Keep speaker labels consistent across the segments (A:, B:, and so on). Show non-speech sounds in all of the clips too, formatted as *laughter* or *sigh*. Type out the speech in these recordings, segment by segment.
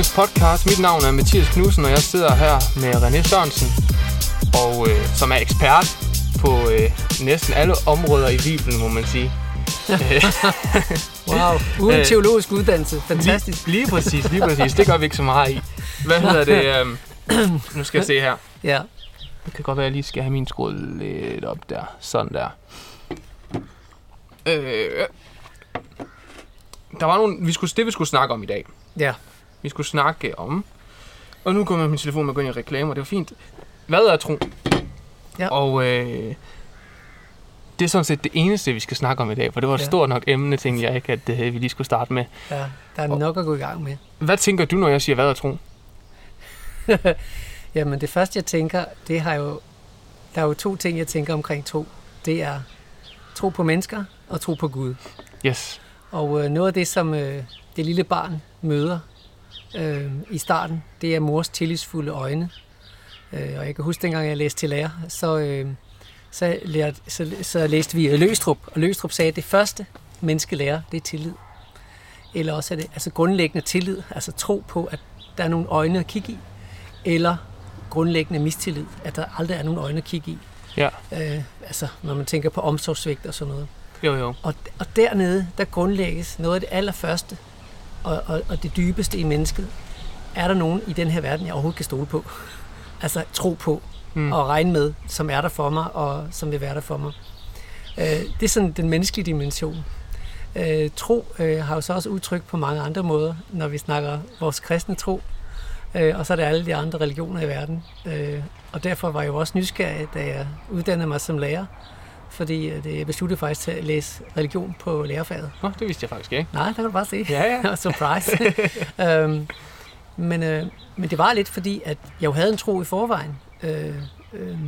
A: Troendes podcast. Mit navn er Mathias Knudsen, og jeg sidder her med René Sørensen, og, øh, som er ekspert på øh, næsten alle områder i Bibelen, må man sige. *laughs*
B: Wow, uden
A: Øh,
B: teologisk uddannelse. Fantastisk.
A: Lige, lige præcis, lige præcis. Det gør vi ikke så meget i. Hvad hedder det? øhm, *clears throat* nu skal jeg se her.
B: Ja.
A: Det kan godt være, at jeg lige skal have min skruet lidt op der. Sådan der. Øh, der var nogle, vi skulle, det vi skulle snakke om i dag.
B: Ja.
A: Vi skulle snakke om... Og nu kommer min telefon med at gå ind i reklamer. Det var fint. Hvad er tro?
B: Ja.
A: Og øh, det er sådan set det eneste, vi skal snakke om i dag. For det var et
B: Ja.
A: stort nok emne, tænkte jeg ikke, at øh, vi lige skulle starte med.
B: ja, der er nok at gå i gang med.
A: Hvad tænker du, når jeg siger, hvad er tro? *laughs*
B: Jamen det første, jeg tænker, det har jo... Der er jo to ting, jeg tænker omkring tro. Det er tro på mennesker og tro på Gud.
A: Yes.
B: Og øh, noget af det, som øh, det lille barn møder øh, i starten, det er mors tillidsfulde øjne. Øh, og jeg kan huske, dengang jeg læste til lærer, så, øh, så, lærte, så, så læste vi øh, Løstrup. Og Løstrup sagde, at det første menneske lærer, det er tillid. Eller også er det altså grundlæggende tillid, altså tro på, at der er nogle øjne at kigge i. Eller grundlæggende mistillid, at der aldrig er nogen øjne at kigge i.
A: Ja.
B: Øh, altså, når man tænker på omsorgssvigt og sådan noget.
A: Jo, jo.
B: Og, og dernede, der grundlægges noget af det allerførste og, og, og det dybeste i mennesket. Er der nogen i den her verden, jeg overhovedet kan stole på? *laughs* Altså tro på
A: Mm.
B: og regne med, som er der for mig og som vil være der for mig. Øh, det er sådan den menneskelige dimension. Øh, tro øh, har jo så også udtryk på mange andre måder, når vi snakker vores kristne tro. Øh, og så er der alle de andre religioner i verden. Øh, og derfor var jeg jo også nysgerrig, da jeg uddannede mig som lærer. Fordi øh, jeg besluttede faktisk til at læse religion på lærerfaget.
A: Nå, det vidste jeg faktisk ikke.
B: Nej, der kan du bare se.
A: Ja, ja. *laughs*
B: Surprise. *laughs* øhm, men, øh, men det var lidt fordi, at jeg jo havde en tro i forvejen. Øh, øh,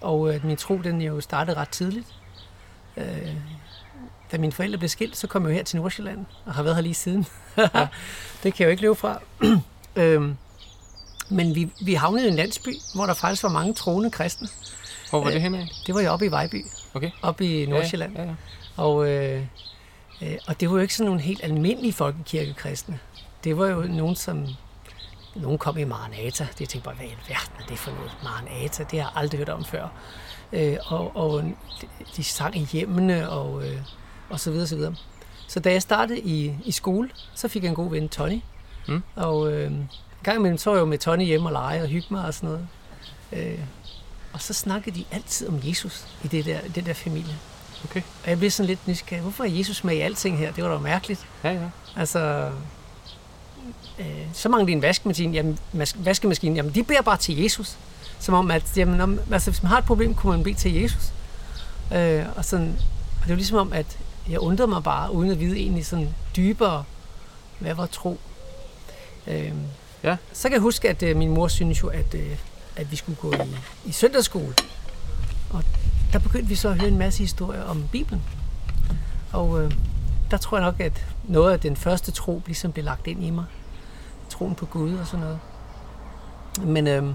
B: og at min tro, den jo startede ret tidligt. Øh, da mine forældre blev skilt, så kom jeg jo her til Nordsjælland, og har været her lige siden. *laughs* det kan jeg jo ikke løbe fra. *clears throat* øhm, men vi, vi havnede i en landsby, hvor der faktisk var mange troende kristne.
A: Hvor var det henne af?
B: Det var jo oppe i Vejby,
A: Okay.
B: oppe i Nordsjælland.
A: Ja, ja.
B: Og, øh, øh, og det var jo ikke sådan nogle helt almindelige folkekirkekristne. Det var jo nogen, som... Nogen kom i Maranata. Det tænkte bare, hvad i alverden er det for noget? Maranata, det har jeg aldrig hørt om før. Øh, og, og de, sang i hjemmene og, øh, og så videre, så videre. Så da jeg startede i, i skole, så fik jeg en god ven, Tony.
A: Mm.
B: Og øh, en gang imellem så jeg jo med Tony hjemme og lege og hygge mig og sådan noget. Øh, og så snakkede de altid om Jesus i det der, den der familie.
A: Okay.
B: Og jeg blev sådan lidt nysgerrig. Hvorfor er Jesus med i alting her? Det var da mærkeligt.
A: Ja, ja.
B: Altså, øh, så mangler de en vaskemaskine. Jamen, mas- vaskemaskine, jamen, de beder bare til Jesus. Som om, at jamen, om, altså, hvis man har et problem, kunne man bede til Jesus. Øh, og, sådan, og det var ligesom om, at jeg undrede mig bare, uden at vide egentlig sådan dybere, hvad var tro. Øh,
A: Ja.
B: Så kan jeg huske, at øh, min mor synes jo, at, øh, at vi skulle gå i, i søndagsskole. Og der begyndte vi så at høre en masse historier om Bibelen. Og øh, der tror jeg nok, at noget af den første tro ligesom blev lagt ind i mig. Troen på Gud og sådan noget. Men øh,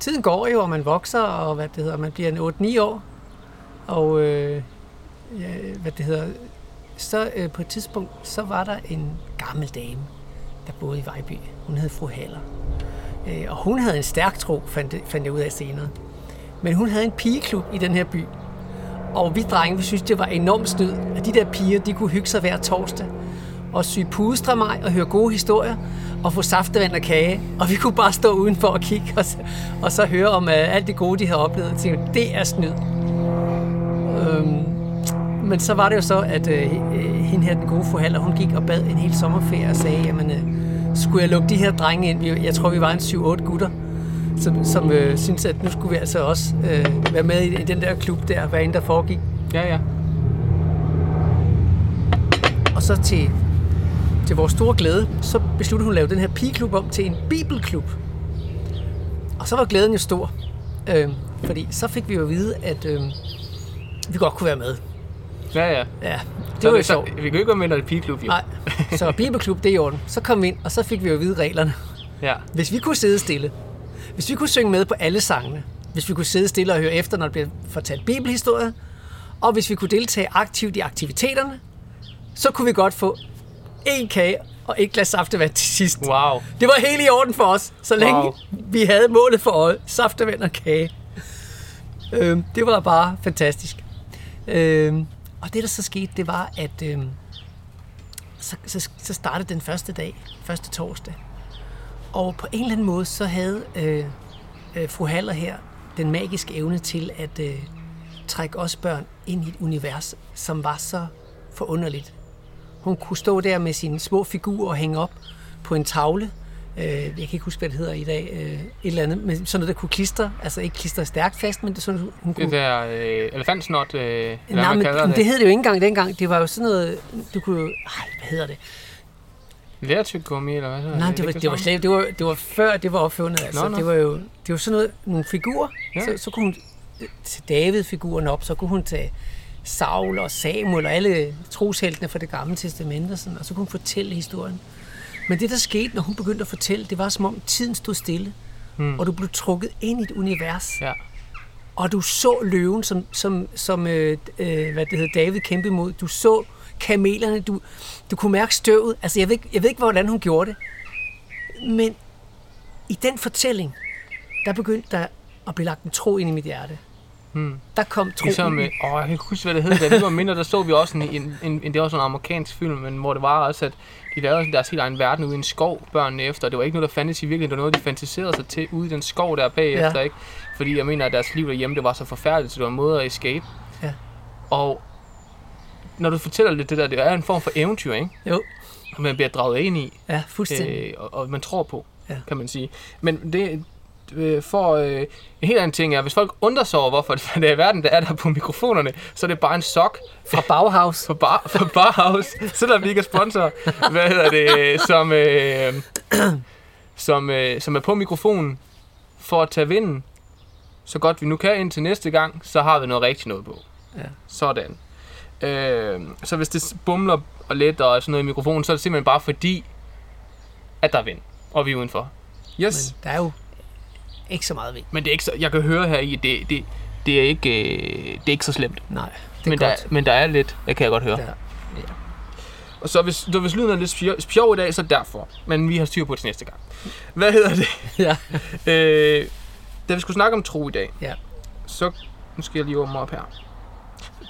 B: tiden går jo, og man vokser, og hvad det hedder, man bliver en 8-9 år. Og øh, ja, hvad det hedder, så øh, på et tidspunkt, så var der en gammel dame, der boede i Vejby. Hun hed fru Haller. Øh, og hun havde en stærk tro, fandt, det- fandt jeg ud af senere. Men hun havde en pigeklub i den her by. Og vi drenge, vi synes, det var enormt snyd, at de der piger, de kunne hygge sig hver torsdag og sy pudestramaj og høre gode historier og få saftevand og kage. Og vi kunne bare stå udenfor og kigge og, så- og så høre om uh, alt det gode, de havde oplevet. Og tænke, det er snyd. Øhm, men så var det jo så, at øh, øh, hende her, den gode forhandler, hun gik og bad en hel sommerferie og sagde, jamen, øh, skulle jeg lukke de her drenge ind? Jeg tror, vi var en 7-8 gutter, som, som øh, syntes, at nu skulle vi altså også øh, være med i, i den der klub der, hvad end der foregik.
A: Ja, ja.
B: Og så til, til vores store glæde, så besluttede hun at lave den her pigeklub om til en bibelklub. Og så var glæden jo stor. Øh, fordi så fik vi jo at vide, at øh, vi godt kunne være med.
A: Ja, ja.
B: Ja, det
A: Så
B: var jo
A: så,
B: sjovt.
A: Vi jo ikke være med, når det er pigeklub, jo.
B: Nej, så *laughs* bibelklub, det er i orden. Så kom vi ind, og så fik vi jo at vide reglerne.
A: Ja.
B: Hvis vi kunne sidde stille, hvis vi kunne synge med på alle sangene, hvis vi kunne sidde stille og høre efter, når der bliver fortalt bibelhistorier, og hvis vi kunne deltage aktivt i aktiviteterne, så kunne vi godt få en kage og et glas saftevand til sidst.
A: Wow.
B: Det var helt i orden for os, så længe
A: Wow.
B: vi havde målet for øje. Saftevand og kage. Øhm, det var bare fantastisk. Øhm, og det, der så skete, det var, at øh, så, så, så startede den første dag, første torsdag. Og på en eller anden måde, så havde øh, øh, fru Haller her den magiske evne til at øh, trække os børn ind i et univers, som var så forunderligt. Hun kunne stå der med sine små figurer og hænge op på en tavle. Øh, jeg kan ikke huske, hvad det hedder i dag. Øh, et eller andet. Men sådan noget, der kunne klistre. Altså ikke klistre stærkt fast, men det sådan, hun kunne...
A: Det der øh, elefantsnot, øh, eller
B: Nej, men det.
A: det.
B: det hed det jo ikke engang dengang. Det var jo sådan noget... Du kunne. Ej, hvad hedder det?
A: Lærtyggummi, eller hvad
B: Nej, det var, det var,
A: sådan?
B: slet, det, var, det var før det var opfundet. Altså.
A: Nå, nå.
B: Det var jo det var sådan noget, nogle figurer.
A: Ja.
B: Så, så kunne hun til David-figuren op, så kunne hun tage Saul og Samuel og alle trosheltene fra det gamle testamente, og, sådan, og så kunne hun fortælle historien. Men det, der skete, når hun begyndte at fortælle, det var som om tiden stod stille, hmm. og du blev trukket ind i et univers,
A: Ja.
B: og du så løven, som, som, som øh, øh, hvad det hedder, David kæmpede imod. Du så kamelerne, du, du kunne mærke støvet. Altså, jeg ved, ikke, jeg ved ikke, hvordan hun gjorde det. Men i den fortælling, der begyndte der at blive lagt en tro ind i mit hjerte.
A: Hmm.
B: Der kom troen.
A: Ligesom, øh, åh, jeg kan huske, hvad det hed. Da vi var mindre, der så vi også en, en, en, en det var sådan en amerikansk film, men hvor det var også, at de lavede deres helt egen verden ude i en skov, børnene efter. Det var ikke noget, der fandtes i virkeligheden. Det var noget, de fantaserede sig til ude i den skov der bagefter,
B: Ja.
A: ikke? Fordi jeg mener, at deres liv derhjemme, det var så forfærdeligt, så det var en måde at escape.
B: Ja.
A: Og når du fortæller lidt det der, det er en form for eventyr, ikke?
B: Jo,
A: Man bliver draget ind i,
B: ja, fuldstændig.
A: øh, og, og man tror på,
B: Ja.
A: kan man sige. Men det, øh, for øh, en helt anden ting er, hvis folk undrer sig over, hvorfor *laughs* det er i verden, der er der på mikrofonerne, så er det bare en sok
B: Fra Bauhaus. *laughs*
A: for, bar, for Barhouse, selvom vi ikke er sponsor, hvad hedder det, som, øh, som, øh, som er på mikrofonen for at tage vinden, så godt vi nu kan indtil næste gang, så har vi noget rigtigt noget på.
B: Ja.
A: Sådan. Øh, så hvis det bumler og let og sådan noget i mikrofonen, så er det simpelthen bare fordi, at der er vind, og vi er udenfor. Yes.
B: Men der er jo ikke så meget ved.
A: Men det er ikke så, jeg kan høre her i, det, det, det, er ikke, øh, det er ikke så slemt.
B: Nej, det er
A: Men der,
B: godt.
A: men der er lidt, det kan jeg godt høre.
B: Der.
A: Og så hvis, så hvis lyden er lidt spjov, i dag, så derfor. Men vi har styr på det til næste gang. Hvad hedder det? *laughs*
B: Ja.
A: Øh, da vi skulle snakke om tro i dag,
B: Ja.
A: så nu skal jeg lige åbne op her.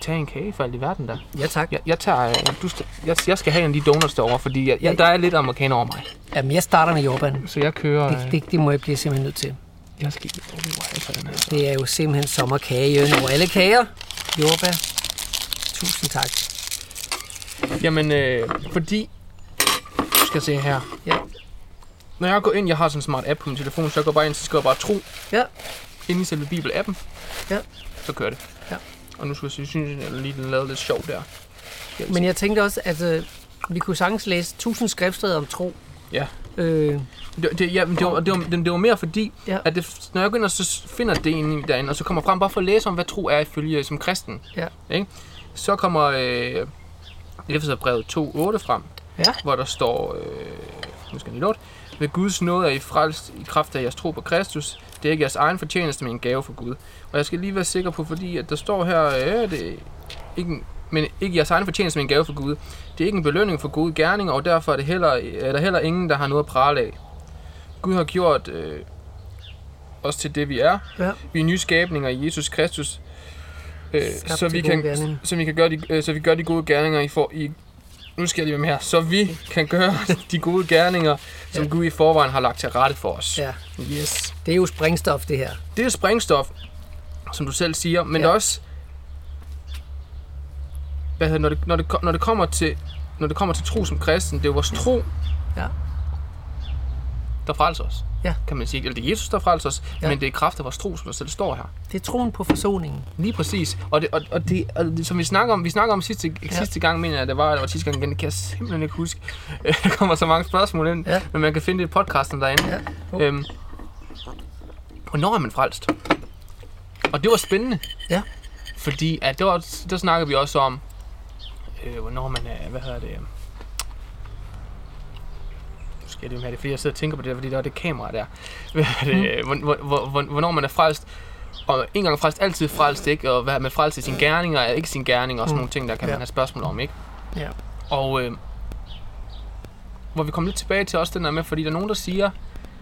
A: Tag en kage for alt i verden der.
B: ja, tak.
A: Jeg, jeg, tager, øh, du, jeg, jeg skal have en af de donuts derovre, fordi jeg, jeg, der er lidt amerikaner over mig.
B: Jamen, jeg starter med jordbæren.
A: Så jeg kører...
B: Det, det, det må jeg blive simpelthen nødt til.
A: Jeg skal ikke... Oh, jeg tager den her.
B: Det er jo simpelthen sommerkage over alle kager. Jordbær. Tusind tak.
A: Jamen, øh, fordi... Du skal se her.
B: Ja.
A: Når jeg går ind, jeg har sådan en smart app på min telefon, så jeg går bare ind, så skriver jeg bare tro
B: Ja.
A: ind i selve Bibel-appen.
B: Ja.
A: Så kører det.
B: Ja.
A: Og nu skal jeg synes, synes jeg lige, lavede lidt sjov der. Skal
B: Men jeg tænkte også, at øh, vi kunne sagtens læse 1000 skriftsteder om tro.
A: Ja.
B: Øh,
A: Det, det, ja, men det, var, det, var, det, det var mere fordi,
B: Ja.
A: at det, når jeg går ind og så finder det inde derinde, og så kommer frem bare for at læse om, hvad tro er ifølge som kristen,
B: Ja.
A: ikke? så kommer øh, Efeserbrevet 2.8 frem,
B: ja.
A: hvor der står, øh, nu skal jeg låte, ved Guds nåde er I frelst i kraft af jeres tro på Kristus. Det er ikke jeres egen fortjeneste, men en gave fra Gud. Og jeg skal lige være sikker på, fordi at der står her, øh, det er ikke, en- men ikke jeres egen fortjeneste, men en gave fra Gud. Det er ikke en belønning for gode gerninger, og derfor er, det heller, er der heller ingen, der har noget at prale af. Gud har gjort øh, os til det, vi er.
B: Ja.
A: Vi er nye skabninger i Jesus Kristus. Øh,
B: Skabt
A: så, vi kan,
B: gerninger.
A: så vi kan gøre de, øh, så vi gør de gode gerninger i for i nu skal jeg lige med her. Så vi kan gøre *laughs* de gode gerninger, som
B: Ja.
A: Gud i forvejen har lagt til rette for os.
B: ja.
A: Yes.
B: Det er jo springstof, det her.
A: Det er sprængstof, som du selv siger, men
B: ja.
A: også hvad hedder, når, det, når, det, når det kommer til når det kommer til tro som kristen, det er jo vores tro,
B: Ja.
A: der frelser os.
B: Ja.
A: Kan man sige. Eller det er Jesus, der frelser os,
B: Ja.
A: men det er kraft af vores tro, som der selv står her.
B: Det er troen på forsoningen.
A: Lige præcis. Og det, og, og det, og det som vi snakker om, vi snakker om sidste, ja. sidste gang, mener jeg, det var, det var sidste gang igen, det kan jeg simpelthen ikke huske. *laughs* Der kommer så mange spørgsmål ind,
B: Ja.
A: men man kan finde det i podcasten derinde.
B: Ja. Oh.
A: Øhm, hvornår er man frelst? Og det var spændende.
B: Ja.
A: Fordi at det var, der snakkede vi også om, øh, hvornår man er, hvad hedder det, øh, skal lige have det, fordi jeg sidder og tænker på det der, fordi der var det kamera der. *laughs* Hvad det,
B: Mm.
A: hvor, hvor, hvor, hvornår man er frelst. Og en gang frelst, altid frelst, ikke? Og hvad er man frelst i sine gerninger, er ikke sine gerninger, og sådan
B: Mm.
A: nogle ting, der kan
B: Ja.
A: man have spørgsmål om, ikke?
B: Ja.
A: Og øh, hvor vi kommer lidt tilbage til også den der med, fordi der er nogen, der siger,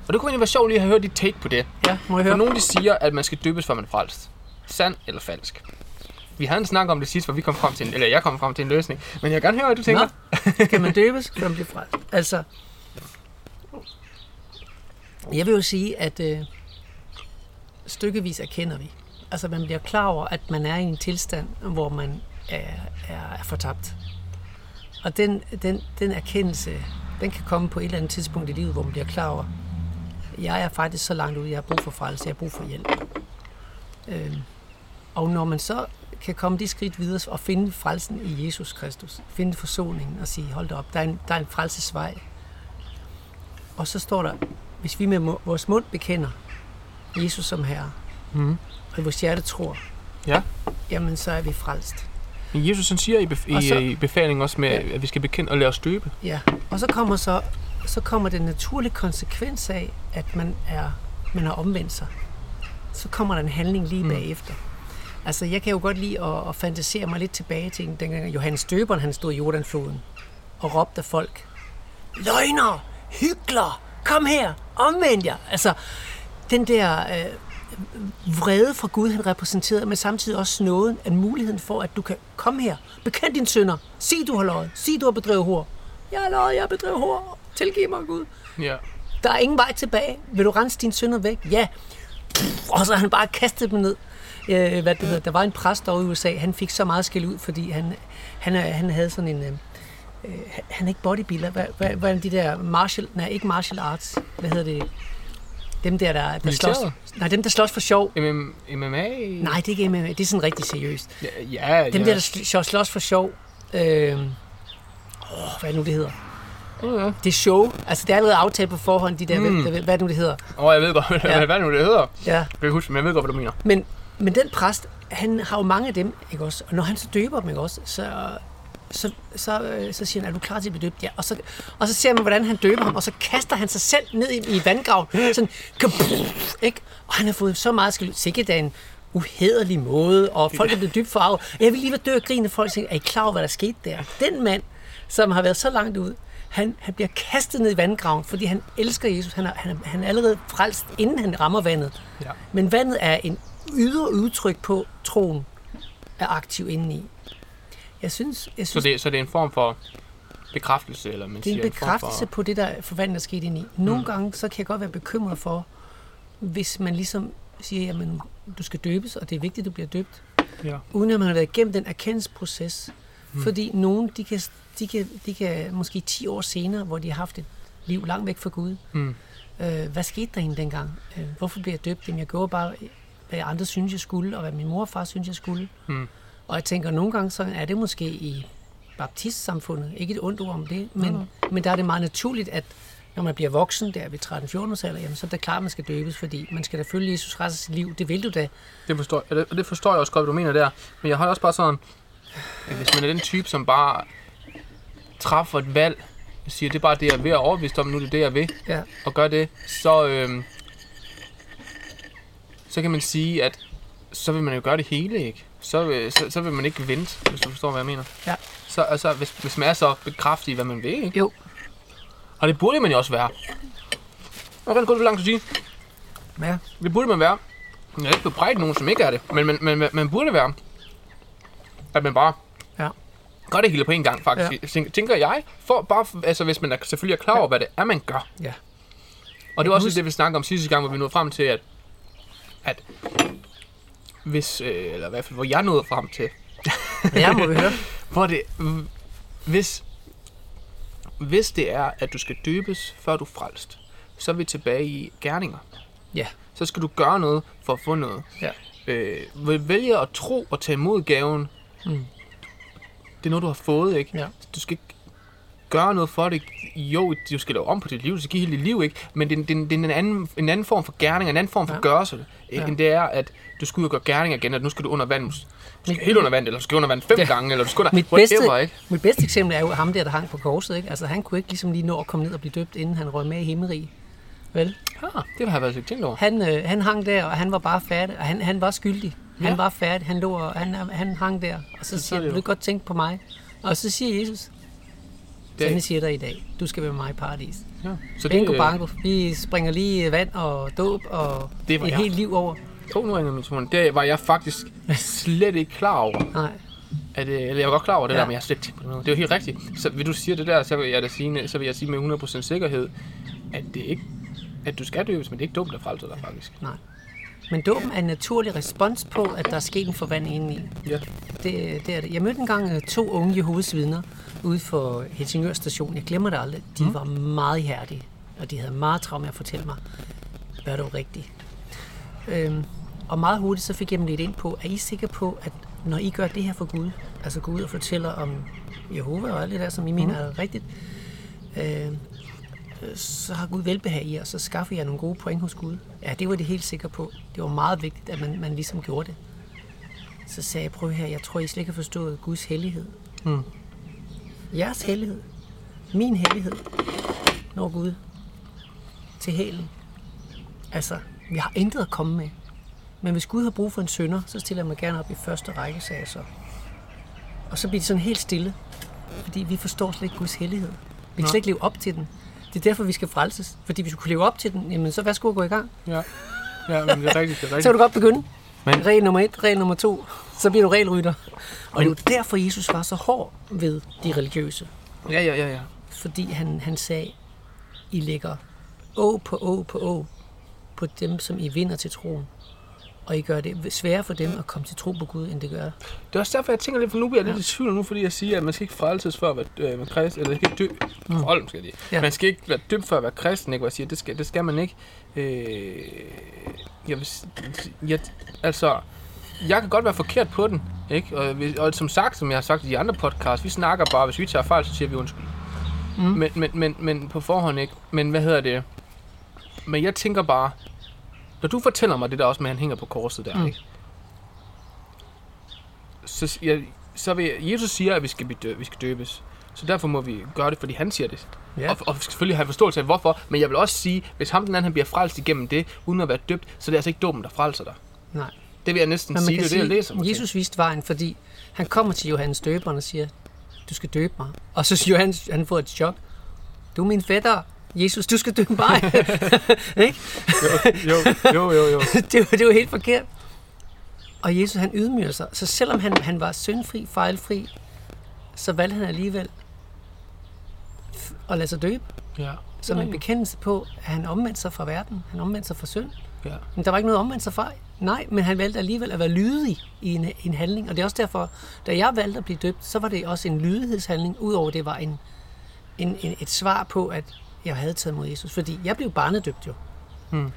A: og det kunne egentlig være sjovt lige at have hørt dit take på det.
B: Ja, må jeg
A: For
B: høre?
A: nogen, de siger, at man skal døbes, før man er frelst. Sand eller falsk? Vi havde en snak om det sidst, hvor vi kom frem til en, eller jeg kom frem til en løsning. Men jeg vil gerne høre, hvad du tænker.
B: Nå. Kan man døbes, kan man bliver frelst? Altså, jeg vil jo sige, at øh, stykkevis erkender vi. Altså, man bliver klar over, at man er i en tilstand, hvor man er, er, er fortabt. Og den, den, den erkendelse, den kan komme på et eller andet tidspunkt i livet, hvor man bliver klar over, jeg er faktisk så langt ude, jeg har brug for frelse, jeg har brug for hjælp. Øh, og når man så kan komme de skridt videre og finde frelsen i Jesus Kristus, finde forsoningen og sige, hold da op, der er en, der er en frelsesvej. Og så står der, hvis vi med vores mund bekender Jesus som Herre,
A: Mhm.
B: og i vores hjerte tror,
A: Ja.
B: jamen så er vi frelst.
A: Men Jesus han siger i, bef-
B: Og så-
A: i befalingen også med,
B: Ja.
A: at vi skal bekende og lade os døbe.
B: Ja, og så kommer så, så kommer den naturlige konsekvens af, at man er man har omvendt sig. Så kommer der en handling lige
A: Mm.
B: bagefter. Altså, jeg kan jo godt lide at, at fantasere mig lidt tilbage til dengang Johannes Døberen, han stod i Jordanfloden og råbte af folk, løgner, hykler, kom her, omvend jer. Altså, den der øh, vrede fra Gud, han repræsenterede, men samtidig også nåden, at muligheden for, at du kan komme her, bekend dine sønder, sig du har løjet, sig du har bedrevet hår. Jeg har løjet, jeg har bedrevet hår, tilgiv mig Gud.
A: Ja.
B: Der er ingen vej tilbage. Vil du rense dine sønder væk? Ja. Og så har han bare kastet dem ned. Øh, hvad det hedder. Der var en præst over i USA, han fik så meget skæld ud, fordi han, han, er- han havde sådan en... Øh, øh, han er ikke bodybuilder. Hvad, hvad, hvad er de der martial... Nej, ikke martial arts. Hvad hedder det? Dem der, der, der slås... Nej, dem, der slås for sjov.
A: MM, MMA?
B: Nej, det er ikke MMA. Det er sådan rigtig seriøst.
A: Ja, ja.
B: Dem
A: ja.
B: der, der sl- slås for sjov. Øh, åh, hvad er det nu, det hedder?
A: Ja.
B: Det er show. Altså, det er allerede aftalt på forhånd, de der...
A: Mm.
B: Hvad, hvad det nu, det hedder?
A: Åh, jeg ved godt, hvad,
B: Ja.
A: hvad nu det hedder.
B: Ja.
A: Jeg kan huske, men jeg ved godt, hvad du mener.
B: Men, men den præst, han har jo mange af dem, ikke også? Og når han så døber dem, ikke også? Så, så, så, øh, så siger han, er du klar til at blive døbt? Ja. Og så, og så ser man, hvordan han døber ham, og så kaster han sig selv ned i, i vandgraven. Sådan, kapuff, *laughs* ikke? Og han har fået så meget skæld. Sikkert af en uhederlig måde, og folk er blevet dybt forarvet. Jeg vil lige være død og grine, folk siger, er I klar over, hvad der skete der? Den mand, som har været så langt ud, han, han bliver kastet ned i vandgraven, fordi han elsker Jesus. Han er, han er, han er allerede frelst, inden han rammer vandet.
A: Ja.
B: Men vandet er en ydre udtryk på, troen er aktiv indeni. Jeg synes, jeg
A: Så
B: synes
A: det, så det er en form for bekræftelse, eller man
B: det er
A: siger
B: en bekræftelse
A: form
B: på det, der forvandler sket indeni. Nogle mm. gange, så kan jeg godt være bekymret for, hvis man ligesom siger, jamen, du skal døbes, og det er vigtigt, at du bliver døbt,
A: for... Ja.
B: uden at man har været igennem den erkendelsesproces. Mm. Fordi nogen, de kan, de, kan, de kan måske 10 år senere, hvor de har haft et liv langt væk fra Gud,
A: Mm.
B: Øh, hvad skete der egentlig dengang? Øh, hvorfor blev jeg døbt? Jamen, jeg gjorde bare, hvad andre synes, jeg skulle, og hvad min mor og far synes, jeg skulle.
A: Mm.
B: Og jeg tænker, nogle gange så er det måske i baptistsamfundet. Ikke et ondt ord om det, men, men der er det meget naturligt, at når man bliver voksen, der ved 13-14 års alder, jamen, så er det klart, at man skal døbes, fordi man skal da følge Jesus resten af sit liv. Det vil du da.
A: Det forstår, det, og det forstår jeg også godt, hvad du mener der. Men jeg har også bare sådan, at hvis man er den type, som bare træffer et valg, og siger, det er bare det, jeg er ved at overbevise om, nu er det det, jeg vil,
B: Ja.
A: og gør det, så, øhm, så kan man sige, at så vil man jo gøre det hele, ikke? Så, vil- så, så vil man ikke vente, hvis du forstår, hvad jeg mener.
B: Ja.
A: Så altså, hvis, hvis man er så bekræftet i, hvad man vil, ikke?
B: Jo.
A: Og det burde man jo også være. Og kan godt langt at sige.
B: Ja.
A: Det burde man være. Jeg er ikke bebrejdet nogen, som ikke er det. Men man, man, man, burde være. At man bare
B: Ja.
A: gør det hele på en gang, faktisk. Ja. Tænker jeg. For, bare, altså, hvis man er, selvfølgelig er klar over, hvad det er, man gør.
B: Ja.
A: Og det var også det, vi snakkede om sidste gang, hvor vi nåede frem til, at, at hvis, øh, eller i hvert fald, hvor jeg nåede frem til, *laughs*
B: Ja, må vi høre. *laughs*
A: hvor det, hvis, hvis det er, at du skal døbes, før du frelst, så er vi tilbage i gerninger.
B: Ja.
A: Så skal du gøre noget for at få noget.
B: Ja.
A: Øh, vælge at tro og tage imod gaven,
B: Mm.
A: det er noget, du har fået, ikke?
B: Ja.
A: Du skal ikke gøre noget for det. Jo, du skal lave om på dit liv, du skal give hele dit liv, ikke? Men det, er- det, det er en anden, en anden form for gerning, en anden form for
B: Ja.
A: gørelse,
B: Ja.
A: ja. end det er, at du skal ud og gøre gerning igen, at nu skal du under vand. Du skal helt under vand, eller du skal under vand fem
B: Ja.
A: gange, eller du skal under
B: Mit
A: whatever,
B: bedste,
A: ikke?
B: mit bedste eksempel er jo ham der, der hang på korset. Ikke? Altså, han kunne ikke ligesom lige nå at komme ned og blive døbt, inden han røg med i himmelrig. Vel?
A: Ah, det har jeg været tænkt over.
B: Han, øh, han hang der, og han var bare færdig. Og han, han var skyldig. Han
A: Ja.
B: var færdig. Han, lå, og han, han hang der. Og så
A: Så
B: siger
A: er
B: han, vil du godt tænke på mig? Og så siger Jesus,
A: Det
B: Sande siger dig i dag, du skal være med mig i paradis.
A: Ja. Så
B: Bingo
A: øh,
B: bango. Vi springer lige vand og dåb og
A: Det var
B: et
A: jeg.
B: helt liv over.
A: To nu min telefon. Det var jeg faktisk slet ikke klar over. *laughs*
B: Nej,
A: At, øh, eller jeg var godt klar over det
B: Ja.
A: der, men jeg har slet ikke på det. Det er jo helt rigtigt. Så vil du sige det der, så vil jeg da sige, så vil jeg sige med 100% sikkerhed, at det ikke at du skal døbes, men det er ikke dumt at frelse dig faktisk.
B: nej. Men dåben er en naturlig respons på, at der er sket en forvandling indeni.
A: Ja.
B: Det, det er det. Jeg mødte engang øh, to unge Jehovas vidner ude for Helsingør station. Jeg glemmer det aldrig. De mm. var meget ihærdige, og de havde meget travlt med at fortælle mig, hvad du rigtigt. Øhm, og meget hurtigt så fik jeg dem lidt ind på, er I sikre på, at når I gør det her for Gud, altså gå ud og fortæller om Jehova og alt det der, som I mener er rigtigt, øh, så har Gud velbehag i, og så skaffer jeg nogle gode point hos Gud. Ja, det var de helt sikre på. Det var meget vigtigt, at man, man ligesom gjorde det. Så sagde jeg, prøv her, jeg tror, I slet ikke har forstået Guds hellighed.
A: Mm.
B: Jeres hellighed. Min hellighed. Når Gud til hælen. Altså, vi har intet at komme med. Men hvis Gud har brug for en sønder, så stiller jeg mig gerne op i første række, sagde jeg så. Og så bliver det sådan helt stille. Fordi vi forstår slet ikke Guds hellighed. Vi kan slet ikke leve op til den. Det er derfor, vi skal frelses. Fordi hvis vi kunne leve op til den, jamen så værsgo at gå i gang.
A: Ja. Ja, men det er rigtigt, det er
B: Så
A: rigtigt.
B: kan du godt begynde.
A: Men-
B: Men... Regel nummer et, regel nummer to, så bliver du regelrytter. Og det er jo derfor, Jesus var så hård ved de religiøse.
A: Ja, ja, ja, ja.
B: Fordi han, han sagde, I lægger å på å på å på dem, som I vinder til troen. Og I gør det sværere for dem at komme til tro på Gud, end det gør.
A: Det er også derfor, jeg tænker lidt, for nu bliver jeg lidt i tvivl nu, fordi jeg siger, at man skal ikke frelses for at være øh, man kristen, eller ikke dø. Mm. Hold, skal det. Ja.
B: Ja.
A: Man skal ikke være dømt for at være kristen, ikke? Hvor jeg siger, det skal, det skal man ikke. Øh, jeg vil, jeg, altså, jeg kan godt være forkert på den, ikke? Og, og som sagt, som jeg har sagt i de andre podcasts, vi snakker bare, hvis vi tager fejl, så siger vi undskyld. Mm. Men, men, men, men på forhånd ikke. Men hvad hedder det? Men jeg tænker bare, når du fortæller mig det der også med, at han hænger på korset der, mm. ikke? Så, jeg, så vil Jesus siger, at vi skal, blive dø, vi skal døbes. Så derfor må vi gøre det, fordi han siger det.
B: Ja.
A: Og, og vi skal selvfølgelig have forståelse af, hvorfor. Men jeg vil også sige, hvis ham den anden han bliver frelst igennem det, uden at være døbt, så er det altså ikke dåben, der frelser dig.
B: Nej.
A: Det vil jeg næsten sige, det er det, jeg læser til.
B: Jesus viste vejen, fordi han kommer til Johannes døberen og siger, du skal døbe mig. Og så siger Johannes, han får et chok. Du er min fætter. Jesus, du skal døbe mig. *laughs* Ikke?
A: Jo, jo, jo, jo. *laughs*
B: det, var, det var helt forkert. Og Jesus, han ydmyger sig. Så selvom han, han var syndfri, fejlfri, så valgte han alligevel at lade sig døbe.
A: Ja.
B: Som en bekendelse på, at han omvendte sig fra verden. Han omvendte sig fra synd.
A: Ja.
B: Men der var ikke noget omvendt sig fra. Nej, men han valgte alligevel at være lydig i en, en handling. Og det er også derfor, da jeg valgte at blive døbt, så var det også en lydighedshandling, udover det var en, en, en, et svar på, at jeg havde taget mod Jesus. Fordi jeg blev barnedøbt jo.
A: Hmm.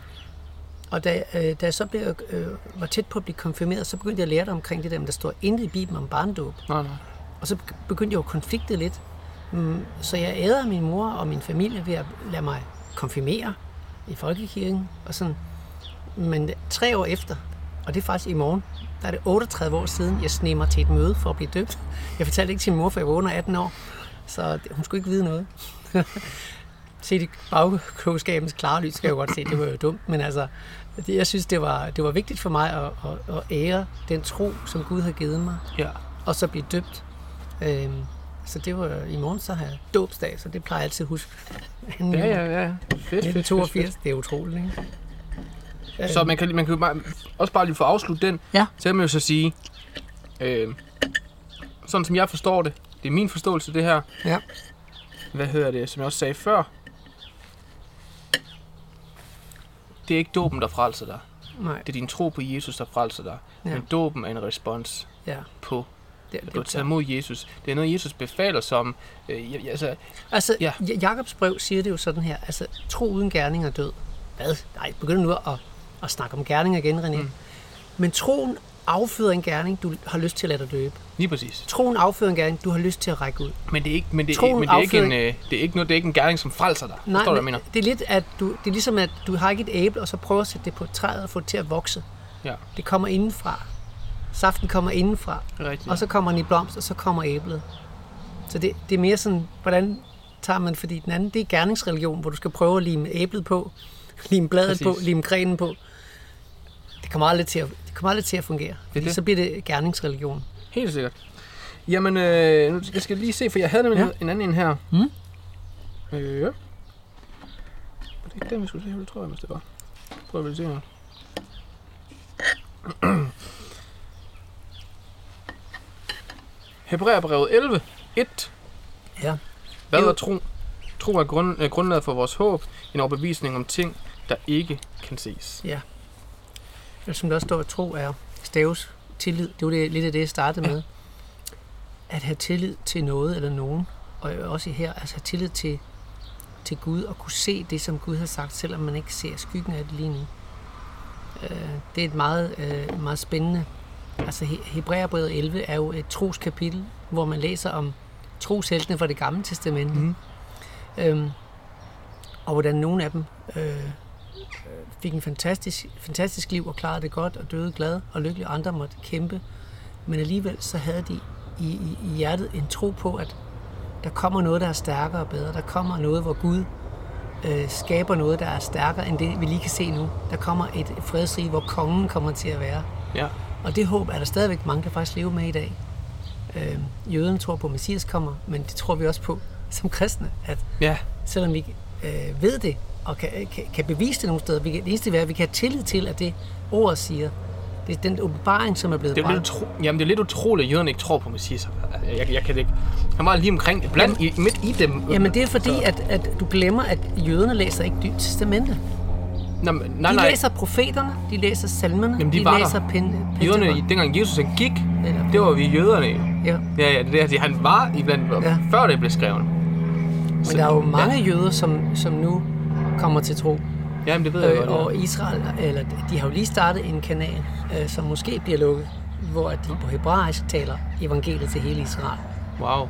B: Og da, øh, da jeg så blev, øh, var tæt på at blive konfirmeret, så begyndte jeg at lære dig omkring det der, men der står intet i Bibelen om barnedåb.
A: Nej, nej.
B: Og så begy- begyndte jeg jo at konflikte lidt. Mm, Så jeg æder min mor og min familie ved at lade mig konfirmere i folkekirken. Og sådan. Men tre år efter, og det er faktisk i morgen, der er det 38 år siden, jeg sneg mig til et møde for at blive døbt. Jeg fortalte ikke til min mor, for jeg var under 18 år. Så hun skulle ikke vide noget. Set i bagklogskabens klare lys, skal jeg jo godt se, det var jo dumt. Men altså, det, jeg synes, det var, det var vigtigt for mig at, at, at ære den tro, som Gud har givet mig
A: Ja.
B: og så blive døbt. Øhm, så det var i morgen, så har jeg dåbsdag, så det plejer jeg altid at huske.
A: Ja, ja, ja. Fedt, fedt, fedt,
B: 82,
A: fedt.
B: det er utroligt, ikke?
A: Så man kan, man kan jo bare, også bare lige få afsluttet den.
B: Ja.
A: Så kan man jo så sige, øh, sådan som jeg forstår det, det er min forståelse det her,
B: Ja.
A: hvad hedder det, som jeg også sagde før, det er ikke dåben, der frelser dig.
B: Nej,
A: Det er din tro på Jesus, der frelser dig.
B: Ja.
A: Men dåben er en respons
B: ja.
A: på
B: Det,
A: at du har
B: det,
A: taget imod Jesus. Det er noget, Jesus befaler som... Øh, ja, altså,
B: altså,
A: Ja.
B: ja. Jakobs brev siger det jo sådan her, altså, tro uden gerning er død. Hvad? Nej, begynd nu at, at snakke om gerning igen, René. Mm. Men troen afføder en gerning, du har lyst til at lade dig døbe.
A: lige præcis.
B: Troen afføder en gerning, du har lyst til at række ud.
A: Men det er ikke, men det,
B: Troen
A: men det er ikke, en, øh, det er ikke, noget, det er ikke en gerning, som frelser dig.
B: Nej,
A: Forstår du, mener?
B: det er lidt, at du, det er ligesom, at du har ikke et æble, og så prøver at sætte det på træet og få det til at vokse.
A: Ja,
B: Det kommer indenfra. Saften kommer indenfra.
A: rigtigt.
B: Og så kommer den i blomst, og så kommer æblet. Så det, det er mere sådan, hvordan tager man, fordi den anden, det er gerningsreligion, hvor du skal prøve at lime æblet på, *laughs* lime bladet
A: Præcis.
B: på, lime grenen på. Det kommer aldrig til at, kommer aldrig til at fungere. Fordi
A: det.
B: så bliver det gerningsreligion.
A: Helt sikkert. Jamen, øh, nu jeg skal lige se, for jeg havde nemlig
B: Ja.
A: ja. en anden en her.
B: Mm.
A: Øh, ja. Det ikke den, vi skulle se? Det tror jeg, hvis det var. Prøv at vi se her. *clears throat* Hebræerbrevet 11, 1.
B: Ja.
A: Hvad er tro? Tro er grund, er grundlaget for vores håb, en overbevisning om ting, der ikke kan ses.
B: Eller som der også står, at tro er staves tillid. Det var det, lidt af det, jeg startede med. At have tillid til noget eller nogen. Og også her, altså have tillid til, til Gud og kunne se det, som Gud har sagt, selvom man ikke ser skyggen af det lige nu. Øh, Det er et meget, øh, meget spændende. Altså He- Hebræerbrevet 11 er jo et troskapitel, hvor man læser om trosheltene fra det gamle testamente.
A: Mhm.
B: Øhm, og hvordan nogle af dem øh, fik en fantastisk, fantastisk liv og klarede det godt og døde glad og lykkelig, andre måtte kæmpe. Men alligevel så havde de i, i, i hjertet en tro på, at der kommer noget, der er stærkere og bedre. Der kommer noget, hvor Gud øh, skaber noget, der er stærkere end det, vi lige kan se nu. Der kommer et fredsrige, hvor kongen kommer til at være.
A: Ja.
B: Og det håb er der stadigvæk mange, der faktisk lever med i dag. Øh, jøderne tror på, at Messias kommer, men det tror vi også på som kristne, at
A: Ja.
B: selvom vi øh, ved det, og kan, kan, kan bevise det nogle steder. Vi kan, det eneste er, at vi kan have tillid til, at det ordet siger, det er den åbenbaring, som er blevet
A: Det er, lidt utro... Jamen, det er lidt utroligt, at jøderne ikke tror på Messias. Altså, Jeg, jeg kan det ikke. Han var lige omkring blandt i, midt i dem.
B: Jamen det er fordi, at, at du glemmer, at jøderne læser ikke Nyt Testamente.
A: Nå, men- nej,
B: De
A: nej.
B: læser profeterne, de læser salmerne,
A: Jamen, de
B: de
A: var
B: læser pen,
A: Jøderne, dengang Jesus han gik,
B: Eller-
A: det var vi jøderne.
B: Ja.
A: Ja, ja, det er det. Han var i blandt,
B: ja.
A: før det blev skrevet.
B: Men der er jo mange jøder, som, som nu kommer til tro.
A: Ja, jamen, det ved jeg
B: Øh,
A: godt.
B: og
A: ja.
B: Israel, eller de har jo lige startet en kanal, øh, som måske bliver lukket, hvor de på hebraisk taler evangeliet til hele Israel.
A: Wow.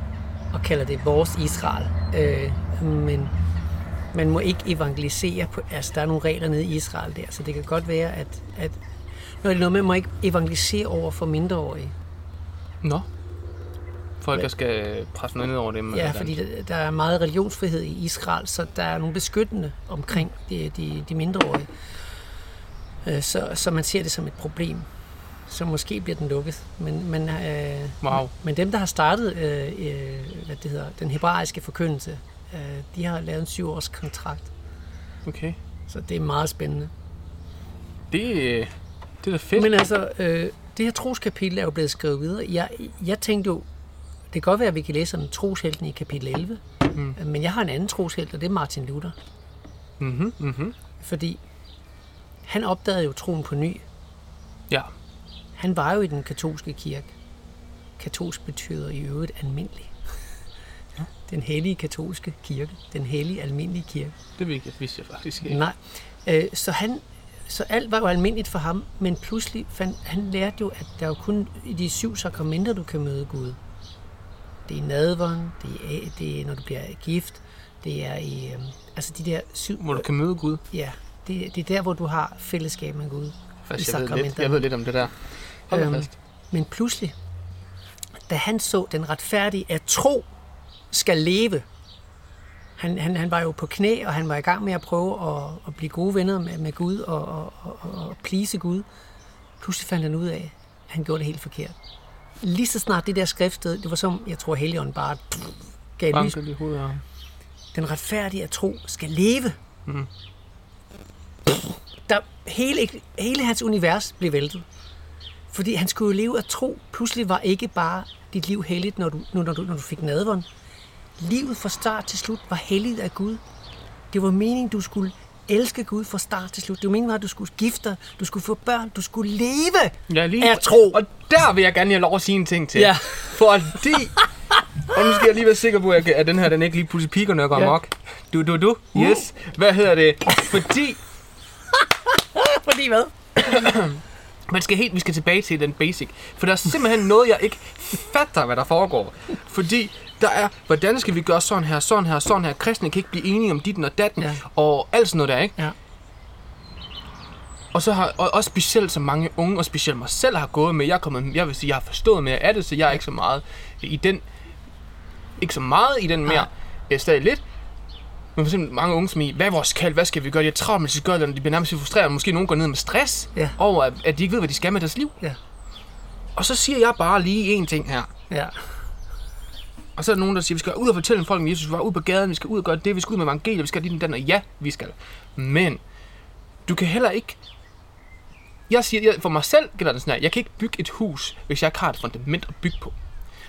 B: og kalder det vores Israel. Øh, men man må ikke evangelisere på, altså der er nogle regler nede i Israel der, så det kan godt være, at, at når det er noget med, man må ikke evangelisere over for mindreårige.
A: Nå. Folk, der skal presse noget ned over dem.
B: Ja, fordi der, er meget religionsfrihed i Israel, så der er nogle beskyttende omkring de, de, de mindreårige. Øh, så, så man ser det som et problem. Så måske bliver den lukket. Men, men, øh,
A: Wow.
B: men dem, der har startet øh, øh, hvad det hedder, den hebraiske forkyndelse, øh, de har lavet en syv års kontrakt.
A: Okay.
B: Så det er meget spændende.
A: Det, øh, det er da fedt.
B: Men altså, øh, det her troskapitel er jo blevet skrevet videre. Jeg, jeg tænkte jo, det kan godt være, at vi kan læse om troshelten i kapitel 11, mm. men jeg har en anden troshelt, og det er Martin Luther.
A: Mhm, mhm.
B: Fordi han opdagede jo troen på ny.
A: Ja.
B: Han var jo i den katolske kirke. Katolsk betyder i øvrigt almindelig. Den hellige katolske kirke. Den hellige almindelige kirke.
A: Det vidste jeg- vidste jeg faktisk ikke.
B: Nej. Øh, så han så alt var jo almindeligt for ham, men pludselig fandt, han lærte jo, at der er jo kun i de syv sakramenter, du kan møde Gud. Det er nadveren, det er, det er når du bliver gift, det er i, øhm, altså de der syv,
A: Hvor du kan møde Gud.
B: ja, det, det er der, hvor du har fællesskab med Gud. I
A: jeg, ved lidt, jeg ved lidt om det der. Hold. Øhm, fast.
B: Men pludselig, da han så den retfærdige, at tro skal leve, han, han, han var jo på knæ, og han var i gang med at prøve at, at blive gode venner med, med Gud og, og, og, og please Gud. Pludselig fandt han ud af, at han gjorde det helt forkert. Lige så snart det der skriftsted, det var som, jeg tror, Helligånden bare gav lys.
A: Banket i hovedet af.
B: Den retfærdige at tro skal leve. Mm. Der, hele, hele hans univers blev væltet. Fordi han skulle jo leve af tro. Pludselig var ikke bare dit liv helligt, når du, når du, når du fik nadveren. Livet fra start til slut var helligt af Gud. Det var meningen, du skulle elske Gud fra start til slut. Det var meningen, at du skulle gifte dig, du skulle få børn, du skulle leve
A: Ja, lige,
B: af tro.
A: Og der vil jeg gerne have lov at sige en ting til.
B: Ja.
A: Fordi... og nu skal jeg lige være sikker på, at den her den ikke lige pludselig piker, når jeg går
B: Ja.
A: amok. Du, du, du. Yes. Hvad hedder det? Fordi
B: Fordi hvad?
A: man skal helt, vi skal tilbage til den basic. For der er simpelthen noget, jeg ikke fatter, hvad der foregår. Fordi der er, hvordan skal vi gøre sådan her, sådan her, sådan her. Kristne kan ikke blive enige om dit og datten,
B: Ja.
A: ja. og alt sådan noget der, ikke?
B: Ja.
A: Og så har og også specielt så mange unge, og specielt mig selv har gået med, jeg, er kommet, jeg vil sige, jeg har forstået mere af det, så jeg er ikke så meget i den, ikke så meget i den mere,
B: Nej.
A: jeg er stadig lidt, men for eksempel mange unge som i, hvad er vores kald, hvad skal vi gøre, de er travlt, men de gøre det, de bliver nærmest frustreret, måske nogen går ned med stress,
B: Ja.
A: over at, at de ikke ved, hvad de skal med deres liv.
B: Ja.
A: Og så siger jeg bare lige en ting her.
B: Ja.
A: Og så er der nogen, der siger, vi skal ud og fortælle folk om Jesus, vi skal ud på gaden, vi skal ud og gøre det, vi skal ud med evangeliet, vi skal dit den og ja, vi skal. Men du kan heller ikke... Jeg siger, jeg, for mig selv gælder det sådan her, jeg kan ikke bygge et hus, hvis jeg ikke har et fundament at bygge på.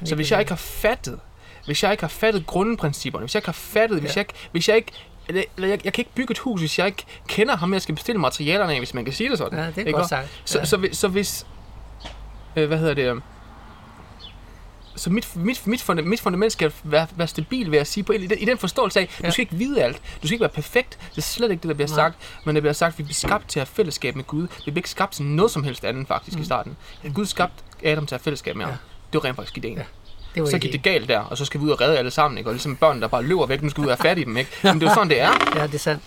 A: Så hvis jeg ikke har fattet, hvis jeg ikke har fattet grundprincipperne, hvis jeg ikke har fattet, hvis
B: Ja.
A: jeg ikke, hvis jeg ikke eller, eller jeg, jeg kan ikke bygge et hus, hvis jeg ikke kender ham, jeg skal bestille materialerne af, hvis man kan sige det sådan.
B: Ja, det er
A: Ikke
B: godt sagt.
A: Så,
B: ja.
A: så, hvis- så hvis... Øh, hvad hedder det? Så mit, mit, mit, funda, mit fundament skal være, være stabil, vil jeg sige, på, i, den, i den forståelse af, ja. Du skal ikke vide alt. Du skal ikke være perfekt. Det er slet ikke det, der bliver
B: Nej.
A: sagt. Men det bliver sagt, at vi bliver skabt til at have fællesskab med Gud. Vi bliver ikke skabt til noget som helst andet, faktisk, mm. i starten. Ja, Gud skabte Adam til at have fællesskab med ham.
B: Ja.
A: Det var rent faktisk ideen.
B: Ja. det var
A: Så gik det galt der, og så skal vi ud og redde alle sammen, ikke? Og ligesom børn, der bare løber væk, nu skal vi ud og have fat i dem, ikke? Men det er jo sådan, det er.
B: Ja, det er sandt.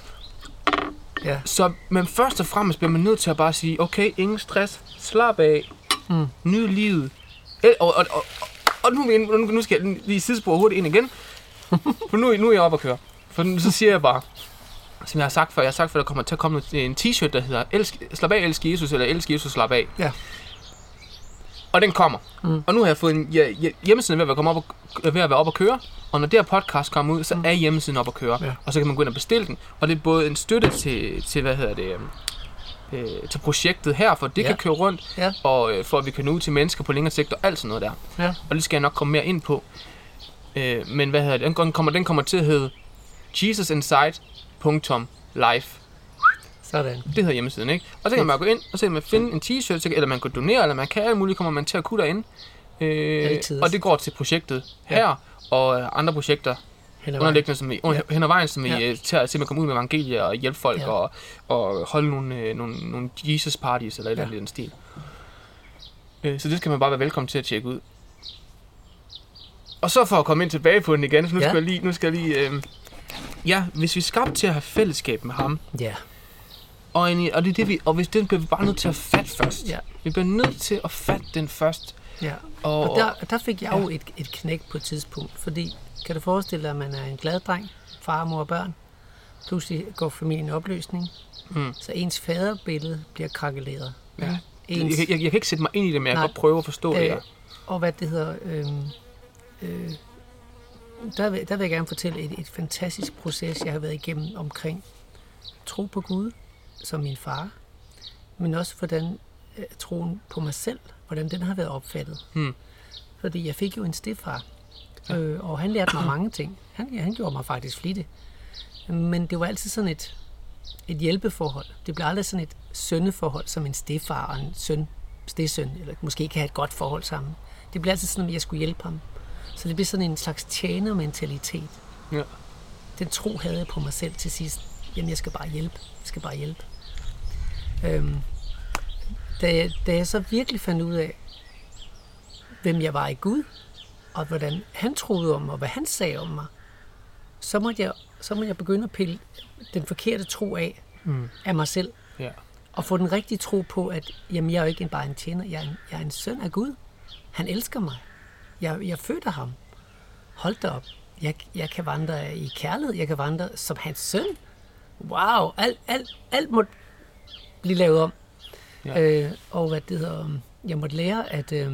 B: Ja,
A: Så, men først og fremmest bliver man nødt til at bare sige, okay, ingen stress, slap af,
B: Mm.
A: nyd livet. Og, og, og, og nu, nu, nu skal jeg lige sidespore hurtigt ind igen, for nu, nu er jeg oppe at køre. For nu, så siger jeg bare, som jeg har sagt før, jeg har sagt før, der kommer til at komme en t-shirt, der hedder elsk, Slap af, elsk Jesus, eller Elsk Jesus, slap af.
B: Ja.
A: Og den kommer.
B: Mm.
A: Og nu har jeg fået en ja, ja, hjemmesiden ved at, komme op og, øh, ved at være op at køre. Og når det her podcast kommer ud, så er hjemmesiden op at køre.
B: Ja.
A: Og så kan man gå ind og bestille den. Og det er både en støtte til, til hvad hedder det, øhm, øh, til projektet her, for det
B: Ja.
A: kan køre rundt,
B: Ja.
A: og øh, for at vi kan nå ud til mennesker på længere sigt og alt sådan noget der.
B: ja.
A: Og det skal jeg nok komme mere ind på. Øh, men hvad hedder det? Den kommer, den kommer til at hedde jesusinsight.life.
B: Sådan.
A: Det hedder hjemmesiden, ikke? Og så kan man gå ind, og kan man finde en t-shirt, kan- eller man kan donere, eller man kan alt muligt, kommer man til at kunne derinde. Øh,
B: Altid.
A: og det går til projektet
B: Ja.
A: her, og øh, andre projekter
B: Hen
A: underliggende, som i,
B: Ja.
A: hen ad vejen, som i,
B: Ja.
A: øh, til at komme ud med evangeliet og hjælpe folk,
B: Ja.
A: og, og holde nogle, øh, nogle, nogle Jesus parties, eller et eller
B: Ja.
A: andet i den stil. Øh, så det skal man bare være velkommen til at tjekke ud. Og så for at komme ind tilbage på den igen, så nu
B: Ja.
A: skal jeg lige, nu skal jeg lige øh, ja, hvis vi er skabt til at have fællesskab med ham,
B: Ja.
A: og, en, og det er det, vi, og hvis den bliver vi bare nødt til at fatte først.
B: Ja.
A: Vi bliver nødt til at fatte den først.
B: Ja.
A: Og,
B: Og der, der fik jeg
A: Ja.
B: jo et, et knæk på et tidspunkt, fordi kan du forestille dig, at man er en glad dreng, far, mor og børn, pludselig går familien i opløsning,
A: Mm.
B: så ens faderbillede bliver krakeleret.
A: Ja. jeg,
B: Ens,
A: jeg, jeg, kan ikke sætte mig ind i det, men jeg kan
B: Nej.
A: godt prøve at forstå det
B: Øh,
A: her.
B: og hvad det hedder, øh, øh, der, vil, der vil jeg gerne fortælle et, et fantastisk proces, jeg har været igennem omkring tro på Gud som min far, men også hvordan øh, troen på mig selv, hvordan den har været opfattet.
A: Hmm.
B: Fordi jeg fik jo en stefar, øh, og han lærte mig mange ting. Han, han gjorde mig faktisk flittig. Men det var altid sådan et, et hjælpeforhold. Det blev aldrig sådan et sønneforhold, som en stefar og en søn, stedsøn, eller måske kan have et godt forhold sammen. Det blev altid sådan, at jeg skulle hjælpe ham. Så det blev sådan en slags tjenermentalitet.
A: Ja.
B: Den tro havde jeg på mig selv til sidst. Jamen, jeg skal bare hjælpe. Jeg skal bare hjælpe. Øhm, da, jeg, da jeg så virkelig fandt ud af, hvem jeg var i Gud, og hvordan han troede om mig, og hvad han sagde om mig, så måtte jeg, så måtte jeg begynde at pille den forkerte tro af,
A: Mm.
B: af mig selv,
A: Ja.
B: og få den rigtige tro på, at jamen, jeg er jo ikke bare en tjener, jeg er en, jeg er en søn af Gud. Han elsker mig. Jeg, jeg født af ham. Hold da op. Jeg, jeg kan vandre i kærlighed. Jeg kan vandre som hans søn. Wow. Alt, alt, alt må blive lavet om.
A: Ja.
B: Øh, og hvad det hedder, jeg måtte lære at, øh,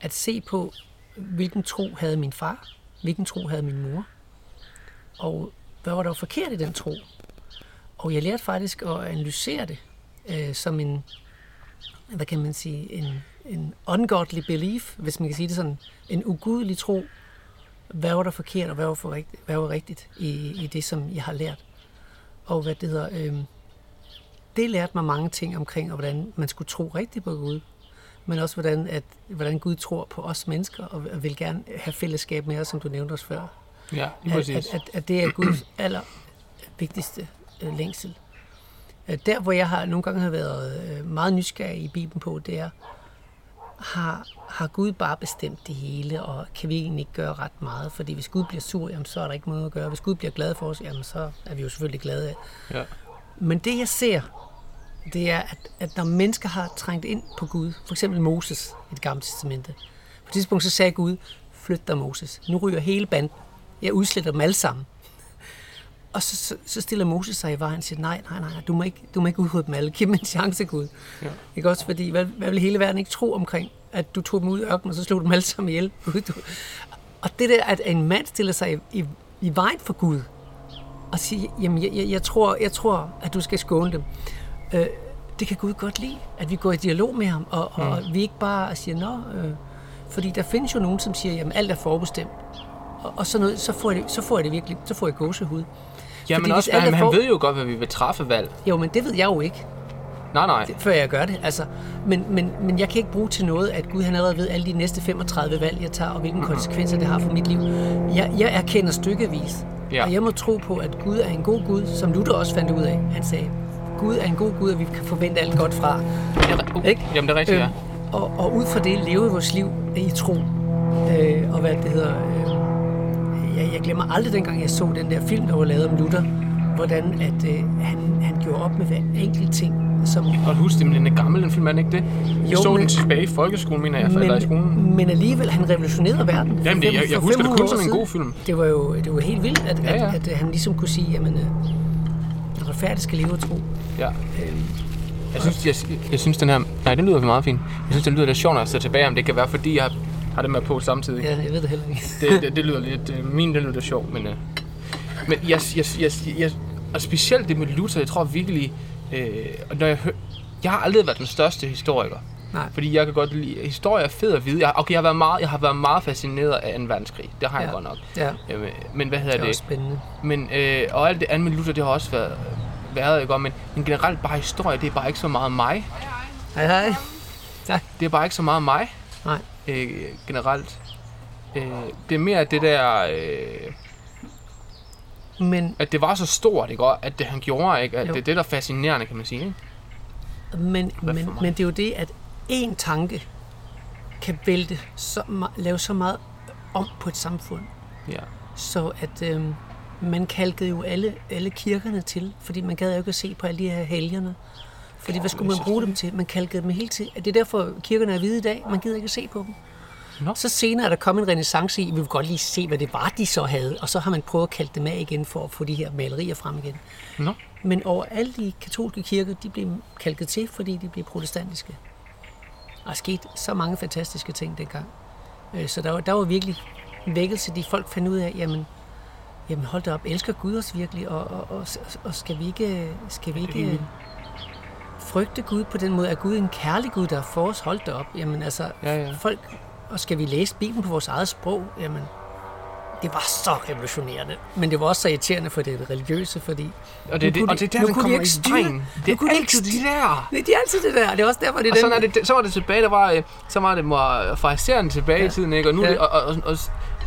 B: at se på, hvilken tro havde min far, hvilken tro havde min mor, og hvad var der forkert i den tro. Og jeg lærte faktisk at analysere det øh, som en, hvad kan man sige, en, en ungodly belief, hvis man kan sige det sådan, en ugudelig tro. Hvad var der forkert, og hvad var, for rigtigt, hvad var rigtigt i, i det, som jeg har lært. Og hvad det hedder, øh, det lærte mig mange ting omkring, og hvordan man skulle tro rigtigt på Gud. Men også hvordan, at, hvordan Gud tror på os mennesker, og og vil gerne have fællesskab med os, som du nævnte os før.
A: Ja, lige præcis.
B: at, at, at det er Guds aller vigtigste øh, længsel. Øh, Der, hvor jeg har nogle gange har været øh, meget nysgerrig i Bibelen på, det er, har, har Gud bare bestemt det hele, og kan vi egentlig ikke gøre ret meget? Fordi hvis Gud bliver sur, jamen, så er der ikke noget at gøre. Hvis Gud bliver glad for os, jamen, så er vi jo selvfølgelig glade.
A: Ja.
B: Men det jeg ser, det er, at, at når mennesker har trængt ind på Gud, for eksempel Moses i det gamle testamente, på et tidspunkt så sagde Gud, flyt dig Moses, nu ryger hele banden, jeg udsletter dem alle sammen. Og så, så, så stiller Moses sig i vejen og siger, nej, nej, nej, du må ikke, du må ikke udrydde dem alle, giv dem en chance, Gud.
A: Ja.
B: Ikke også, fordi hvad, hvad vil hele verden ikke tro omkring, at du tog dem ud i ørkenen, og så slog dem alle sammen ihjel? Du- Og det der, at en mand stiller sig i, i, i vejen for Gud, og siger, jamen jeg, jeg, jeg, tror, jeg tror, at du skal skåne dem. Øh, det kan Gud godt lide, at vi går i dialog med ham, og, og
A: Mm.
B: vi ikke bare siger, nå, øh, fordi der findes jo nogen, som siger, jamen alt er forbestemt. Og, og så, noget, så, får jeg det, så får jeg det virkelig, så får jeg gåsehud.
A: Ja, men også, han, han
B: får-
A: ved jo godt, hvad vi vil træffe valg.
B: Jo, men det ved jeg jo ikke,
A: Nej, nej.
B: før jeg gør det. Altså, men, men, men jeg kan ikke bruge til noget, at Gud han allerede ved alle de næste 35 valg, jeg tager, og hvilke konsekvenser det har for mit liv. Jeg, jeg erkender stykkevis.
A: Ja.
B: Og jeg må tro på, at Gud er en god Gud, som Luther også fandt ud af. Han sagde, Gud er en god Gud, og vi kan forvente alt godt fra.
A: Ja, uh,
B: Ikke?
A: Jamen, det er rigtigt, ja.
B: Øhm, og, og ud fra det leve vores liv i tro. Øh, og hvad det hedder... Øh, jeg, jeg glemmer aldrig dengang, jeg så den der film, der var lavet om Luther, hvordan at, øh, han, han gjorde op med hver enkelt ting, som...
A: Godt huske det, men er gammel, den film, er ikke det? Jeg
B: Jo,
A: så
B: men-
A: den tilbage i folkeskolen, mener jeg, eller i skolen.
B: Men, men alligevel, han revolutionerede verden.
A: Jamen, det, jeg, jeg husker det
B: 500
A: kun som en god film.
B: Det var jo det var helt vildt, at,
A: Ja, ja.
B: At, at, at han ligesom kunne sige, jamen, øh, retfærdigt skal leve og tro.
A: Ja.
B: Øhm,
A: Jeg synes, jeg, jeg synes den her... Nej, den lyder meget fint. Jeg synes, den lyder lidt sjovt, når jeg ser tilbage, om det kan være, fordi jeg har det med på samtidig.
B: ja, jeg ved det heller ikke.
A: Det, det, det lyder lidt... øh, Min, den lyder sjov, men... Øh, men jeg, jeg, jeg, jeg, og specielt det med Luther, jeg tror virkelig... Øh, når jeg hører... Jeg har aldrig været den største historiker.
B: Nej.
A: Fordi jeg kan godt lide... Historie er fed at vide. Jeg, okay, jeg har, været meget, jeg har været meget fascineret af 2. verdenskrig. Det har jeg
B: Ja.
A: godt nok.
B: Ja,
A: Jamen, men hvad hedder
B: det er
A: det?
B: også spændende.
A: Men, øh, og alt det andet med Luther, det har også været, været ikke? Men, men generelt bare historie, det er bare ikke så meget mig.
B: Hej, hej.
A: Det er bare ikke så meget mig,
B: Nej.
A: øh, generelt. Øh, det er mere det der, øh,
B: Men,
A: at det var så stort, ikke? Og at det han gjorde, ikke? At
B: Jo.
A: det er det, der er fascinerende, kan man sige, ikke?
B: men, men, men det er jo det, at én tanke kan vælte så, lave så meget om på et samfund.
A: Ja.
B: Så at øhm, man kalkede jo alle, alle kirkerne til, fordi man gad jo ikke at se på alle de her helgerne. Fordi hvad skulle man bruge dem til? Man kalkede dem hele tiden. Det er derfor, kirkerne er hvide i dag. Man gider ikke at se på dem.
A: Nå.
B: Så senere er der kommet en renaissance i, vi vil godt lige se, hvad det var, de så havde. Og så har man prøvet at kalke dem af igen for at få de her malerier frem igen.
A: Nå.
B: Men over alle de katolske kirker, de blev kalket til, fordi de blev protestantiske. Der er sket så mange fantastiske ting dengang. Øh, Så der var, der var virkelig en vækkelse, de folk fandt ud af, jamen, jamen hold da op, elsker Gud os virkelig, og, og, og, og skal vi ikke, skal vi ikke frygte Gud på den måde? Er Gud en kærlig Gud, der er for os? Hold da op. Jamen altså,
A: Ja, ja.
B: folk, og skal vi læse Bibelen på vores eget sprog? Jamen, det var så revolutionerende. Men det var også så irriterende for det religiøse, fordi
A: Og det, det,
B: kunne
A: og
B: de-
A: det er der,
B: nu
A: det
B: kunne de
A: kommer
B: ikke styre-
A: Det er
B: kunne de ikke
A: altid de der.
B: Nej, de er altid det der. Det er også derfor, det er
A: Og
B: den.
A: sådan er det, så var det tilbage, der var, øh, så var det var fraiserende tilbage
B: Ja.
A: i tiden, ikke? Og, nu,
B: Ja.
A: ja. og, og, og,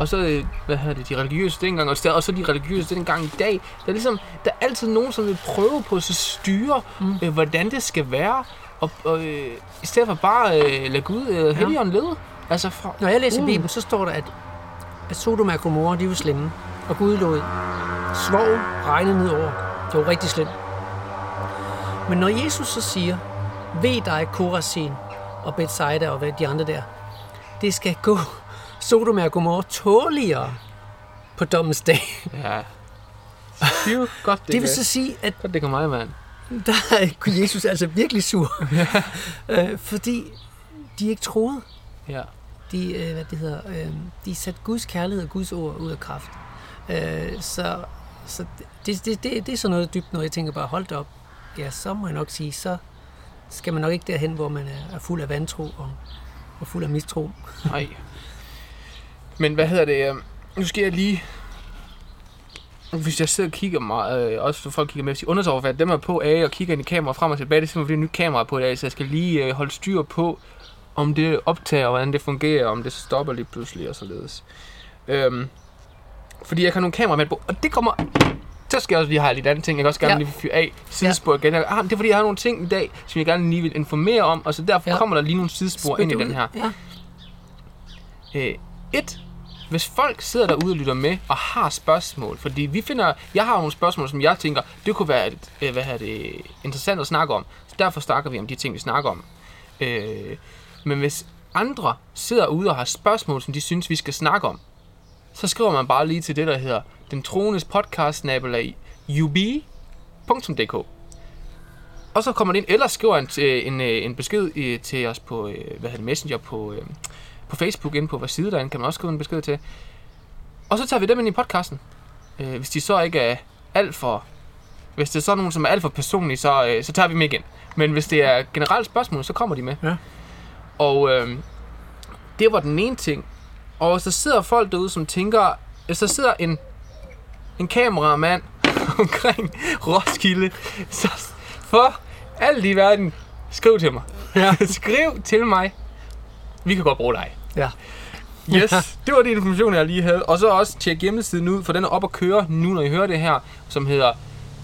A: og, så, øh, hvad hedder det, de religiøse dengang, og, så- og så de religiøse dengang i dag. Der er ligesom, der er altid nogen, som vil prøve på at så styre, mm. øh, hvordan det skal være, og, og øh, i stedet for bare øh, lade Gud, øh, Helligånden lede. Altså fra,
B: Når jeg læser
A: Mm.
B: Bibelen, så står der, at, at Sodom og Gomorra, de var slemme. Og Gud lod svov regne ned over. Det var rigtig slemt. Men når Jesus så siger, ved dig Korazin og Bethsaida og hvad de andre der, det skal gå Sodom og Gomorra tåligere på dommens dag.
A: ja. Phew, godt det,
B: Det vil så sige, at
A: Godt det kan mig, mand.
B: der er Jesus altså virkelig sur. øh, fordi de ikke troede.
A: Ja
B: de, øh, hvad det hedder, øh, de satte Guds kærlighed og Guds ord ud af kraft. Øh, så så det, det, det, det er sådan noget dybt, når jeg tænker bare, hold da op. Ja, så må jeg nok sige, så skal man nok ikke derhen, hvor man er, er fuld af vantro og, og fuld af mistro. *laughs*
A: Nej. Men hvad hedder det? Øh, nu skal jeg lige... Hvis jeg sidder og kigger meget, øh, også når folk kigger med, hvis de dem er på af og kigger ind i kameraet frem og tilbage, det er simpelthen fordi, nyt kamera på i dag, så jeg skal lige øh, holde styr på, om det optager, og hvordan det fungerer, om det stopper lige pludselig og således. Øhm, fordi jeg kan nogle kameraer med på, og det kommer... Så skal jeg også lige have lidt andet ting, jeg kan også gerne
B: Ja.
A: ja. lige fyre af sidespor igen. Jeg, ah, det er fordi, jeg har nogle ting i dag, som jeg gerne lige vil informere om, og så derfor
B: Ja.
A: ja. kommer der lige nogle sidespor ind i
B: Spyt
A: den
B: ud.
A: her.
B: Ja.
A: Øh, et, hvis folk sidder derude og lytter med og har spørgsmål, fordi vi finder, jeg har nogle spørgsmål, som jeg tænker, det kunne være et, øh, hvad her det, interessant at snakke om. Så derfor snakker vi om de ting, vi snakker om. Øh, men hvis andre sidder ude og har spørgsmål, som de synes, vi skal snakke om, så skriver man bare lige til det, der hedder den troendes podcast af ub.dk. Og så kommer det ind, eller skriver øh, en, en, en besked øh, til os på hvad hedder det, Messenger på, på Facebook, inde på vores side derinde, kan man også skrive en besked til. Og så tager vi dem ind i podcasten. Hvis de så ikke er alt for... Hvis det er sådan nogen, som er alt for personlige, så, øh, så tager vi dem igen. Men hvis det er generelt spørgsmål, så kommer de med.
B: Ja.
A: Og øh, det var den ene ting. Og der sidder folk derude, som tænker... Hvis der sidder en, en kameramand *laughs* omkring Roskilde, så for alt i verden, skriv til mig.
B: Ja. *laughs*
A: skriv til mig. Vi kan godt bruge dig.
B: Ja.
A: Yes, det var de informationer, jeg lige havde. Og så også tjek hjemmesiden ud, for den er op at køre nu, når I hører det her, som hedder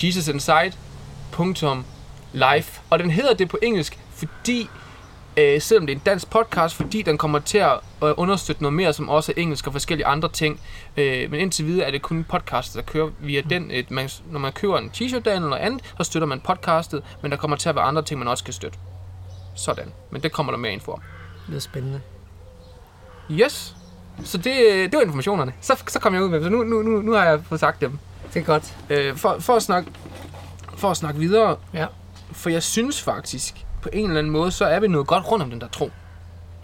A: jesusinside.live. Og den hedder det på engelsk, fordi, øh, selvom det er en dansk podcast, fordi den kommer til at øh, understøtte noget mere, som også er engelsk og forskellige andre ting. Øh, men indtil videre er det kun podcast, der kører via den. Øh, man, når man køber en t-shirt eller noget andet, så støtter man podcastet, men der kommer til at være andre ting, man også kan støtte. Sådan. Men det kommer der mere info om.
B: Det er spændende.
A: Yes. Så det, det var informationerne. Så, så kom jeg ud med dem. Så nu, nu, nu, nu har jeg fået sagt dem.
B: Det er godt.
A: Øh, for, for, at snakke, for at snakke videre,
B: Ja.
A: for jeg synes faktisk, på en eller anden måde, så er vi noget godt rundt om den der tro.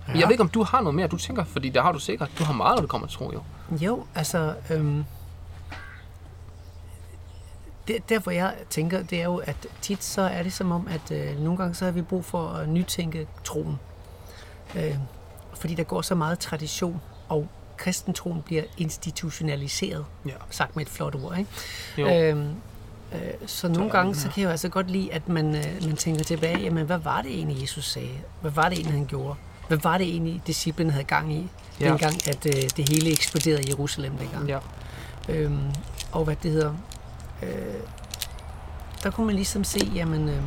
A: Ja. Jeg ved ikke, om du har noget mere, du tænker, fordi der har du sikkert. Du har meget, når det kommer til tro, jo.
B: Jo, altså... Øhm, det, der, hvor jeg tænker, det er jo, at tit så er det som om, at øh, nogle gange så har vi brug for at nytænke troen. Øh, fordi der går så meget tradition, og kristentroen bliver institutionaliseret,
A: Ja.
B: sagt med et flot ord. Ikke?
A: Jo.
B: Øhm, øh, så nogle gange, så kan jeg jo altså godt lide, at man, øh, man tænker tilbage, jamen hvad var det egentlig, Jesus sagde? Hvad var det egentlig, han gjorde? Hvad var det egentlig, disciplen havde gang i,
A: Ja.
B: dengang, at øh, det hele eksploderede i Jerusalem dengang?
A: ja.
B: Øhm, og hvad det hedder, øh, der kunne man ligesom se, jamen, øh,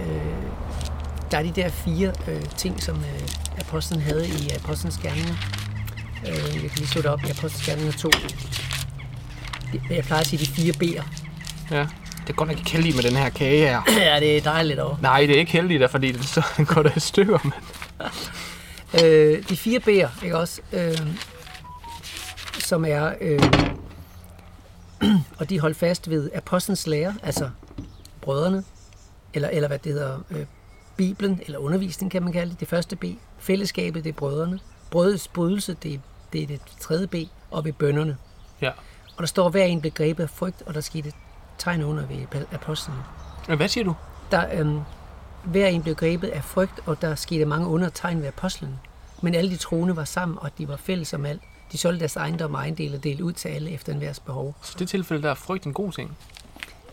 B: øh, der er de der fire øh, ting, som øh, apostlen havde i Apostlenes Gerninger. Øh, jeg kan lige slå det op i Apostlenes Gerninger 2. Jeg plejer at sige de fire B'er.
A: ja. Det er godt nok ikke heldigt med den her kage her. *clears throat*
B: ja, det er dejligt over.
A: Nej, det er ikke heldigt, der, fordi det så *laughs* går der i stykker. Men... *laughs*
B: Øh, de fire B'er, ikke også? Øh, som er, øh, *clears throat* og de holdt fast ved apostens lære, altså brødrene, eller, eller hvad det hedder, øh, Bibelen, eller undervisning kan man kalde det, det første B. Fællesskabet, det er brødrene. Brødets brydelse, det, det er det tredje B, og ved bønderne.
A: Ja.
B: Og der står hver en begrebet af frygt, og der skete tegn under ved apostlene.
A: Hvad siger du?
B: Der, øhm, hver en blev grebet af frygt, og der skete mange undertegn ved apostlen. Men alle de troende var sammen, og de var fælles om alt. De solgte deres ejendom og ejendele og delte ud til alle efter enhvers behov.
A: Så i det tilfælde, der er frygt en god ting.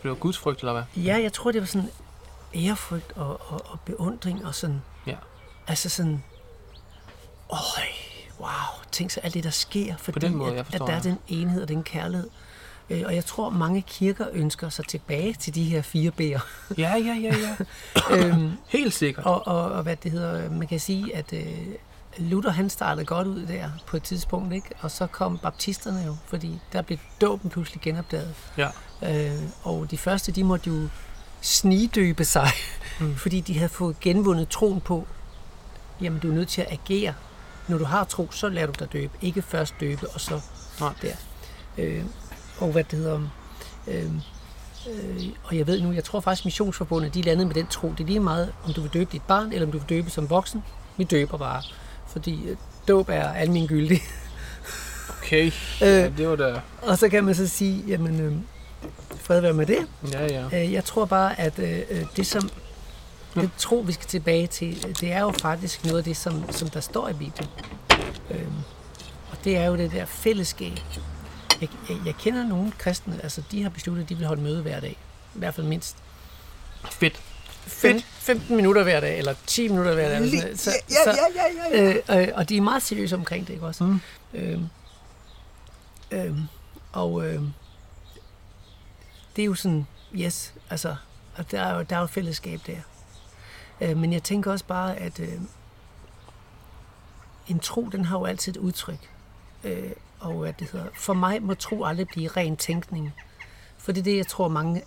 A: Det var Guds frygt, eller hvad?
B: Ja, jeg tror, det var sådan ærefrygt og, og, og beundring og sådan,
A: Ja.
B: altså sådan, øj, wow, tænk så alt det, der sker, fordi
A: den måde,
B: at, at der er den enhed og den kærlighed. Øh, Og jeg tror, mange kirker ønsker sig tilbage til de her fire B'er.
A: Ja, ja, ja, ja. *laughs*
B: øhm, *clears throat*
A: Helt sikkert.
B: Og, og, og hvad det hedder, man kan sige, at øh, Luther han startede godt ud der på et tidspunkt, ikke? og så kom baptisterne jo, fordi der blev dåben pludselig genopdaget.
A: Ja.
B: Øh, og de første, de måtte jo snigdøbe sig, mm. *laughs* fordi de havde fået genvundet troen på, jamen du er nødt til at agere. Når du har tro, så lader du dig døbe. Ikke først døbe, og så
A: Nej.
B: der. Øh, og hvad det hedder... Øh, øh, og jeg ved nu, jeg tror faktisk, Missionsforbundet, de landede med den tro. Det er lige meget, om du vil døbe dit barn, eller om du vil døbe som voksen. Vi døber bare, fordi øh, dåb er almengyldig.
A: Okay. *laughs* Ja, det var da...
B: og så kan man så sige, jamen, øh, fred være med det.
A: Ja, ja.
B: Øh, Jeg tror bare, at øh, øh, det som det tro, vi skal tilbage til, øh, det er jo faktisk noget af det, som, som der står i Bibelen. Øhm, og det er jo det der fællesskab. Jeg, jeg, jeg kender nogle kristne, altså de har besluttet, at de vil holde møde hver dag. I hvert fald mindst
A: Fedt.
B: Fem, 15 minutter hver dag, eller 10 minutter hver dag. eller sådan noget. Så, så,
A: ja, ja,
B: Øh, øh, og de er meget seriøse omkring det, ikke også?
A: Mm.
B: Øhm, øhm, og øhm, det er jo sådan, yes, altså, og der er jo, der er jo et fællesskab der. Øh, men jeg tænker også bare, at øh, en tro, den har jo altid et udtryk. Øh, og hvad det hedder, for mig må tro aldrig blive ren tænkning. For det er det, jeg tror mange,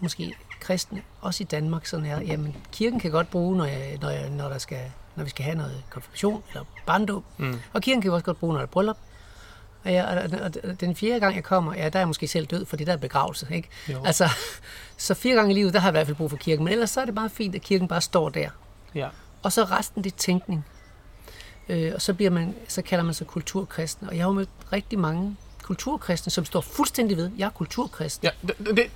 B: måske kristne, også i Danmark, sådan er, jamen kirken kan godt bruge, når, jeg, når, jeg, når, der skal, når vi skal have noget konfirmation eller barndåb.
A: Mm.
B: Og kirken kan også godt bruge, når der er bryllup. Og, jeg, og, den fjerde gang, jeg kommer, ja, der er jeg måske selv død, fordi der er begravelse. Ikke?
A: Jo.
B: Altså, så fire gange i livet, der har jeg i hvert fald brug for kirken. Men ellers så er det meget fint, at kirken bare står der.
A: Ja.
B: Og så resten, det er tænkning. Øh, og så, bliver man, så kalder man sig kulturkristen. Og jeg har mødt rigtig mange kulturkristne, som står fuldstændig ved, jeg er kulturkristen.
A: Ja, det, det,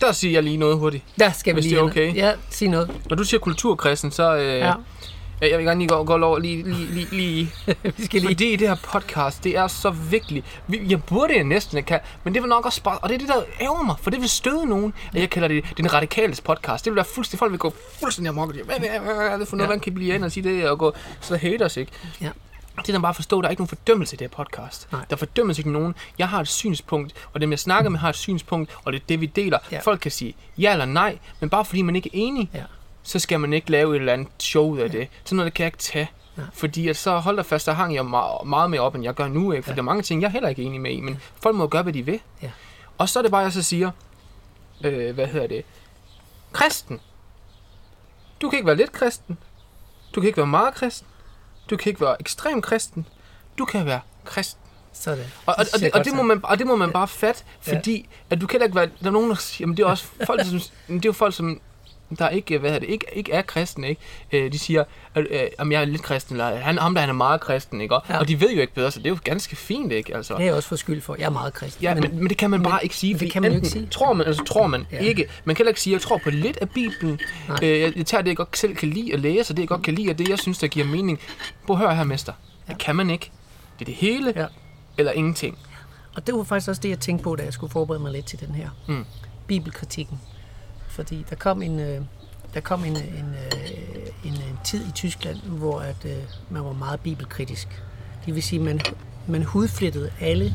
A: der siger jeg lige noget hurtigt.
B: Der skal vi lige
A: det er okay.
B: Ja, sig noget.
A: Når du siger kulturkristen, så... Øh,
B: Ja.
A: Jeg vil gerne lige gå, gå lov lige, lige, lige, lige *laughs*
B: vi skal lige...
A: Fordi det her podcast, det er så vigtigt. Vi- Jeg burde jeg næsten ikke kan, men det vil nok også bare, og det er det, der ærger mig, for det vil støde nogen, at jeg kalder det den radikales podcast. Det vil være fuldstændig, folk vil gå fuldstændig amok. Hvad, hvad, hvad, hvad er det for noget,
B: Ja.
A: man kan blive ind og sige det, og gå så haters, ikke?
B: Ja.
A: Det er bare at forstå, der er ikke nogen fordømmelse i det her podcast.
B: Nej.
A: Der fordømmes ikke nogen. Jeg har et synspunkt, og dem jeg snakker med har et synspunkt, og det er det, vi deler.
B: Ja.
A: Folk kan sige ja eller nej, men bare fordi man ikke er enig,
B: Ja.
A: Så skal man ikke lave et eller andet show ud af det. Sådan noget, det kan jeg ikke tage.
B: Ja.
A: Fordi at så hold da fast, der hang jeg meget, meget mere op, end jeg gør nu. Ikke? For
B: Ja.
A: ja. der er mange ting, jeg er heller ikke enig med i, men folk må gøre, hvad de vil.
B: Ja.
A: Og så er det bare, jeg så siger, øh, hvad hedder det, kristen. Du kan ikke være lidt kristen. Du kan ikke være meget kristen. Du kan ikke være ekstrem kristen. Du kan være kristen.
B: Sådan.
A: Og, og, og, det, og, det, må
B: sagt.
A: man, og det må man bare fatte,
B: Ja.
A: fordi at du kan ikke være... Der er nogen, der siger, jamen det er også *laughs* folk, som, det er jo folk, som der ikke, hvad det, ikke, ikke er kristne, ikke? Øh, de siger, at øh, om jeg er lidt kristen, eller han, ham der han er meget kristen, ikke? Og,
B: Ja.
A: og de ved jo ikke bedre, så det er jo ganske fint, ikke? Altså,
B: Det er jeg også for skyld for. Jeg er meget kristen.
A: Ja, men, men, men det kan man
B: men-
A: bare ikke sige,
B: det kan man jo ikke sige.
A: tror man, altså tror man
B: ja.
A: ikke. Man kan heller ikke sige, jeg tror på lidt af Bibelen.
B: Nej.
A: Øh, jeg, jeg tager det, jeg godt selv kan lide at læse, og det, jeg godt kan lide, og det, jeg synes, der giver mening. Prøv at høre her, mester.
B: Ja.
A: Det kan man ikke. Det er det hele,
B: Ja.
A: eller ingenting.
B: Og det var faktisk også det, jeg tænkte på, da jeg skulle forberede mig lidt til den her
A: Mm.
B: bibelkritikken. Fordi der kom en, øh, der kom en, en, øh, en, en tid i Tyskland, hvor at, øh, man var meget bibelkritisk. Det vil sige, man, man hudflettede alle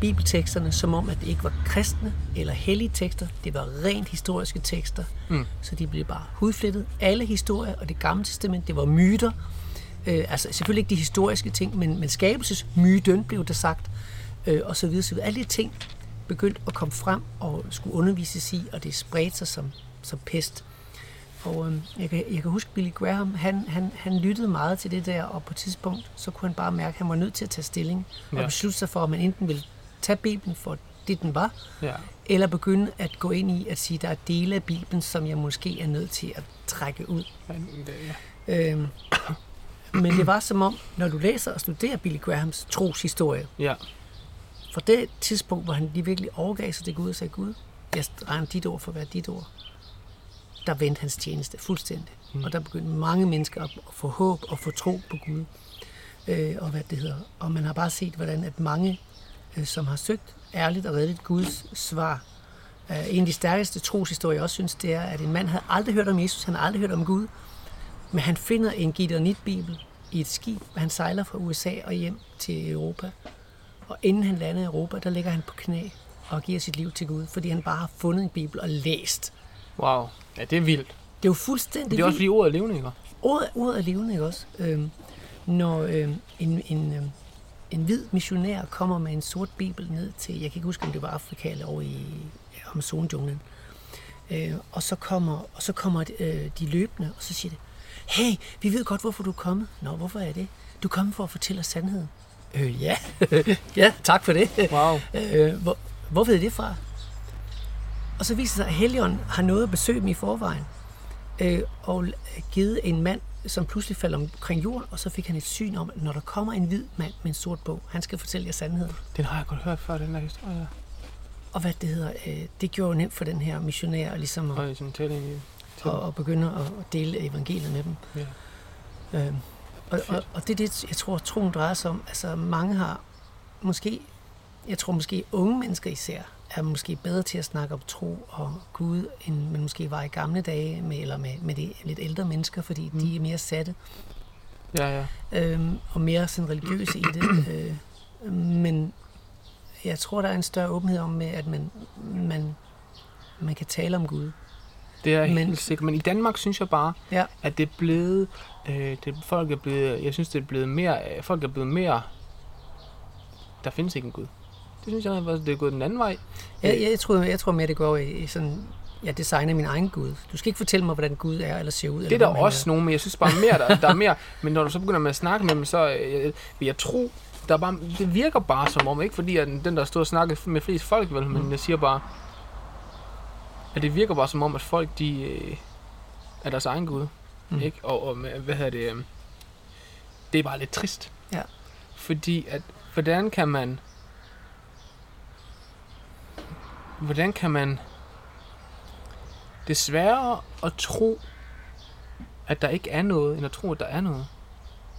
B: bibelteksterne, som om, at det ikke var kristne eller hellige tekster. Det var rent historiske tekster.
A: Mm.
B: Så de blev bare hudflettet. Alle historier og det gamle testament, det var myter. Øh, altså selvfølgelig ikke de historiske ting, men, men skabelsesmyten blev der sagt, øh, og så videre, så videre. Alle de ting begyndte at komme frem og skulle undervises i, og det spredte sig som, som pest. Og øh, jeg, kan, jeg kan huske Billy Graham, han, han, han lyttede meget til det der, og på et tidspunkt, så kunne han bare mærke, at han var nødt til at tage stilling, og
A: Ja.
B: beslutte sig for, at man enten ville tage Bibelen for det, den var,
A: Ja.
B: eller begynde at gå ind i at sige, at der er dele af Bibelen, som jeg måske er nødt til at trække ud.
A: Men, det- ja.
B: Øhm, men det var som om, når du læser og studerer Billy Grahams troshistorie,
A: ja.
B: Fra det tidspunkt, hvor han lige virkelig overgav sig til Gud og sagde, Gud, jeg regner dit ord for at være dit ord, der vendte hans tjeneste fuldstændig. Mm. Og der begyndte mange mennesker at få håb og få tro på Gud. Øh, og hvad det hedder. Og man har bare set, hvordan at mange, øh, som har søgt ærligt og redeligt Guds svar, øh, en af de stærkeste troshistorier, jeg også synes, det er, at en mand havde aldrig hørt om Jesus, han havde aldrig hørt om Gud, men han finder en Gideonit-bibel i et skib, og han sejler fra USA og hjem til Europa. Og inden han lander i Europa, der ligger han på knæ og giver sit liv til Gud, fordi han bare har fundet en bibel og læst.
A: Wow. Ja, det er vildt.
B: Det er jo fuldstændig
A: Det er også fordi ordet er levende, ikke?
B: Ordet, ordet er levende, ikke også? Øhm, når øhm, en, en, øhm, en hvid missionær kommer med en sort bibel ned til, jeg kan ikke huske, om det var Afrika eller over i Amazon-junglen, øh, og så kommer, og så kommer øh, de løbende, og så siger de, hey, vi ved godt, hvorfor du er kommet. Nå, hvorfor er det? Du er kommet for at fortælle os sandheden. Øh, ja. *laughs* ja, tak for det.
A: Wow.
B: Øh, hvor, hvor ved I det fra? Og så viser det sig, at Helion har noget at besøge dem i forvejen. Øh, og givet en mand, som pludselig falder omkring jorden, og så fik han et syn om, at når der kommer en hvid mand med en sort bog, han skal fortælle jer sandheden.
A: Den har jeg godt hørt før, den der historie.
B: Og hvad det hedder, øh, det gjorde jo nemt for den her missionær ligesom at,
A: Og sådan tælling i.
B: at, at begynde at at dele evangeliet med dem.
A: Ja.
B: Øh, og, og, og det er det, jeg tror, troen drejer sig om. Altså mange har måske, jeg tror måske unge mennesker især, er måske bedre til at snakke om tro og Gud, end man måske var i gamle dage, med, eller med, med de lidt ældre mennesker, fordi mm. de er mere satte
A: Ja, ja.
B: øhm, og mere sådan religiøse i det. *coughs* Øh, men jeg tror, der er en større åbenhed om, med, at man, man, man kan tale om Gud.
A: Det er jeg
B: Men-
A: helt sikkert. Men i Danmark synes jeg bare,
B: Ja.
A: at det er blevet, øh, det, folk er blevet, jeg synes det er blevet mere, øh, folk er blevet mere, der findes ikke en Gud. Det synes jeg, at det er gået den anden vej.
B: Jeg, jeg, tror, jeg tror mere, det går i, i sådan, jeg designer min egen Gud. Du skal ikke fortælle mig, hvordan Gud er eller ser ud.
A: Det er
B: eller
A: der også nogen, men jeg synes bare mere, der, der er *laughs* mere. Men når du så begynder med at snakke med dem, så øh, vil jeg tro, der er bare, det virker bare som om, ikke fordi at den der stod og snakkede med flest folk, vel, men jeg siger bare, at det virker bare som om, at folk, de øh, er deres egen Gud.
B: Mm.
A: Ikke? Og, og med- hvad hedder det, øh, det er bare lidt trist.
B: Ja.
A: Fordi at, hvordan kan man... Hvordan kan man... Det sværere at tro, at der ikke er noget, end at tro, at der er noget.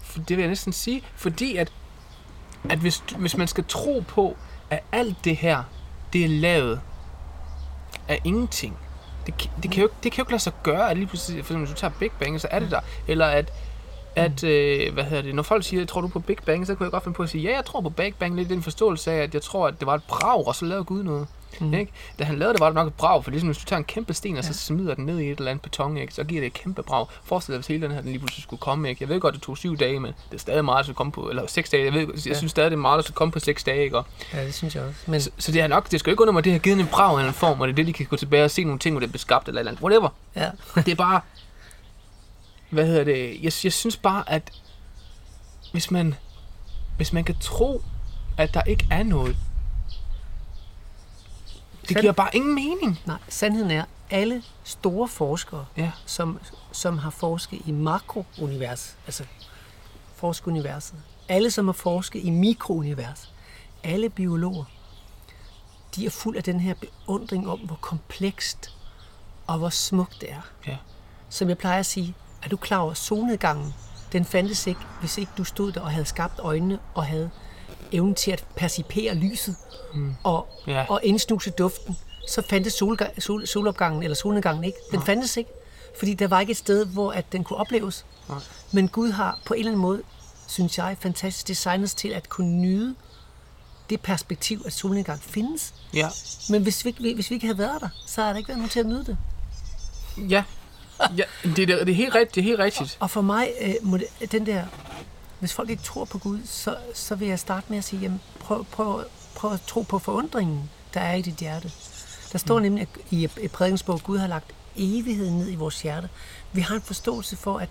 A: For det vil jeg næsten sige. Fordi at, at hvis, hvis man skal tro på, at alt det her, det er lavet af ingenting. Det, det, kan jo, det kan jo ikke lade sig gøre, at lige pludselig, for eksempel, hvis du tager Big Bang, så er det der. Eller at, at øh, hvad hedder det, når folk siger, tror du på Big Bang, så kunne jeg godt finde på at sige, ja, jeg tror på Big Bang, lidt i den forståelse af, at jeg tror, at det var et brag, og så lavede Gud noget.
B: Mm.
A: Ikke? Da han lavede det, var det nok et brag, for ligesom hvis du tager en kæmpe sten, og så smider den ned i et eller andet beton, ikke? så giver det et kæmpe brag. Forestil dig, hvis hele den her den lige pludselig skulle komme. Ikke? Jeg ved godt, det tog syv dage, men det er stadig meget, at skulle komme på, eller seks dage. Jeg, ved, jeg
B: Ja.
A: synes stadig, det er meget, at skulle komme på seks dage. Ikke? Og,
B: Ja, det synes jeg også. Men
A: så, så, det er nok, det skal jo ikke under mig, det har givet en brag eller en form, og det er det, de kan gå tilbage og se nogle ting, hvor det er beskabt eller et eller andet. Whatever.
B: ja,
A: Det er bare... Hvad hedder det? Jeg, jeg synes bare, at hvis man, hvis man kan tro, at der ikke er noget, det giver bare ingen mening.
B: nej, sandheden er, alle store forskere,
A: Ja.
B: som, som har forsket i makrounivers, altså forskeruniverset, alle som har forsket i mikrounivers, alle biologer, de er fuld af den her beundring om, hvor komplekst og hvor smukt det er.
A: Ja.
B: Som jeg plejer at sige, er du klar over, solnedgangen, den fandtes ikke, hvis ikke du stod der og havde skabt øjnene og havde evnen til at percipere lyset mm. og,
A: Ja.
B: og indsnuse duften, så fandtes solga- sol, solopgangen eller solnedgangen ikke. Den fandtes ikke, fordi der var ikke et sted, hvor at den kunne opleves.
A: Nej.
B: Men Gud har på en eller anden måde, synes jeg, fantastisk designet til at kunne nyde det perspektiv, at solnedgang findes.
A: Ja.
B: Men hvis vi, hvis vi ikke havde været der, så havde der ikke været nogen til at nyde det.
A: Ja. ja det, det, det, er helt rigtigt. Det er helt rigtigt.
B: Og for mig, øh, må det, den der, hvis folk ikke tror på Gud, så, så vil jeg starte med at sige, jamen, prøv, prøv, prøv at tro på forundringen, der er i dit hjerte. Der står nemlig at i et prædikensbog, at Gud har lagt evigheden ned i vores hjerte. Vi har en forståelse for, at,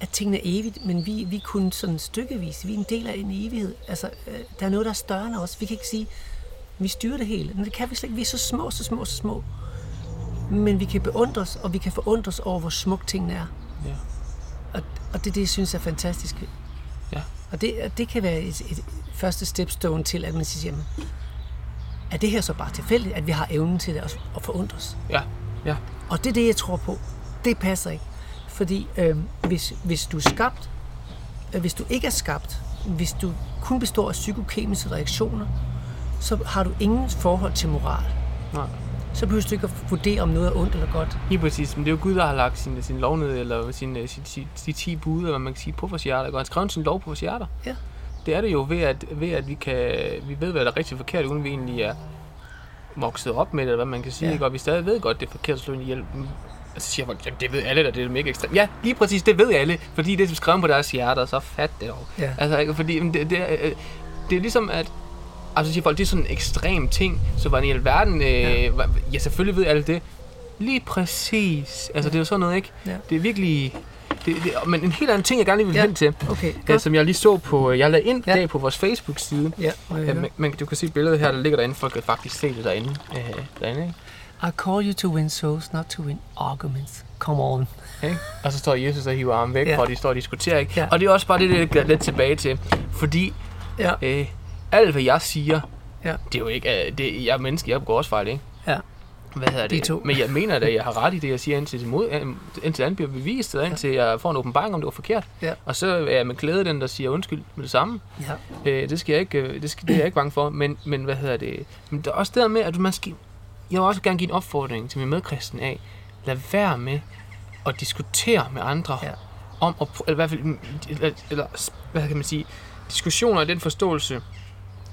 B: at tingene er evigt, men vi, vi er kun sådan stykkevis. Vi er en del af en evighed. Altså, øh, der er noget, der er større end os. Vi kan ikke sige, vi styrer det hele. Men det kan vi slet ikke. Vi er så små, så små, så små. Men vi kan beundres, og vi kan forundres over, hvor smuk tingene er.
A: Ja.
B: Og, og det er det, jeg synes er fantastisk.
A: Ja.
B: Og det, og det kan være et, et første stepstone til, at man siger, jamen, er det her så bare tilfældigt, at vi har evnen til det at, at forundres?
A: Ja. Ja.
B: Og det er det, jeg tror på. Det passer ikke. Fordi øh, hvis, hvis du er skabt, øh, hvis du ikke er skabt, hvis du kun består af psykokemiske reaktioner, så har du ingen forhold til moral.
A: Nej.
B: Så behøver du ikke at vurdere, om noget er ondt eller godt.
A: Lige præcis, men det er jo Gud, der har lagt sin, sin lov ned, eller sin, sin, sin, sin 10 bud, eller man kan sige, på vores hjerter. Og han skrev sin lov på vores hjerter.
B: Ja.
A: Det er det jo ved, at, ved, at vi, kan, vi ved, hvad der er rigtigt og forkert, uden vi egentlig er vokset op med det, eller hvad man kan sige.
B: Ja.
A: Og vi stadig ved godt, det er forkert at slå ind i hjælp. Og så siger folk, jamen det ved alle, der det er mega ekstremt. Ja, lige præcis, det ved alle, fordi det er skrevet på deres hjerter, så fat det dog.
B: Ja.
A: Altså, fordi det, det, er, øh, det er ligesom, at Altså siger folk, det er sådan en ekstrem ting, så hvordan i alverden, øh,
B: Ja.
A: ja. ja selvfølgelig ved alle det. Lige præcis. Altså det er jo sådan noget, ikke?
B: Ja.
A: Det er virkelig... Det, det, men en helt anden ting, jeg gerne lige vil
B: Ja.
A: ja. hen til,
B: Okay,
A: øh,
B: godt.
A: som jeg lige så på, jeg lagde ind
B: Ja.
A: dag på vores Facebook-side.
B: Ja,
A: Ja,
B: høre.
A: men, men du kan se billedet her, der ligger derinde. Folk kan faktisk se det derinde. Øh, derinde ikke?
B: I call you to win souls, not to win arguments. Come on.
A: Ikke? Og så står Jesus og hiver armen væk,
B: Ja.
A: ja. at de står og diskuterer. Ikke?
B: Ja.
A: Ja. Og det er også bare det, det er lidt tilbage til. Fordi
B: Ja,
A: øh, alt, hvad jeg siger,
B: Ja.
A: det er jo ikke... Øh, det, jeg er menneske, jeg begår også fejl, ikke?
B: ja.
A: Hvad hedder
B: De
A: det?
B: to.
A: Men jeg mener at jeg har ret i det, jeg siger, indtil det, mod, øh, indtil andet bliver bevist, eller indtil jeg får en åbenbaring, om det var forkert.
B: Ja.
A: Og så er jeg med glæde den, der siger undskyld med det samme.
B: ja.
A: Øh, det skal jeg ikke, øh, det, skal, det er jeg ikke bange for. Men, men hvad hedder det? Men der er også det der med, at man skal, jeg vil også gerne give en opfordring til min medkristen af, lad være med at diskutere med andre
B: Ja.
A: om, at, eller i hvert fald, eller, eller, hvad kan man sige, diskussioner i den forståelse,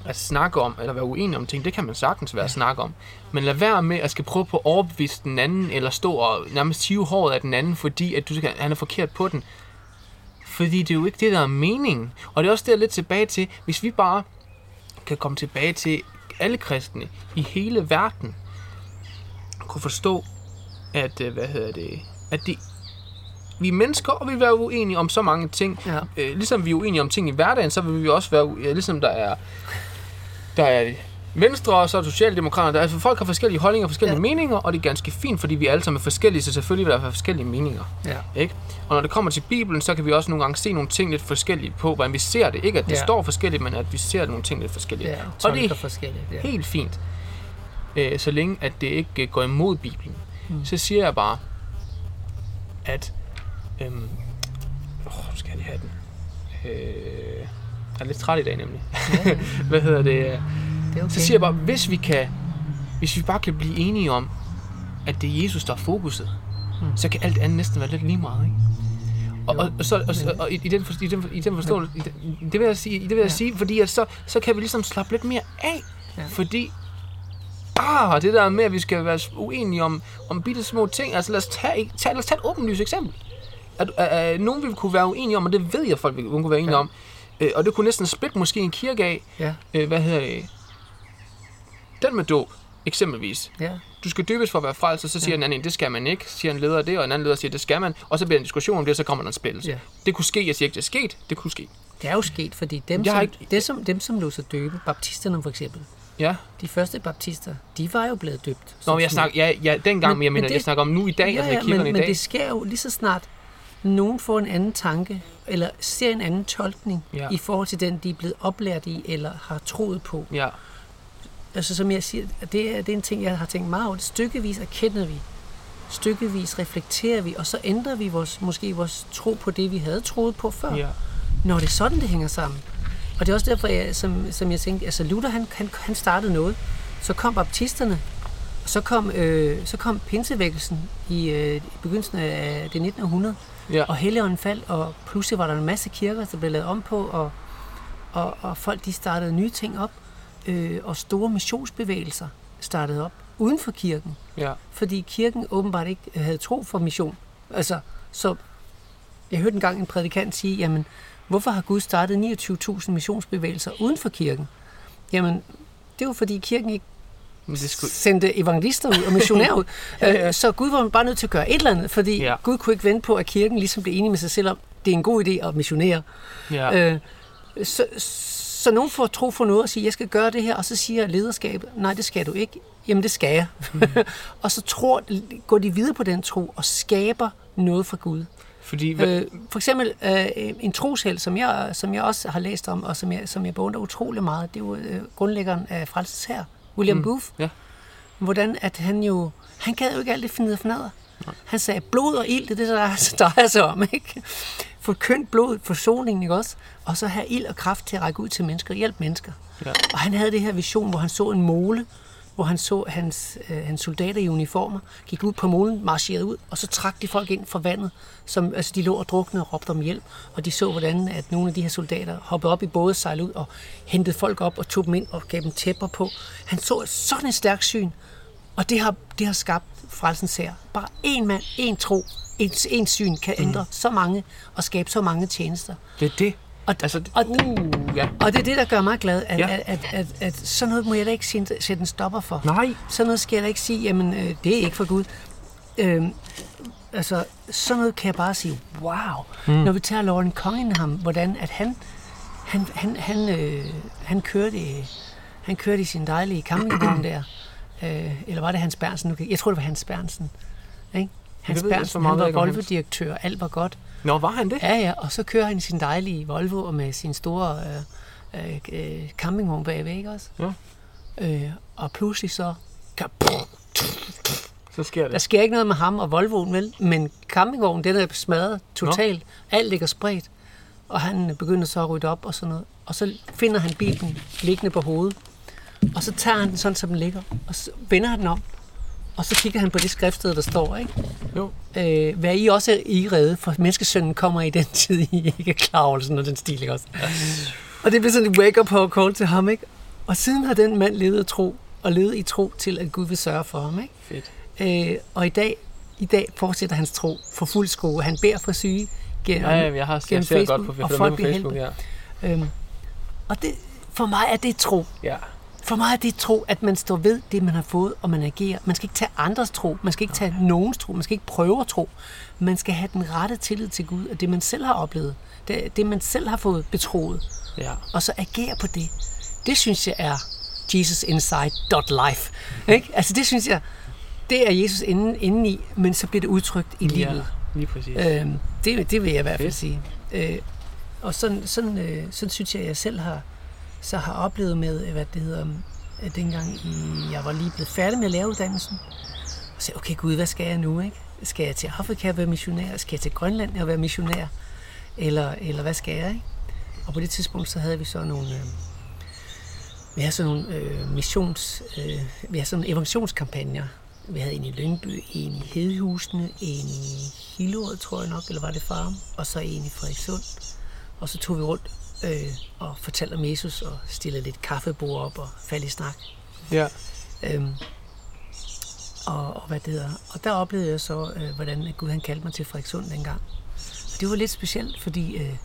A: at snakke om, eller være uenig om ting, det kan man sagtens være at snakke om. Men lad være med at skal prøve på at overbevise den anden, eller stå og nærmest hive håret af den anden, fordi at du skal, han er forkert på den. Fordi det er jo ikke det, der er meningen. Og det er også der lidt tilbage til, hvis vi bare kan komme tilbage til alle kristne i hele verden, kunne forstå, at, øh, hvad hedder det, at det, vi er mennesker, og vi vil være uenige om så mange ting.
B: Ja.
A: Øh, ligesom vi er uenige om ting i hverdagen, så vil vi også være, ja, ligesom der er, der er Venstre og så er Socialdemokraterne. Altså folk har forskellige holdninger og forskellige
B: Ja.
A: meninger, og det er ganske fint, fordi vi alle sammen er forskellige, så selvfølgelig vil der være forskellige meninger.
B: Ja.
A: Ikke? Og når det kommer til Bibelen, så kan vi også nogle gange se nogle ting lidt forskelligt på, hvordan vi ser det. Ikke at det
B: Ja.
A: står forskelligt, men at vi ser nogle ting lidt forskelligt.
B: Ja,
A: og det er
B: forskelligt. Ja.
A: helt fint, øh, så længe at det ikke øh, går imod Bibelen. Mm. Så siger jeg bare, at... Øhm, åh, skal jeg lige have den. Øh, jeg er lidt træt i dag nemlig.
B: Ja, *laughs*
A: Hvad hedder det?
B: det er okay.
A: Så siger jeg bare, hvis vi kan, hvis vi bare kan blive enige om, at det er Jesus, der er fokuset, mm. så kan alt andet næsten være lidt lige meget, ikke? Og, og, og, så, og, og i, i, den, i, den, i den forståelse, den, det vil jeg sige, det vil jeg
B: Ja.
A: sige fordi at så, så kan vi ligesom slappe lidt mere af,
B: Ja.
A: fordi ah, det der med, at vi skal være uenige om, om bitte små ting, altså lad os tage, tage, lad os tage et åbenlyst eksempel. At, at, at nogen vil kunne være uenige om, og det ved jeg, folk vil kunne være enige
B: Ja.
A: ja. om, øh, og det kunne næsten splitte måske en kirke af,
B: Ja,
A: øh, hvad hedder det, den med dåb, eksempelvis.
B: ja,
A: Du skal døbes for at være frelst, og så siger ja. den anden, en, det skal man ikke, siger en leder det, og en anden leder siger, det skal man, og så bliver der en diskussion om det, og så kommer der en splittelse.
B: Ja.
A: Det kunne ske, jeg siger ikke, det er sket, det kunne ske.
B: det er jo sket, fordi dem,
A: Jeg
B: som,
A: ikke-
B: det, som, dem som lå sig døbe, baptisterne for eksempel,
A: Ja.
B: de første baptister, de var jo blevet døbt.
A: Nå, men jeg snakker, ja, ja, dengang,
B: Men-
A: men, jeg
B: men
A: mener,
B: det-
A: jeg snakker om nu i dag,
B: ja,
A: altså i
B: ja,
A: kirkerne
B: men,
A: i
B: men
A: dag.
B: det sker jo lige så snart, nogen får en anden tanke, eller ser en anden tolkning
A: Ja.
B: i forhold til den, de er blevet oplært i, eller har troet på.
A: Ja,
B: Altså som jeg siger, det er, det er en ting, jeg har tænkt meget over. Stykkevis erkender vi, stykkevis reflekterer vi, og så ændrer vi vores, måske vores tro på det, vi havde troet på før.
A: ja,
B: Når det er sådan, det hænger sammen. Og det er også derfor, jeg, som, som jeg tænkte, altså Luther, han, han, han startede noget. Så kom baptisterne, og så kom, øh, så kom pinsevækkelsen i, øh, i begyndelsen af det 1900,
A: ja,
B: og Helligånden faldt, og pludselig var der en masse kirker, der blev lavet om på, og, og, og folk de startede nye ting op, øh, og store missionsbevægelser startede op uden for kirken,
A: ja,
B: fordi kirken åbenbart ikke havde tro for mission. Altså, så jeg hørte engang en prædikant sige, jamen, hvorfor har Gud startet 29.000 missionsbevægelser uden for kirken? Jamen, det var fordi kirken ikke
A: men det skulle,
B: sendte evangelister ud og missionærer ud.
A: Ja. *laughs*
B: Øh, Så Gud var bare nødt til at gøre et eller andet, fordi
A: Ja.
B: Gud kunne ikke vente på, at kirken ligesom blev enig med sig selv om, det er en god idé at missionere.
A: ja,
B: Øh, så, så nogen får tro for noget og siger, jeg skal gøre det her, og så siger lederskabet, nej, det skal du ikke. Jamen, det skal jeg. Mm. *laughs* og så tror, går de videre på den tro og skaber noget fra Gud.
A: fordi, hvad,
B: Øh, for eksempel øh, en trosheld, som jeg, som jeg også har læst om, og som jeg, som jeg beundrer utrolig meget, det er jo øh, grundlæggeren af Frelsens her, William mm. Booth.
A: ja,
B: Hvordan at han jo, han gad jo ikke alt det fnider fnader. Han sagde, blod og ild, det er det, der *laughs* drejer sig om, ikke? Forkyndt blod, forsoningen, ikke også? Og så have ild og kraft til at række ud til mennesker, hjælpe mennesker.
A: ja,
B: Og han havde det her vision, hvor han så en mole, hvor han så hans, øh, hans soldater i uniformer, gik ud på molen, marcherede ud, og så trak de folk ind fra vandet, som altså, de lå og druknede og råbte om hjælp. Og de så, hvordan at nogle af de her soldater hoppede op i både, sejlede ud og hentede folk op og tog dem ind og gav dem tæpper på. Han så sådan et stærkt syn, og det har, det har skabt frelsens her. Bare en mand, en tro, en, en syn kan ændre mm. så mange og skabe så mange tjenester.
A: det er det.
B: Og,
A: Altså, det-
B: og,
A: Uh, ja.
B: og det er det, der gør mig glad, at,
A: Ja.
B: at, at, at, at sådan noget må jeg da ikke sætte en stopper for.
A: Nej.
B: Sådan noget skal jeg da ikke sige, jamen øh, det er ikke for Gud. Øhm, altså, sådan noget kan jeg bare sige, wow. Mm. Når vi tager Lauren Cunningham, hvordan at han, han, han, han, øh, han, kørte, i- han kørte i sin dejlige campingvogn der. Øh, eller var det Hans Bernsen? Jeg tror, det var Hans Bernsen. Ikke? Hans Bernsen, han var. Volvo-direktør, alt var godt.
A: Nå, var han det?
B: Ja, ja, og så kører han i sin dejlige Volvo og med sin store øh, øh, øh, campingvogn bagved, ikke også?
A: Ja.
B: Øh, og pludselig så...
A: Så sker
B: Der
A: det.
B: sker ikke noget med ham og Volvoen, vel? Men campingvognen, den er smadret totalt. Alt ligger spredt. Og han begynder så at rydde op og sådan noget. Og så finder han bilen liggende på hovedet. Og så tager han den sådan, som den ligger. Og så vender han den om. Og så kigger han på det skriftsted, der står, ikke?
A: Jo.
B: øh, hvad I også er i redde, for menneskesønnen kommer i den *laughs* tid, I ikke er klar over, sådan noget den stil, ikke også? Og det bliver sådan en wake-up call til ham, ikke? Og siden har den mand levet af tro, og levet i tro til, at Gud vil sørge for ham, ikke?
A: Fedt.
B: Øh, og i dag, i dag fortsætter hans tro for fuld skrue. Han beder for syge gennem,
A: Ja, ja, jeg har jeg
B: gennem
A: det
B: Facebook,
A: godt på,
B: og
A: jeg
B: folk bliver
A: ja.
B: Øhm, og det, for mig er det tro.
A: Ja.
B: For mig er det tro, at man står ved det, man har fået, og man agerer. Man skal ikke tage andres tro. Man skal ikke tage nogens tro. Man skal ikke prøve at tro. Man skal have den rette tillid til Gud, og det, man selv har oplevet. Det, det man selv har fået betroet.
A: Ja.
B: Og så agere på det. Det synes jeg er jesusinside.life. Ikke? Altså det synes jeg, det er Jesus inde, inde i, men så bliver det udtrykt i livet.
A: Ja, lige præcis.
B: Øhm, det, det vil jeg i hvert fald
A: Fedt.
B: sige. Øh, og sådan, sådan, øh, sådan synes jeg, jeg selv har, så har oplevet med, øh, hvad det hedder, øh, dengang i, jeg var lige blevet færdig med læreruddannelsen. Og sagde, okay Gud, hvad skal jeg nu? Ikke? Skal jeg til Afrika og være missionær? Skal jeg til Grønland og være missionær? Eller, eller hvad skal jeg? Ikke? Og på det tidspunkt, så havde vi så nogle, øh, vi havde sådan nogle øh, missions, øh, vi havde sådan nogle evangelionskampagner. Vi havde en i Lyngby, en i Hedehusene, en i Hillerød, tror jeg nok, eller var det Farm, og så en i Frederikssund. Og så tog vi rundt øh, og fortalte om Jesus og stillede lidt kaffebord op og faldt i snak.
A: Ja.
B: Øhm, og, og, hvad det hedder. og der oplevede jeg så, øh, hvordan Gud han kaldte mig til Frederikssund dengang. Og det var lidt specielt, fordi øh,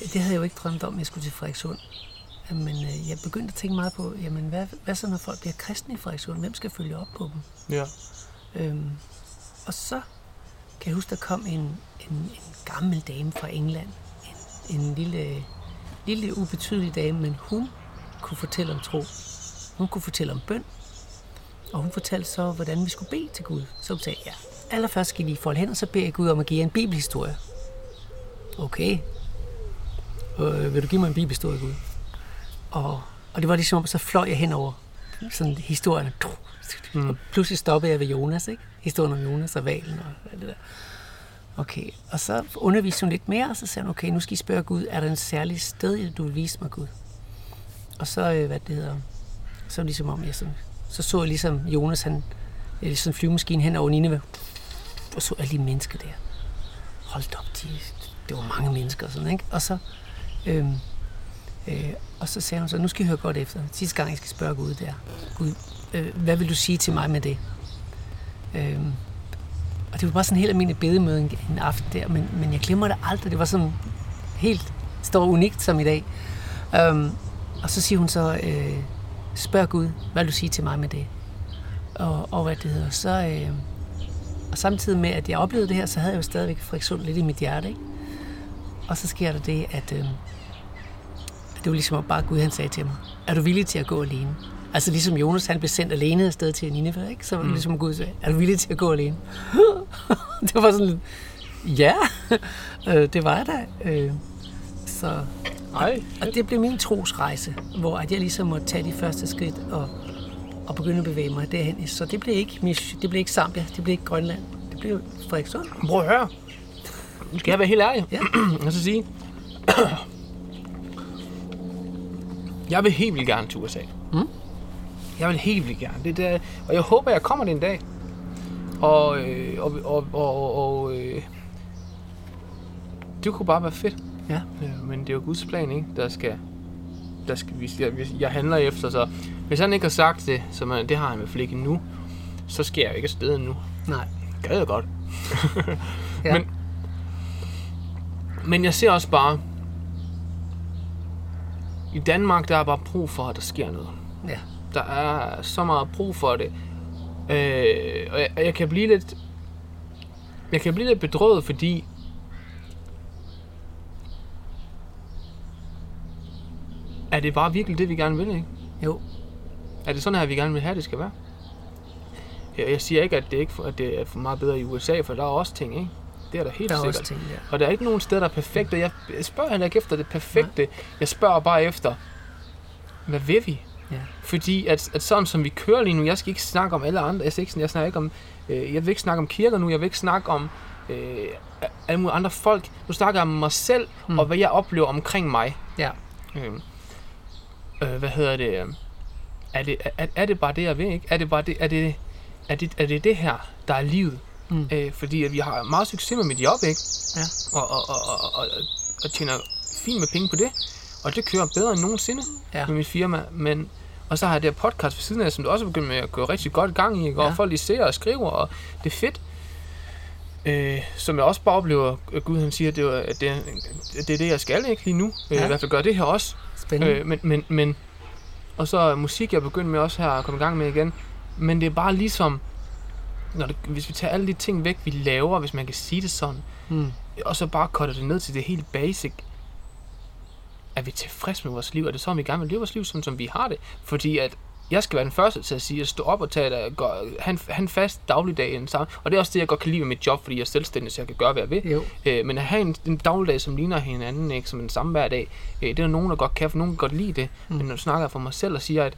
B: det havde jeg jo ikke drømt om, at jeg skulle til Frederikssund. Men øh, jeg begyndte at tænke meget på, jamen hvad, hvad så når folk bliver kristne i Frederikssund? Hvem skal følge op på dem?
A: Ja.
B: Øhm, og så kan jeg huske, der kom en, en, en gammel dame fra England. En, en lille, lille ubetydelig dame, men hun kunne fortælle om tro. Hun kunne fortælle om bøn. Og hun fortalte så, hvordan vi skulle bede til Gud. Så hun sagde, ja, allerførst skal I lige folde hen, og så beder jeg Gud om at give jer en bibelhistorie. Okay. Øh, vil du give mig en bibelhistorie, Gud? Og, og det var ligesom, om, så fløj jeg hen over sådan historien. Mm. Og pludselig stoppede jeg ved Jonas, ikke? Historien om Jonas og valen og alt det der. Okay, og så underviste hun lidt mere, og så sagde hun, okay, nu skal I spørge Gud, er der en særlig sted, du vil vise mig, Gud? Og så, øh, hvad det hedder, så ligesom om jeg sådan, så så jeg ligesom Jonas, han, øh, ligesom en flyvemaskine hen over Nineve, og så alle de mennesker der. Hold op, de, det var mange mennesker og sådan, ikke? Og så, øhm, øh, og så sagde hun så, nu skal I høre godt efter. Sidste gang, jeg skal spørge Gud der. Gud, øh, hvad vil du sige til mig med det? Øhm, og det var bare sådan en helt almindelig bedemøde en, en aften der, men, men jeg glemmer det aldrig. Det var sådan helt står unikt som i dag. Um, og så siger hun så, øh, spørg Gud, hvad vil du sige til mig med det? Og, og hvad det hedder, så... Øh, og samtidig med, at jeg oplevede det her, så havde jeg jo stadigvæk friktion lidt i mit hjerte, ikke? Og så sker der det, at øh, det var ligesom bare Gud, han sagde til mig, er du villig til at gå alene? Altså ligesom Jonas, han blev sendt alene afsted til Nineveh, ikke? Så var det
A: Mm.
B: ligesom Gud sagde, er du villig til at gå alene? *laughs* det var sådan lidt, ja, *laughs* øh, det var jeg da. Øh, så,
A: Ej,
B: og det blev min trosrejse, hvor at jeg ligesom måtte tage de første skridt og, og begynde at bevæge mig derhen. Så det blev ikke, Mish- det blev ikke Zambia, det blev ikke Grønland, det blev Frederikssund.
A: prøv at høre. Nu skal jeg være helt ærlig.
B: Ja. *clears throat*
A: og så sige, *clears throat* jeg vil helt vildt gerne til USA.
B: Mm.
A: Jeg vil helt vildt gerne. Det der, og jeg håber, jeg kommer det en dag. Og, øh, og, og, og, og øh, det kunne bare være fedt.
B: Ja.
A: Øh, men det er jo Guds plan, ikke? Der skal, der skal hvis jeg, hvis jeg handler efter, så hvis han ikke har sagt det, så man, det har han i hvert fald ikke endnu, så skal jeg jo ikke afsted endnu.
B: Nej.
A: Gad jeg godt. *laughs*
B: Ja.
A: Men, men jeg ser også bare, i Danmark, der er bare brug for, at der sker noget.
B: Ja.
A: Der er så meget brug for det. Øh, og jeg, og jeg kan blive lidt... Jeg kan blive lidt bedrøvet, fordi... Er det bare virkelig det, vi gerne vil, ikke?
B: Jo.
A: Er det sådan her, vi gerne vil have, det skal være? Jeg, siger ikke, at det, ikke, at det er for meget bedre i USA, for der er også ting, ikke? Det er der helt
B: Der er
A: sikkert.
B: også ting der.
A: Og der er ikke nogen steder, der er perfekte. Jeg, spørger heller ikke efter det perfekte. Jeg spørger bare efter, hvad vil vi?
B: Ja.
A: Fordi at, at sådan som vi kører lige nu, jeg skal ikke snakke om alle andre, ikke, jeg snakker ikke om, øh, jeg vil ikke snakke om kirker nu, jeg vil ikke snakke om øh, alle mulige andre folk. Nu snakker jeg om mig selv,
B: Mm.
A: mm. og hvad jeg oplever omkring mig.
B: Ja.
A: Øh, øh, hvad hedder det? øh, Er det, er, er det bare det, jeg vil, ikke? Er det bare det, er det, er det, er det, det her, der er livet?
B: Mm.
A: Øh, fordi at vi har meget succes med mit job, ikke?
B: Ja.
A: Og, og, og, og, og, og tjener fint med penge på det. Og det kører bedre end nogensinde
B: Ja.
A: med mit firma. Men, og så har jeg det her podcast ved siden af, som du også er begyndt med at køre rigtig godt gang i. Ikke? Og
B: Ja.
A: folk de ser og skriver, og det er fedt. Øh, som jeg også bare oplever, at Gud han siger, at det, er, at det, er- det er det, jeg skal ikke lige nu. Ja.
B: Ja.
A: I hvert fald gøre det her også.
B: Spændende.
A: Øh, men, men, men, og så musik, jeg er begyndt med også her at komme i gang med igen. Men det er bare ligesom, når det, hvis vi tager alle de ting væk, vi laver, hvis man kan sige det sådan,
B: Mm.
A: og så bare cutter det ned til det helt basic, er vi tilfredse med vores liv? Er det så, om vi gerne vil leve vores liv, sådan som vi har det? Fordi at jeg skal være den første til at sige, at stå op og tage det, gå, han, han fast dagligdag i en sammen. Og det er også det, jeg godt kan lide med mit job, fordi jeg er selvstændig, så jeg kan gøre, hvad jeg vil.
B: Jo.
A: Øh, men at have en, en dagligdag, som ligner hinanden, ikke, som en samme hver dag, øh, det er der nogen, der godt kan, for nogen kan godt lide det. Mm. Men når du snakker for mig selv og siger, at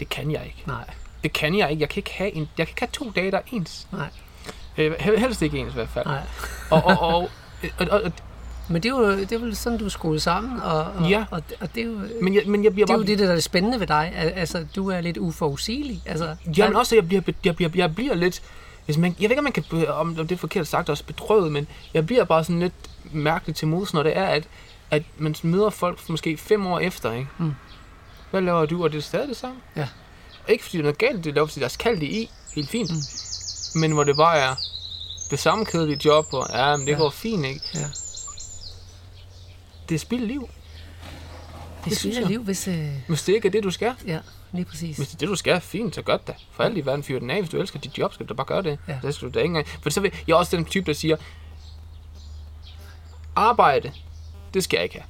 A: det kan jeg ikke.
B: Nej,
A: Det kan jeg ikke. Jeg kan ikke have, en, jeg kan ikke have to dage, der er ens.
B: nej,
A: Øh, hel- helst ikke ens i hvert fald.
B: nej.
A: Og, og, og, og, og, og,
B: Men det er jo det er vel sådan, du er skruet sammen, og, og,
A: Ja.
B: og, og det er jo...
A: men, jeg, men jeg bliver
B: Det er
A: bare...
B: jo det, der er spændende ved dig. Al- Altså, du er lidt uforudsigelig. Altså,
A: Ja, men også, jeg bliver, jeg bliver, jeg bliver lidt... Hvis man, jeg ved ikke, om, man kan, om det er forkert sagt, også bedrøvet, men jeg bliver bare sådan lidt mærkeligt til mods, når det er, at, at man møder folk måske fem år efter, ikke?
B: Mm.
A: Hvad laver du? Og det er stadig det samme.
B: Ja.
A: Ikke fordi det er noget galt, det er lavet, fordi der er kaldt det i, helt fint. Mm. Men hvor det bare er det samme kedelige job, og ja, men det
B: Ja.
A: går fint, ikke?
B: Ja.
A: Det er spild liv.
B: det
A: det synes jeg.
B: liv, hvis... Øh,
A: Hvis det ikke er det, du skal.
B: ja, lige præcis.
A: Hvis det er det, du skal, fint, så gør det da. For alt i verden fyr den af. Hvis du elsker dit job, skal du da bare gøre det.
B: Ja.
A: Det skal du da ikke engang. For så vil, jeg er også den type, der siger, arbejde, det skal jeg ikke have.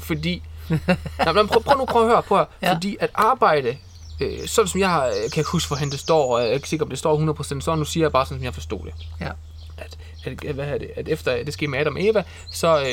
A: Fordi, *laughs* nej, men prøv, prøv nu prøv at høre på her.
B: Ja.
A: Ja. Fordi at arbejde, øh, sådan som jeg har, jeg kan ikke huske, hvorhen det står, og jeg er ikke sikker, om det står 100%, så nu siger jeg bare sådan, som jeg forstod det.
B: Ja.
A: At, at, hvad er det, at efter det skete med Adam og Eva, så øh,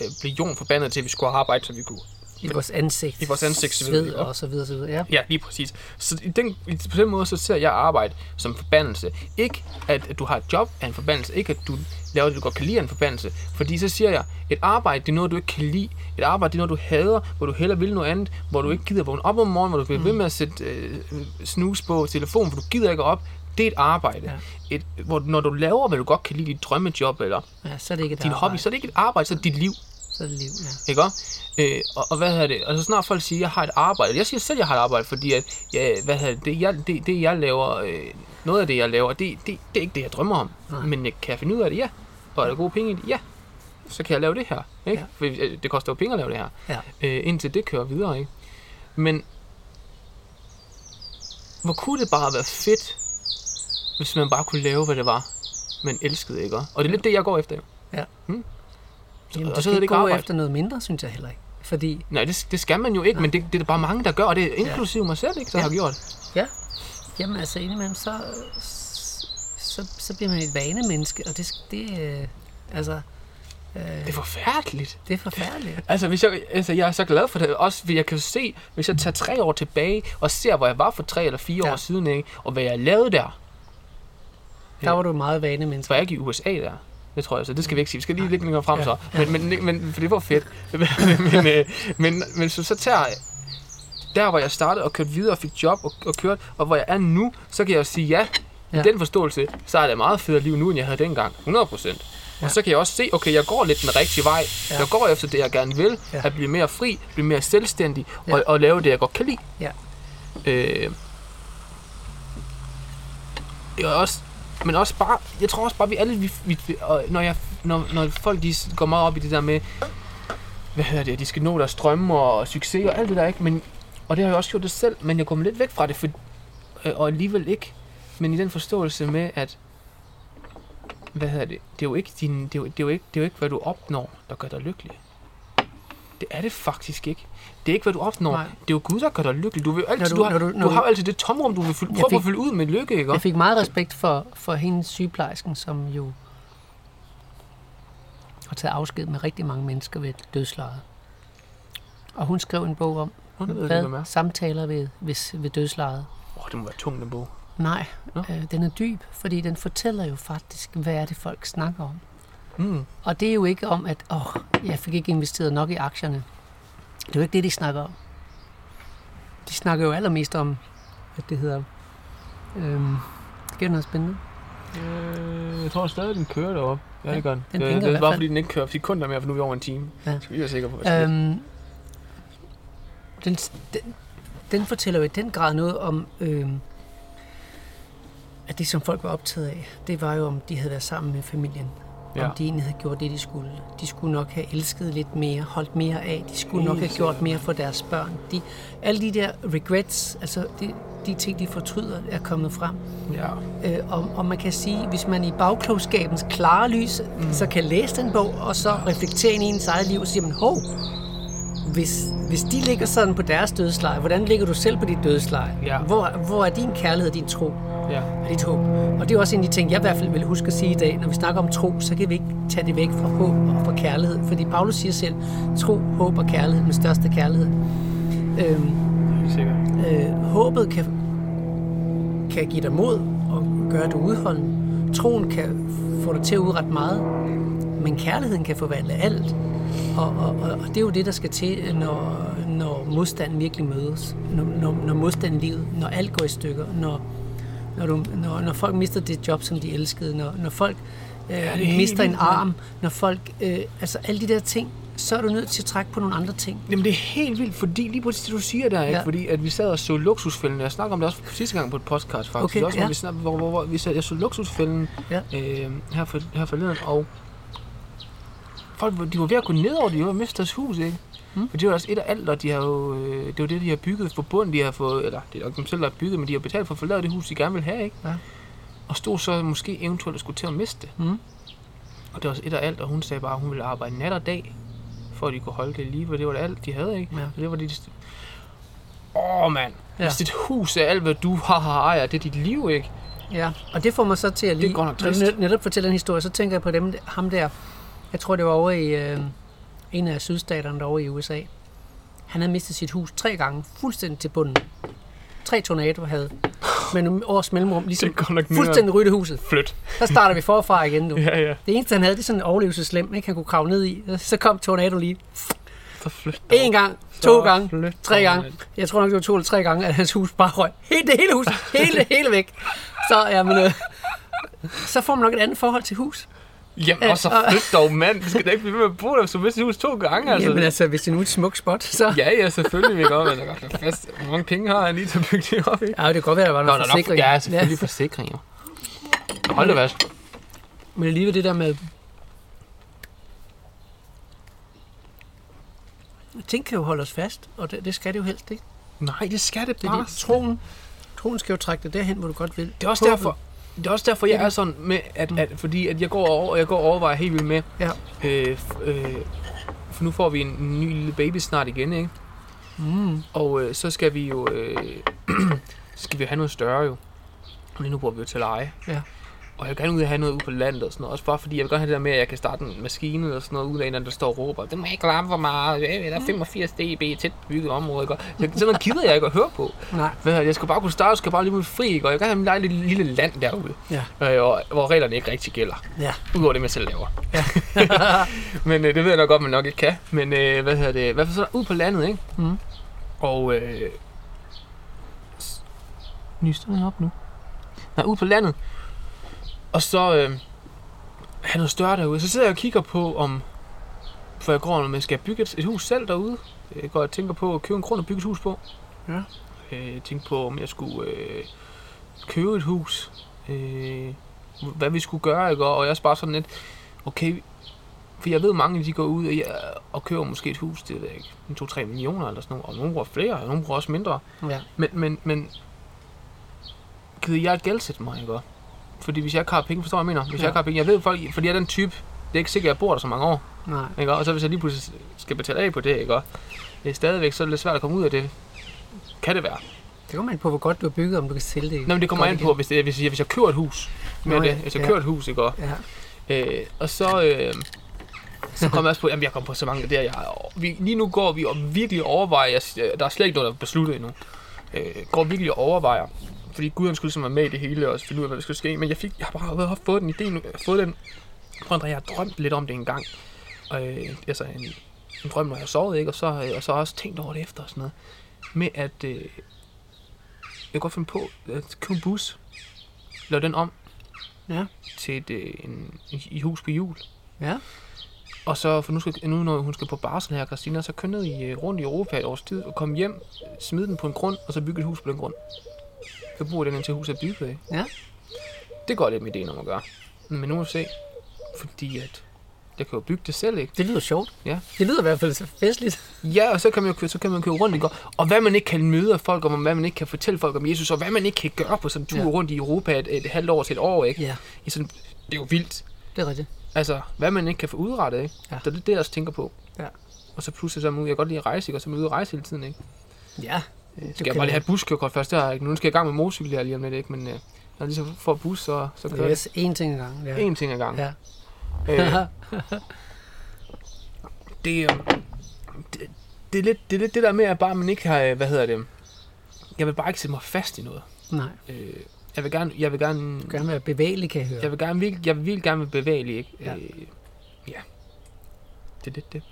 A: øh, blev Jon forbandet til, at vi skulle arbejde, så vi kunne
B: I vores ansigt.
A: I vores ansigt, så
B: Sved og så videre, så videre. Ja.
A: Ja, lige præcis. Så i den, på den måde, så ser jeg arbejde som forbandelse. Ikke, at, at du har et job er en forbandelse. Ikke, at du laver det, du godt kan lide er en forbandelse. Fordi så siger jeg, et arbejde, det er noget, du ikke kan lide. Et arbejde, det er noget, du hader, hvor du hellere vil noget andet, hvor du ikke gider vågne op om morgenen, hvor du bliver ved med at sætte øh, snus på telefonen, for du gider ikke op. Det er et arbejde.
B: Ja.
A: Et, hvor, når du laver, hvad du godt kan lide, dit drømmejob eller
B: ja, så er det ikke et
A: din
B: arbejde.
A: hobby, så er det ikke et arbejde, så er det dit liv.
B: Så er det liv, ja.
A: Ikke? Øh, og, og, hvad hedder det? Altså snart folk siger, at jeg har et arbejde. Jeg siger selv, at jeg har et arbejde, fordi at, ja, hvad hedder det, det, jeg, det, det jeg laver, øh, noget af det, jeg laver, det, det, det er ikke det, jeg drømmer om.
B: Nej.
A: Men jeg kan jeg finde ud af det? Ja. Og er der gode penge i det? Ja. Så kan jeg lave det her. Ikke?
B: Ja.
A: For øh, det koster jo penge at lave det her.
B: Ja.
A: Øh, indtil det kører videre. Ikke? Men hvor kunne det bare være fedt, hvis man bare kunne lave, hvad det var, man elskede, ikke? Og det er lidt det, jeg går efter, jo.
B: Ja.
A: Hmm? Så,
B: Jamen,
A: og så
B: skal ikke gå
A: arbejde.
B: efter noget mindre, synes jeg heller ikke. Fordi,
A: Nej, det, det skal man jo ikke, men det, det er der bare mange, der gør, og det er inklusive mig selv, ikke, der
B: Ja.
A: har gjort.
B: ja, jamen altså indimellem, så, så, så bliver man et vanemenneske, og det, det øh, altså, øh,
A: Det er forfærdeligt.
B: det er forfærdeligt.
A: Altså, hvis jeg, altså, jeg er så glad for det, også jeg kan jo se, hvis jeg tager tre år tilbage, og ser, hvor jeg var for tre eller fire
B: Ja.
A: år siden, ikke, og hvad jeg lavede der,
B: Der var du et meget vanemenneske.
A: så var jeg ikke i USA der. Det tror jeg, så det skal vi ikke sige. Vi skal lige lidt længere frem så. Men, men, men, for det var fedt. *laughs* men, øh, men, men så, så tager jeg, der hvor jeg startede og kørte videre og fik job og, og kørte, og hvor jeg er nu, så kan jeg jo sige ja. I
B: Ja.
A: den forståelse, så er det meget federe liv nu, end jeg havde dengang. 100 procent.
B: Ja.
A: Og så kan jeg også se, okay, jeg går lidt den rigtige vej.
B: Ja.
A: Jeg går efter det, jeg gerne vil.
B: Ja.
A: At blive mere fri, blive mere selvstændig
B: Ja.
A: og, og lave det, jeg godt kan lide.
B: Ja.
A: Øh, jeg er også, men også bare, jeg tror også bare, vi alle, vi, vi, og når, jeg, når, når folk de går meget op i det der med, hvad hedder det, at de skal nå deres drømme og succes og alt det der, ikke? Men, og det har jeg også gjort det selv, men jeg kommer lidt væk fra det, for, øh, og alligevel ikke. Men i den forståelse med, at hvad hedder det, det er jo ikke, din, det er jo, det er jo ikke, det er jo ikke, hvad du opnår, der gør dig lykkelig. Det er det faktisk ikke. Det er ikke, hvad du opnår.
B: Nej.
A: Det er jo Gud, der gør dig lykkelig. Du, vil altid,
B: du-
A: du, har,
B: når du- når
A: du har altid det tomrum, du vil fylde, prøve
B: fik-
A: at fylde ud med lykke, ikke?
B: Jeg fik meget respekt for, for hende sygeplejersken, som jo har taget afsked med rigtig mange mennesker ved dødslejet. Og hun skrev en bog om,
A: Nå, det ved ikke, hvad er.
B: samtaler ved, ved, ved dødslejet.
A: Åh, det må være tung, den bog.
B: Nej,
A: Nå.
B: øh, den er dyb, fordi den fortæller jo faktisk, hvad er det, folk snakker om.
A: Mm.
B: Og det er jo ikke om, at åh, jeg fik ikke investeret nok i aktierne. Det er jo ikke det, de snakker om. De snakker jo allermest om, hvad det hedder. Øhm, sker der noget spændende?
A: Øh, jeg tror stadig, den kører deroppe. Ja, det gør den.
B: den
A: det,
B: i
A: det er bare fordi, den ikke kører sekunder mere, for nu er vi over en time.
B: Ja.
A: Skal vi være sikre på, hvad øhm,
B: den, den, den fortæller jo i den grad noget om, øhm, at det, som folk var optaget af, det var jo, om de havde været sammen med familien. Ja. Om de egentlig havde gjort det, de skulle. De skulle nok have elsket lidt mere, holdt mere af. De skulle nok have gjort mere for deres børn. De, alle de der regrets, altså de, de ting, de fortryder, er kommet frem.
A: Ja.
B: Øh, og, og man kan sige, hvis man i bagklogskabens klare lys, mm. så kan læse den bog, og så reflektere ind i ens eget liv og sige, men hov, hvis, hvis de ligger sådan på deres dødsleje, hvordan ligger du selv på dit dødsleje?
A: Ja.
B: Hvor, hvor er din kærlighed og din tro
A: Ja.
B: og dit håb? Og det er også en af de ting, jeg i hvert fald vil huske at sige i dag. Når vi snakker om tro, så kan vi ikke tage det væk fra håb og fra kærlighed. Fordi Paulus siger selv, tro, håb og kærlighed, den største kærlighed. Øhm,
A: Helt sikkert.
B: øh, håbet kan, kan give dig mod og gøre dig udholdende. Troen kan få dig til at udrette meget, men kærligheden kan forvandle alt. Og, og, og, og det er jo det, der skal til, når, når modstanden virkelig mødes. Når, når, når modstanden livet, når alt går i stykker, når, når, du, når, når folk mister det job, som de elskede, når, når folk øh,
A: helt
B: mister en arm, når folk, øh, altså alle de der ting, så er du nødt til at trække på nogle andre ting.
A: Jamen det er helt vildt, fordi lige præcis det du siger der, ikke?
B: Ja.
A: fordi at vi sad og så luksusfælden, jeg snakker om det også sidste gang på et podcast faktisk,
B: Okay,
A: også,
B: ja.
A: vi snak, hvor, hvor, hvor, vi sad, jeg så luksusfælden
B: Ja.
A: øh, her, for, her forleden, og folk, de var ved at gå ned over, de var ved at miste deres hus, ikke? Mm. For det var også et af alt, og de har jo, øh, det var det, de har bygget for bunden, de har fået, eller det er nok dem selv, der har bygget, men de har betalt for at få lavet det hus, de gerne vil have, ikke?
B: Ja.
A: Og stod så måske eventuelt og skulle til at miste det.
B: Mm.
A: Og det var også et af alt, og hun sagde bare, at hun ville arbejde nat og dag, for at de kunne holde det i live, og det var det alt, de havde, ikke?
B: Ja.
A: Og det var det, de... Åh, mand.
B: Ja.
A: Hvis dit hus er alt, hvad du har, har ejer, det er dit liv, ikke?
B: Ja, og det får mig så til at lige,
A: er godt nok
B: når du
A: trist.
B: net- netop fortæller den historie, så tænker jeg på dem, ham der, jeg tror det var over i øh, en af sydstaterne derovre i USA. Han havde mistet sit hus tre gange, fuldstændig til bunden. Tre tornadoer havde, med nogle års mellemrum, ligesom fuldstændig rydde huset.
A: Flyt.
B: Der starter vi forfra igen nu.
A: Ja, ja.
B: Det eneste, han havde, det er sådan en overlevelseslem, ikke? han kunne kravle ned i. Så kom tornado lige.
A: Så flyt.
B: En gang,
A: Så
B: to gange,
A: flyt
B: tre gange. Jeg tror nok, det var to eller tre gange, at hans hus bare røg. Hele, det hele hus, hele, hele væk. Så, jamen, øh, så får man nok et andet forhold til hus.
A: Jamen, og så
B: og-
A: flyt dog, mand. Du skal da ikke blive ved med at bo der, hvis mister dit hus to gange, altså.
B: Jamen altså, hvis det nu er et smukt spot, så...
A: Ja, ja, selvfølgelig vil jeg godt, men godt fast. Hvor mange penge har han lige til at bygge det op, ikke?
B: Ja, det kan godt være, at der var
A: Nå,
B: noget
A: der er nok,
B: forsikring.
A: ja, selvfølgelig ja. forsikringer. Hold da fast.
B: Men alligevel det der med... Ting kan jo holde os fast, og det, det skal det jo helst, ikke?
A: Nej, det skal det
B: Det
A: bare.
B: det. Troen, troen skal jo trække dig derhen, hvor du godt vil.
A: Det er også
B: Håbet.
A: derfor, det er også derfor, jeg er sådan med, at, at fordi at jeg går over, jeg går og overvejer helt vildt med,
B: Ja.
A: øh, øh, for nu får vi en ny lille baby snart igen, ikke?
B: Mm.
A: Og øh, så skal vi jo, øh, *clears throat* skal vi have noget større jo. Og lige nu bor vi jo til leje.
B: Ja.
A: Og jeg vil gerne ud og have noget ude på landet og sådan noget. Også bare fordi, jeg vil gerne have det der med, at jeg kan starte en maskine eller sådan noget ud af, når der står og råber. Det må ikke larme for meget. Ja, Der er 85 dB tæt bygget område. Ikke? Så, sådan noget gider jeg ikke at høre på.
B: Nej.
A: Det? Jeg skal bare kunne starte, jeg skal bare lige fri. Ikke? Og jeg gerne have min lille, lille land derude.
B: Ja.
A: Øh, hvor, reglerne ikke rigtig gælder.
B: Ja.
A: Udover det, man selv laver. Ja. *laughs* men øh, det ved jeg nok godt, man nok ikke kan. Men øh, hvad hedder det? Hvad for så ud på landet, ikke?
B: Mm.
A: Og øh, nyster den op nu? Nej, ud på landet. Og så øh, have noget større derude. Så sidder jeg og kigger på, om for jeg går, om jeg skal bygge et, et hus selv derude. Jeg går og tænker på at købe en grund og bygge et hus på.
B: Ja.
A: Øh, jeg tænkte på, om jeg skulle øh, købe et hus. Øh, hvad vi skulle gøre, ikke? Og jeg er bare sådan lidt, okay, for jeg ved, mange de går ud og, og køber måske et hus, det ved jeg ikke, 2-3 millioner eller sådan noget, og nogle bruger flere, og nogle bruger også mindre.
B: Ja.
A: Men, men, men gider jeg gældsætte mig, ikke? Fordi hvis jeg ikke har penge, forstår du, hvad jeg mener? Hvis
B: Ja.
A: jeg ikke har penge, jeg ved folk, fordi jeg er den type, det er ikke sikkert, at jeg bor der så mange år,
B: Nej.
A: ikke? Og så hvis jeg lige pludselig skal betale af på det, ikke? Det er stadigvæk så er det lidt svært at komme ud af det. Kan det være?
B: Det kommer an på, hvor godt du har bygget, om du kan sælge det.
A: Nå, men det kommer an på, hvis, det, hvis, jeg, hvis jeg kører et hus med
B: Nå,
A: det. Hvis jeg
B: Ja.
A: kører et hus, ikke? Og,
B: Ja.
A: øh, og så, øh, så kommer jeg også på, jamen jeg kommer på så mange der. Jeg, vi, lige nu går vi og virkelig overvejer, der er slet ikke noget, der er besluttet endnu. Øh, går virkelig og overvejer, fordi Gud skulle ligesom være med i det hele og finde ud af, hvad der skulle ske. Men jeg, fik, jeg har bare har fået den idé nu, jeg har fået den, tror, jeg har drømt lidt om det en gang. Øh, altså en, en drøm, når jeg sovede, ikke? Og så, øh, og så har jeg også tænkt over det efter og sådan noget. Med at, øh, jeg kan godt finde på at købe en bus, lave den om
B: Ja.
A: til et, øh, en, i hus på jul.
B: Ja.
A: Og så, for nu, skal, nu når hun skal på barsel her, Christina, så køre ned i, øh, rundt i Europa et års tid, og komme hjem, smide den på en grund, og så bygge et hus på den grund. Så bruger den indtil huset er bygget?
B: Ja.
A: Det går lidt med ideen om at gøre. Men nu må vi se. Fordi at jeg kan jo bygge det selv, ikke?
B: Det lyder sjovt.
A: Ja.
B: Det lyder i hvert fald så festligt.
A: Ja, og så kan man jo så kan man køre rundt, ikke? Og hvad man ikke kan møde af folk om, og hvad man ikke kan fortælle folk om Jesus, og hvad man ikke kan gøre på sådan en tur
B: Ja.
A: rundt i Europa et, et, halvt år til et år, ikke?
B: Ja,
A: I sådan, det er jo vildt.
B: det er rigtigt.
A: Altså, hvad man ikke kan få udrettet, ikke?
B: Ja.
A: Ja. Det er det, jeg også tænker på.
B: Ja.
A: og så pludselig så er man ude. Jeg kan godt lide at rejse, ikke? og så er man ude at rejse hele tiden, ikke?
B: Ja,
A: Øh, Skal jeg bare lige have buskørekort først? Jeg ikke. Nu skal jeg i gang med motorcykel her lige om lidt, ikke? Men øh, når jeg lige så får bus, så, så kører
B: det
A: jeg
B: en ting ad gangen. Ja.
A: en ting ad gangen.
B: Ja.
A: Øh, *laughs* det, øh, det, det, er lidt, det er lidt det der med, at bare man ikke har, øh, hvad hedder det, jeg vil bare ikke sætte mig fast i noget.
B: Nej,
A: Øh, jeg vil gerne, jeg vil gerne,
B: du gerne være bevægelig, kan jeg høre.
A: jeg vil gerne, jeg vil virkelig gerne være bevægelig, ikke?
B: Ja.
A: Øh, ja. Det er lidt det.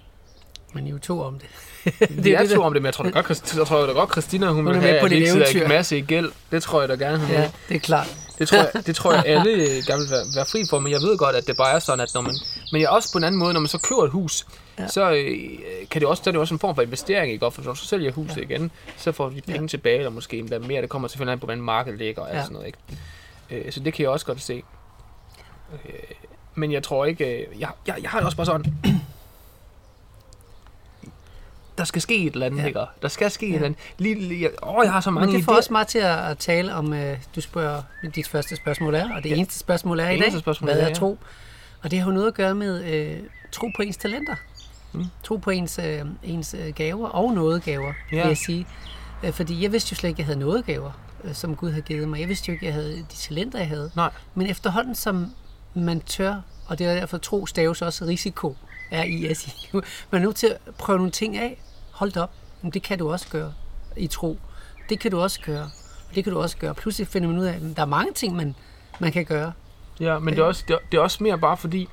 B: Men I er jo to om det. *laughs*
A: Det er
B: det,
A: to om det, men jeg tror da godt, Christi- jeg tror da godt, Christina, hun
B: Hun
A: vil
B: er
A: have,
B: på
A: at ikke en masse i gæld. Det tror jeg da gerne, hun vil.
B: Ja, det er klart.
A: Det tror jeg, *laughs* det tror jeg alle øh, gerne vil være, være fri for, men jeg ved godt, at det bare er sådan, at når man... Men jeg også på en anden måde, når man så køber et hus,
B: Ja.
A: så øh, kan det også, så er det også en form for investering, ikke? For når så sælger huset ja. igen, så får du de penge
B: Ja.
A: tilbage, eller måske endda mere. Det kommer selvfølgelig an på, hvordan markedet ligger og
B: Ja.
A: sådan noget, ikke? Øh, så det kan jeg også godt se. Øh, men jeg tror ikke... Øh, jeg, jeg, jeg har det også bare sådan... Der skal ske et eller andet,
B: Ja.
A: ikke? Der skal ske ja. et eller andet. Lige, lige, åh, jeg har så mange
B: Men det får
A: idéer.
B: også mig til at, at tale om, øh, du spørger, dit første spørgsmål er, og det
A: Ja.
B: eneste spørgsmål er i
A: Eneste
B: dag,
A: spørgsmål
B: hvad
A: er,
B: er tro? Og det har jo noget at gøre med øh, tro på ens talenter.
A: Mm.
B: Tro på ens, øh, ens øh, gaver og noget gaver,
A: Ja.
B: vil jeg sige. Øh, fordi jeg vidste jo slet ikke, at jeg havde noget gaver, øh, som Gud havde givet mig. Jeg vidste jo ikke, at jeg havde de talenter, jeg havde.
A: Nej.
B: Men efterhånden, som man tør, og det er derfor tro staves også risiko, er i s *laughs* Man er nødt til at prøve nogle ting af. Hold da op. Men det kan du også gøre i tro. Det kan du også gøre. Det kan du også gøre. Pludselig finder man ud af, at der er mange ting, man, man kan gøre.
A: Ja, men det er, også, det, er, det er også mere bare fordi,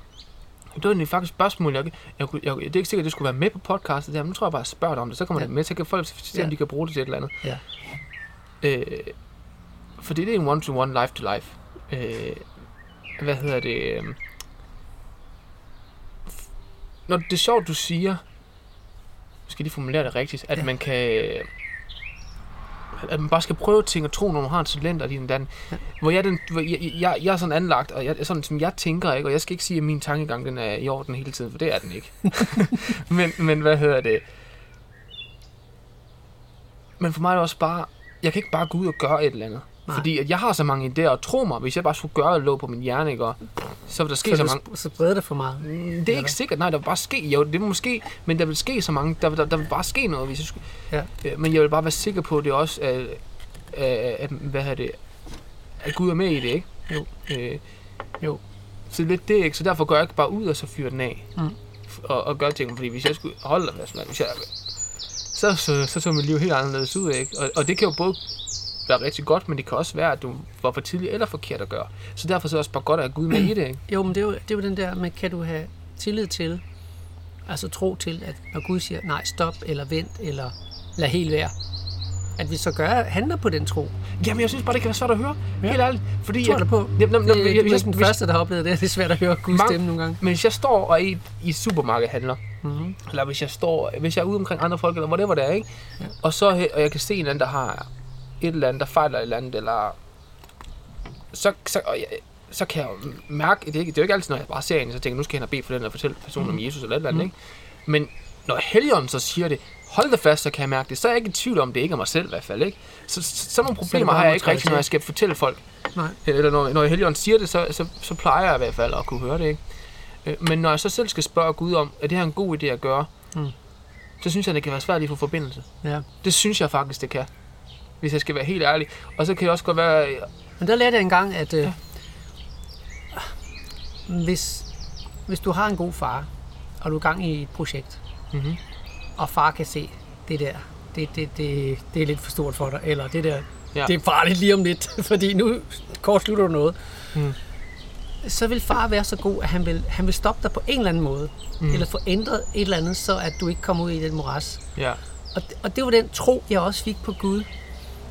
A: det var egentlig faktisk et spørgsmål, jeg, jeg, jeg, det er ikke sikkert, at det skulle være med på podcastet, der, men nu tror jeg bare, at jeg spørger dig om det, så kommer
B: Ja.
A: det med, så kan folk se, om
B: Ja.
A: de kan bruge det til et eller andet.
B: Ja.
A: Øh, fordi det er en one-to-one, life-to-life. Øh, hvad hedder det? øh, Når det er sjovt, du siger, skal lige formulere det rigtigt, at
B: Ja.
A: man kan at man bare skal prøve ting og tro, når man har en talent og din.
B: Ja.
A: Hvor jeg, den, hvor jeg, jeg, jeg, er sådan anlagt, og jeg, sådan som jeg tænker, ikke? og jeg skal ikke sige, at min tankegang den er i orden hele tiden, for det er den ikke. *laughs* men, men hvad hedder det? Men for mig er det også bare, jeg kan ikke bare gå ud og gøre et eller andet.
B: Nej.
A: Fordi at jeg har så mange idéer, og tro mig, hvis jeg bare skulle gøre det lå på min hjerne, ikke? Og, så vil der ske så,
B: Så,
A: mange...
B: så breder det for meget.
A: Mm, Det er
B: Eller?
A: ikke sikkert, nej, der vil bare ske, jo, det vil måske, men der vil ske så mange, der, der, der vil bare ske noget, hvis jeg skulle,
B: Ja.
A: Øh, men jeg vil bare være sikker på, at det også er, er, at, hvad hedder det, at Gud er med i det, ikke?
B: Jo.
A: Øh,
B: Jo.
A: Så det er lidt det, ikke? Så derfor går jeg ikke bare ud og så fyrer den af.
B: Mm.
A: Og, og gør ting, fordi hvis jeg skulle holde mand, hvis jeg, så, så, så så mit liv helt anderledes ud, ikke? Og, og det kan jo både være rigtig godt, men det kan også være, at du var for tidligt eller forkert at gøre. Så derfor så er det også bare godt at have Gud med i det, ikke?
B: Jo, men det er jo, det er jo den der med, kan du have tillid til, altså tro til, at når Gud siger, nej, stop, eller vent, eller lad helt være, at vi så gør, handler på den tro.
A: Jamen, jeg synes bare, det kan være svært at høre.
B: Ja.
A: Helt ærligt. Fordi
B: tror jeg på.
A: Jamen, jamen, jamen, jeg-
B: du er ikke den første, der har oplevet det. *laughs* Det er svært at høre Guds
A: Mange-
B: stemme nogle gange.
A: Men hvis jeg står og er i, i et supermarked handler,
B: Mm-hmm.
A: eller hvis jeg står, hvis jeg er ude omkring andre folk, eller whatever det er, ikke?
B: Ja.
A: Og så og jeg kan se en anden, der har et eller andet, der fejler et eller andet, eller så, så, og jeg, så kan jeg jo mærke, det er, ikke, det er jo ikke altid, når jeg bare ser en, så tænker jeg, nu skal jeg hen og bede for den, og fortælle personen
B: Mm.
A: om Jesus, eller et eller andet, ikke? Men når Helligånden så siger det, hold det fast, så kan jeg mærke det, så er jeg ikke i tvivl om, det ikke er mig selv i hvert fald, ikke? Så, så sådan nogle problemer
B: bare
A: har jeg ikke rigtig, når jeg skal fortælle folk.
B: Nej.
A: Eller når, når Helligånden siger det, så, så, så plejer jeg i hvert fald at kunne høre det, ikke? Øh, Men når jeg så selv skal spørge Gud om, er det her en god idé at gøre,
B: Mm.
A: så synes jeg, det kan være svært lige at få forbindelse.
B: Ja.
A: Det synes jeg faktisk, det kan. Hvis jeg skal være helt ærlig. Og så kan det også godt være...
B: Men der lærte jeg engang, at øh, hvis, hvis du har en god far, og du er i gang i et projekt,
A: Mm-hmm.
B: og far kan se, det der, det, det, det, det er lidt for stort for dig, eller det der, ja.
A: Ja.
B: det er farligt lige om lidt, *laughs* fordi nu kortslutter du noget.
A: Mm.
B: Så vil far være så god, at han vil, han vil stoppe dig på en eller anden måde, mm. eller få ændret et eller andet, så at du ikke kommer ud i den moras.
A: Ja.
B: Og, det- og det var den tro, jeg også fik på Gud,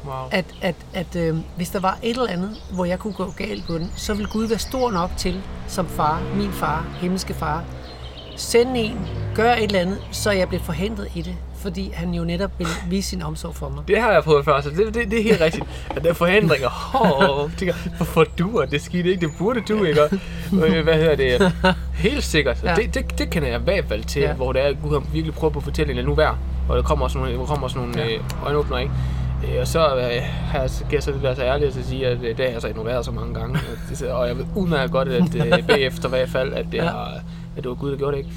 A: Wow.
B: at, at, at øh, hvis der var et eller andet, hvor jeg kunne gå galt på den, så ville Gud være stor nok til, som far, min far, himmelske far, sende en, gøre et eller andet, så jeg blev forhindret i det, fordi han jo netop ville vise sin omsorg for mig.
A: Det har jeg prøvet før, så det, det, det er helt rigtigt. *laughs* At der er forhindringer. Hvorfor du er det skidt ikke? Det burde du ikke. Øh, hvad hedder det? Helt sikkert.
B: Ja.
A: Det, det, det kender jeg i hvert fald til,
B: Ja.
A: hvor det er, Gud har virkelig prøvet på at fortælle en nu værd. Og der kommer også nogle, der kommer også nogle
B: ja.
A: øh, øjenåbner, ikke? Øh, Og så øh, har jeg, skal jeg så være så ærlig at sige, at øh, det har jeg så ignoreret så mange gange. Og jeg ved udmærket godt, at øh, *laughs* bagefter i hvert fald, at det,
B: Ja.
A: har, at det var Gud, der gjorde det, ikke?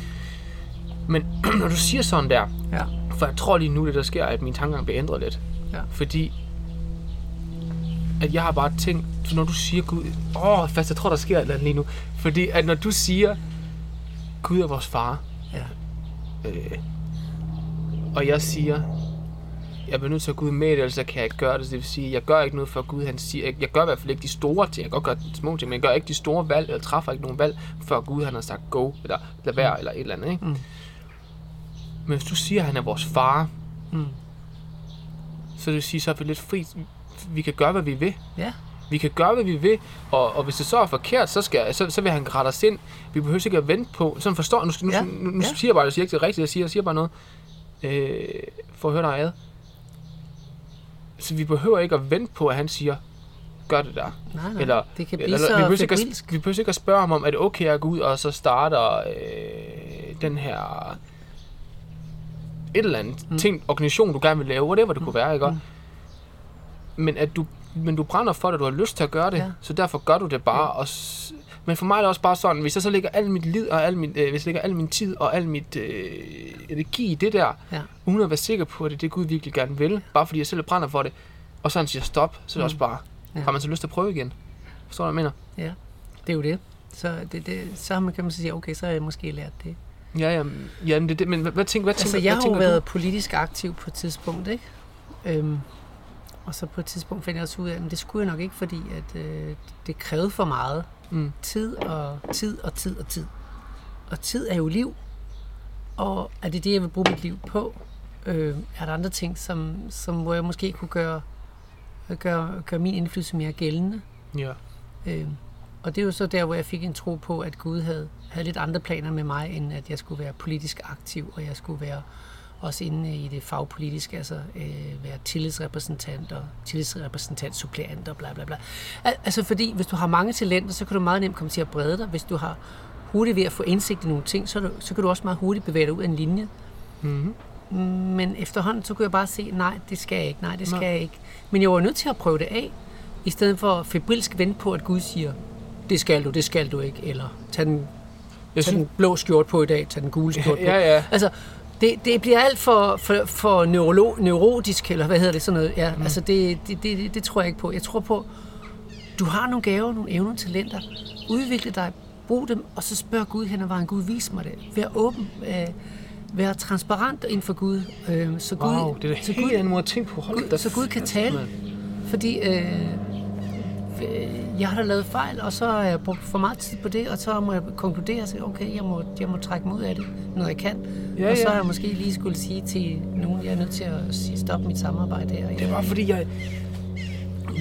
A: Men *clears throat* når du siger sådan der,
B: Ja.
A: for jeg tror lige nu, det der sker, at min tankegang bliver ændret lidt.
B: Ja.
A: Fordi at jeg har bare tænkt, så når du siger Gud, åh, fast jeg tror, der sker et eller andet lige nu. Fordi at når du siger, Gud er vores far,
B: Ja.
A: øh, og jeg siger, jeg bliver nødt til at gå ud med det, ellers så kan jeg ikke gøre det. Så det vil sige, jeg gør ikke noget for Gud. Han siger, jeg, jeg gør i hvert fald ikke de store ting. Jeg kan godt gøre de små ting, men jeg gør ikke de store valg, eller træffer ikke nogen valg, før Gud han har sagt go, eller lad være, eller et eller andet. Ikke?
B: Mm.
A: Men hvis du siger, at han er vores far,
B: Mm.
A: så det vil sige, så er vi lidt fri. Vi kan gøre, hvad vi vil.
B: Ja.
A: Vi kan gøre, hvad vi vil, og, og hvis det så er forkert, så, skal, så, så vil han rette os ind. Vi behøver ikke at vente på. Sådan forstår nu, nu,
B: Ja,
A: nu, nu
B: ja.
A: siger jeg bare, jeg siger ikke det rigtigt, jeg siger, jeg siger bare noget, øh, for at høre dig ad. Så vi behøver ikke at vente på, at han siger, gør det der.
B: Nej, nej.
A: Eller,
B: det kan blive
A: eller,
B: så
A: vi, behøver ikke at, vi behøver ikke at spørge ham om, er det okay at gå ud og så starter øh, den her et eller andet mm. ting, organisation, du gerne vil lave, whatever det kunne være, ikke? Mm. Men at du, men du brænder for det, du har lyst til at gøre det,
B: Ja.
A: ja. så derfor gør du det bare. Og s- men for mig er det også bare sådan, hvis jeg så lægger al mit liv og al min, øh, hvis jeg lægger al min tid og al mit øh, energi i det der,
B: Ja.
A: uden at være sikker på, at det det Gud virkelig gerne vil, bare fordi jeg selv brænder for det, og så han siger stop, så er det også bare,
B: Ja.
A: har man så lyst til at prøve igen? Forstår du, hvad jeg mener?
B: Ja, det er jo det. Så, det, det, så har man, kan man sige, okay, så har jeg måske lært det.
A: Ja, ja, ja men, det, det, men hvad, hvad tænker, hvad
B: Altså,
A: tænker,
B: jeg
A: hvad
B: har jo været politisk aktiv på et tidspunkt, ikke? Øhm, og så på et tidspunkt fandt jeg også ud af, at det skulle jeg nok ikke, fordi at, øh, det krævede for meget.
A: Mm.
B: Tid og tid og tid og tid. Og tid er jo liv. Og er det det, jeg vil bruge mit liv på? Øh, er der andre ting, som, som, hvor jeg måske kunne gøre, gøre, gøre min indflydelse mere gældende?
A: Ja.
B: Øh, og det er jo så der, hvor jeg fik en tro på, at Gud havde, havde lidt andre planer med mig, end at jeg skulle være politisk aktiv, og jeg skulle være også inde i det fagpolitiske, altså øh, være tillidsrepræsentant og tillidsrepræsentant, suppleant og bla bla bla. Al- Altså fordi, hvis du har mange talenter, så kan du meget nemt komme til at brede dig. Hvis du har hurtigt ved at få indsigt i nogle ting, så, du, så kan du også meget hurtigt bevæge dig ud af en linje.
A: Mm-hmm.
B: Men efterhånden, så kunne jeg bare se, nej, det skal jeg ikke, nej, det skal
A: Nej.
B: jeg ikke. Men jeg var nødt til at prøve det af, i stedet for febrilsk vente på, at Gud siger, det skal du, det skal du ikke, eller tag den,
A: Jeg
B: tag
A: synes,
B: den blå skjort på i dag, tag den gule skjort på. *laughs*
A: ja, ja.
B: Altså, det, det bliver alt for, for, for neurolo, neurotisk, eller hvad hedder det, sådan noget. Ja, mm. altså, det, det, det, det, tror jeg ikke på. Jeg tror på, du har nogle gaver, nogle evner, talenter. Udvikle dig, brug dem, og så spørg Gud hen ad vejen. Gud, vis mig det. Vær åben, øh, vær transparent inden for Gud. Øh, så Gud,
A: Wow, det er da
B: så
A: helt
B: Gud,
A: anden måde at tænke på. Hold
B: Gud, så Gud kan tale. Fordi øh, jeg har da lavet fejl, og så har jeg brugt for meget tid på det, og så må jeg konkludere og sige, okay, jeg må, jeg må trække mig ud af det, når jeg kan.
A: Ja,
B: og så
A: ja.
B: har jeg måske lige skulle sige til nogen, jeg er nødt til at sige, stoppe mit samarbejde her.
A: Det bare fordi, jeg...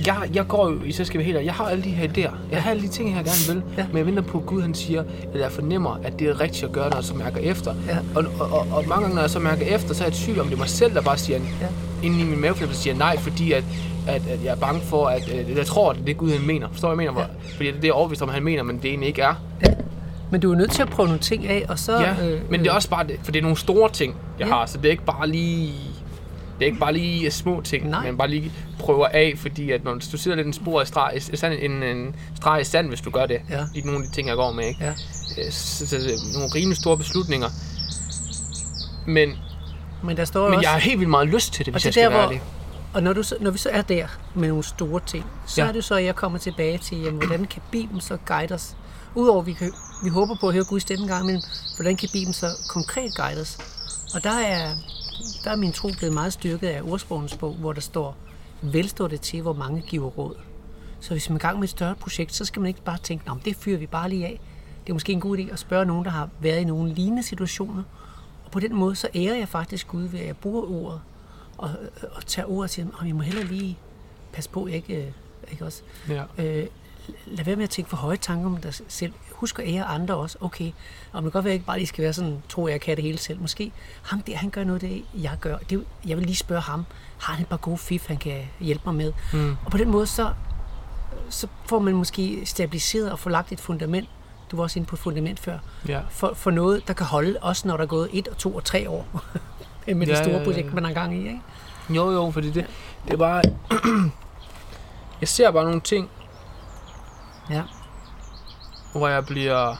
A: Jeg, jeg går jo i selskabet helt, jeg har alle de her idéer. Jeg har alle de ting, jeg gerne vil.
B: Ja.
A: Men jeg venter på, at Gud han siger, eller jeg fornemmer, at det er rigtigt at gøre, når jeg så mærker efter.
B: Ja.
A: Og, og, og, og, mange gange, når jeg så mærker efter, så er jeg i tvivl om, det er mig selv, der bare siger,
B: Ja.
A: Inden i min maveflip, siger nej, fordi at, at, at jeg er bange for, at øh, jeg tror, at det er Gud, han mener. Forstår jeg mener? Ja. Fordi det er det, jeg er overbevist om, han mener, men det egentlig ikke er.
B: Ja. Men du er nødt til at prøve nogle ting af, og så...
A: Ja, øh, men det er også bare, det, for det er nogle store ting, jeg
B: Ja.
A: har, så det er ikke bare lige... Det er ikke bare lige små ting,
B: Nej.
A: men bare lige prøver af, fordi at når du sidder lidt en spor i streg, sådan en, en streg i sand, hvis du gør det,
B: Ja.
A: i nogle af de ting, jeg går med, ikke?
B: Ja.
A: Øh, Så, så, er nogle rimelig store beslutninger. Men,
B: Men der står
A: men
B: også...
A: jeg har helt vildt meget lyst til det, hvis
B: det
A: jeg skal
B: der,
A: være
B: hvor-
A: det.
B: Og når, du når vi så er der med nogle store ting, så
A: Ja.
B: er det så, at jeg kommer tilbage til, jamen, hvordan kan Bibelen så guide os? Udover vi, kan, vi håber på at høre Guds stemme en gang, men hvordan kan Bibelen så konkret guide os? Og der er, der er min tro blevet meget styrket af ordsprogens bog, hvor der står, vel står det til, hvor mange giver råd. Så hvis man er i gang med et større projekt, så skal man ikke bare tænke, men det fyrer vi bare lige af. Det er måske en god idé at spørge nogen, der har været i nogle lignende situationer. På den måde, så ærer jeg faktisk Gud ved, at jeg bruger ordet og, og tager ordet siger, at jeg må hellere lige passe på, jeg ikke, øh, ikke også.
A: Ja.
B: Øh, lad være med at tænke for høje tanker om dig selv. Husk at ære andre også. Okay, og det kan godt være, at jeg ikke bare lige skal være sådan, tror jeg kan det hele selv. Måske ham der, han gør noget det, jeg gør. Det, jeg vil lige spørge ham, har han et par gode fif, han kan hjælpe mig med?
A: Mm.
B: Og på den måde, så, så får man måske stabiliseret og få lagt et fundament. Du var også inde på fundament før.
A: Ja.
B: For, for noget, der kan holde, også når der er gået et, og to og tre år. *laughs* med det
A: Ja,
B: store
A: ja, ja,
B: projekt, man har gang i. Ikke?
A: Jo, jo, fordi det, det er bare... *clears throat* jeg ser bare nogle ting,
B: Ja.
A: hvor jeg bliver...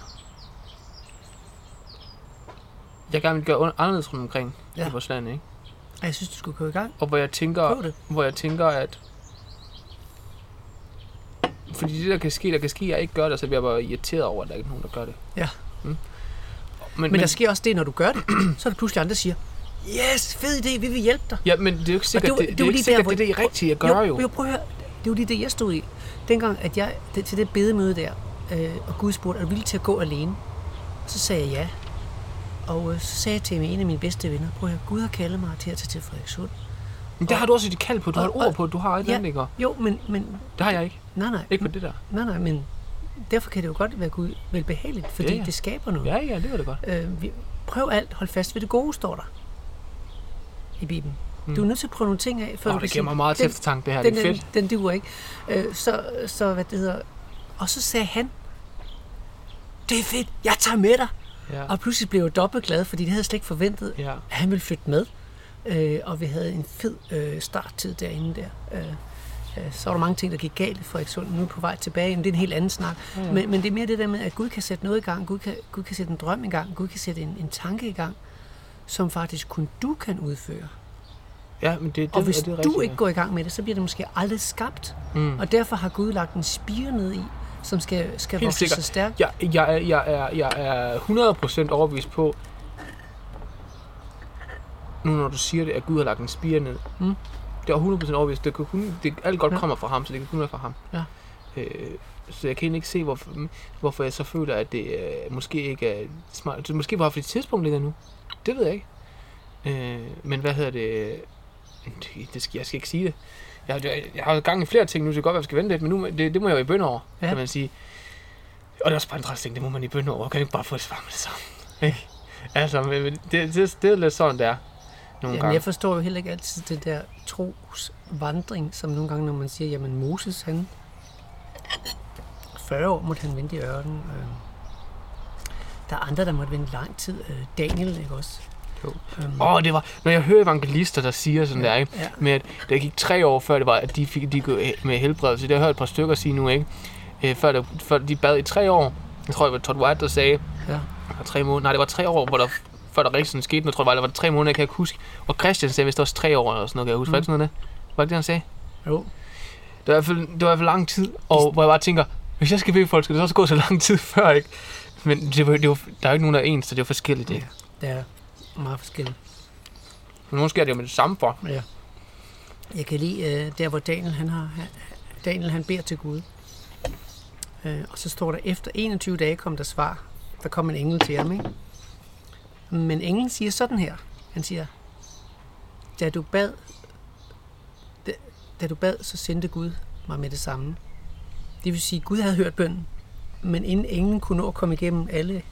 A: jeg gerne vil gøre anderledes rundt omkring ja. I vores land, ikke?
B: Og jeg synes, du skulle gå i gang.
A: Og hvor jeg tænker,
B: det.
A: hvor jeg tænker, at fordi det, der kan ske, der kan ske, jeg ikke gør det, så bliver jeg bare irriteret over, at der ikke er nogen, der gør det.
B: Ja.
A: Mm. Men,
B: Men, men der sker også det, når du gør det, *clears throat* så er der pludselig andre, der siger, yes, fed idé, vi vil hjælpe dig.
A: Ja, men det er jo ikke sikkert,
B: var-
A: det, det,
B: var
A: er ikke sikkert,
B: hvor-
A: det er det rigtige at gøre jo.
B: jo. Jo, prøv at høre. Det var lige det, jeg stod i. Dengang, at jeg det, til det bedemøde der, øh, og Gud spurgte, er du villig til at gå alene? Så sagde jeg ja. Og øh, så sagde jeg til en af mine bedste venner, prøv at høre, Gud har kaldet mig til at tage til Frederikssund.
A: Men der har du også et kald på, du har et
B: og-
A: ord på, du har et
B: Ja.
A: andet, ikke?
B: Jo, men, men
A: Det har jeg ikke.
B: nej, nej,
A: Ikke på det der.
B: nej, nej, men derfor kan det jo godt være Gud velbehageligt, fordi
A: Ja,
B: ja, det skaber noget.
A: Ja, ja, det var det godt.
B: Øh, vi, prøv alt, hold fast ved det gode, står der i Bibelen. Mm. Du er nødt til at prøve nogle ting af, før
A: Åh,
B: du kan
A: det
B: sige,
A: giver mig meget til eftertanke, det her.
B: den,
A: Det er fedt.
B: Den, den duer ikke. Øh, så, så, hvad det hedder... Og så sagde han, det er fedt, jeg tager med dig.
A: Ja.
B: Og pludselig blev jeg dobbelt glad, fordi det havde jeg slet ikke forventet,
A: Ja.
B: at han ville flytte med. Øh, og vi havde en fed øh, starttid derinde der. Øh, øh, så var der mange ting, der gik galt i Frederikssund. Nu er på vej tilbage, men det er en helt anden snak.
A: Ja.
B: Men, men det er mere det der med, at Gud kan sætte noget i gang. Gud kan, Gud kan sætte en drøm i gang. Gud kan sætte en, en tanke i gang, som faktisk kun du kan udføre.
A: Ja, men det, det,
B: Og hvis
A: det er
B: du
A: rigtigt,
B: ikke går i gang med det, så bliver det måske aldrig skabt.
A: Mm.
B: Og derfor har Gud lagt en spire ned i, som skal, skal vokse sig stærkt.
A: Jeg, jeg, er- jeg, er, jeg er 100% overbevist på, nu når du siger det, at Gud har lagt en spire ned.
B: Mm.
A: Det er 100% overbevist. Det kan kun, det, alt godt
B: Ja.
A: kommer fra ham, så det kan kun være fra ham.
B: Ja.
A: Øh, så jeg kan ikke se, hvorfor, hvorfor jeg så føler, at det øh, måske ikke er smart. Det måske bare fordi tidspunkt ligger nu. Det ved jeg ikke. Øh, men hvad hedder det? Det, det skal, jeg skal ikke sige det. Jeg, jeg, jeg har gang i flere ting nu, så det kan godt være, at jeg skal vente lidt, men nu, det, det må jeg jo i bøn over,
B: Ja.
A: kan man sige. Og det er også bare en træls ting, det må man i bøn over. Kan ikke bare få et svar med det samme? Ikke? altså, men, det, det, det, er lidt sådan, det er. Nogle
B: Jamen,
A: gange.
B: jeg forstår jo heller ikke altid det der trosvandring, som nogle gange, når man siger, jamen Moses, han 40 år måtte han vente i ørken. Øh, der er andre, der måtte vente lang tid. Øh, Daniel, ikke også?
A: Jo.
B: Øhm,
A: Åh, oh, det var, når jeg hører evangelister, der siger sådan
B: Ja,
A: der, ikke?
B: ja.
A: med at der gik tre år før det var, at de fik de gik med helbredelse. Det har jeg hørt et par stykker sige nu, ikke? Øh, før, der, før de bad i tre år. Jeg tror, det var Todd White, der sagde,
B: ja.
A: det var tre måneder. Nej, det var tre år, hvor der, før der rigtig sådan skete noget, tror jeg, var, det var tre måneder, jeg kan ikke huske. Og Christian sagde, hvis det også tre år eller sådan noget, kan jeg huske. Mm. Var det sådan noget, der? Var det det, han sagde?
B: Jo.
A: Det var i hvert fald, det var i hvert fald lang tid, og hvor jeg bare tænker, hvis jeg skal bede folk, skal det så også gå så lang tid før, ikke? Men det var, det var, der er jo ikke nogen, der er ens, så det er jo forskelligt, ikke?
B: Det er meget forskelligt.
A: Men nogle sker det jo med det samme for.
B: Ja. Jeg kan lide øh, der, hvor Daniel han, har, Daniel han beder til Gud. Øh, og så står der, efter 21 dage kom der svar. Der kom en engel til ham, ikke? Men englen siger sådan her. Han siger, da du bad, da, da du bad, så sendte Gud mig med det samme. Det vil sige, Gud havde hørt bønnen, men inden englen kunne nå at komme igennem alle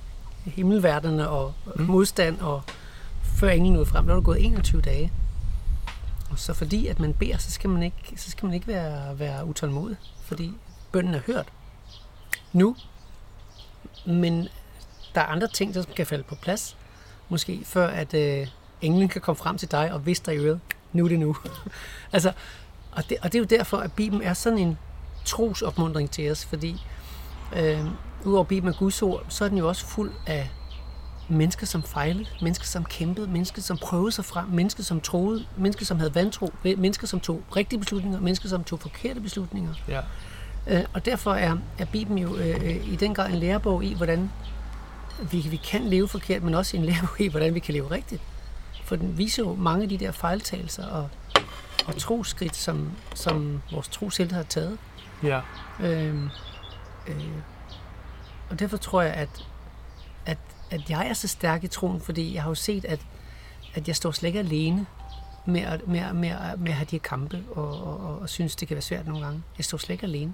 B: himmelverdene og mm. modstand, og før englen nåede frem, der var der gået 21 dage. Og så fordi at man beder, så skal man ikke, så skal man ikke være, være utålmodig, fordi bønnen er hørt nu. Men der er andre ting, der kan falde på plads, måske før at øh, englen kan komme frem til dig og viske dig i øret, nu er det nu. *laughs* altså, og det, og det er jo derfor, at Bibelen er sådan en trosopmundring til os, fordi øh, udover Bibelen er Guds ord, så er den jo også fuld af mennesker, som fejlede, mennesker, som kæmpede, mennesker, som prøvede sig frem, mennesker, som troede, mennesker, som havde vantro, mennesker, som tog rigtige beslutninger, mennesker, som tog forkerte beslutninger.
A: Ja.
B: Øh, og derfor er, er Bibelen jo øh, øh, i den grad en lærebog i, hvordan vi, vi kan leve forkert, men også en lærebog *laughs* i, hvordan vi kan leve rigtigt. For den viser jo mange af de der fejltagelser og, og troskridt, som, som vores troshelte har taget.
A: Ja.
B: Øh, øh, og derfor tror jeg, at, at, at jeg er så stærk i troen, fordi jeg har jo set, at, at jeg står slet ikke alene med at, med, med, med at have de her kampe, og, og, og, og synes, det kan være svært nogle gange. Jeg står slet ikke alene.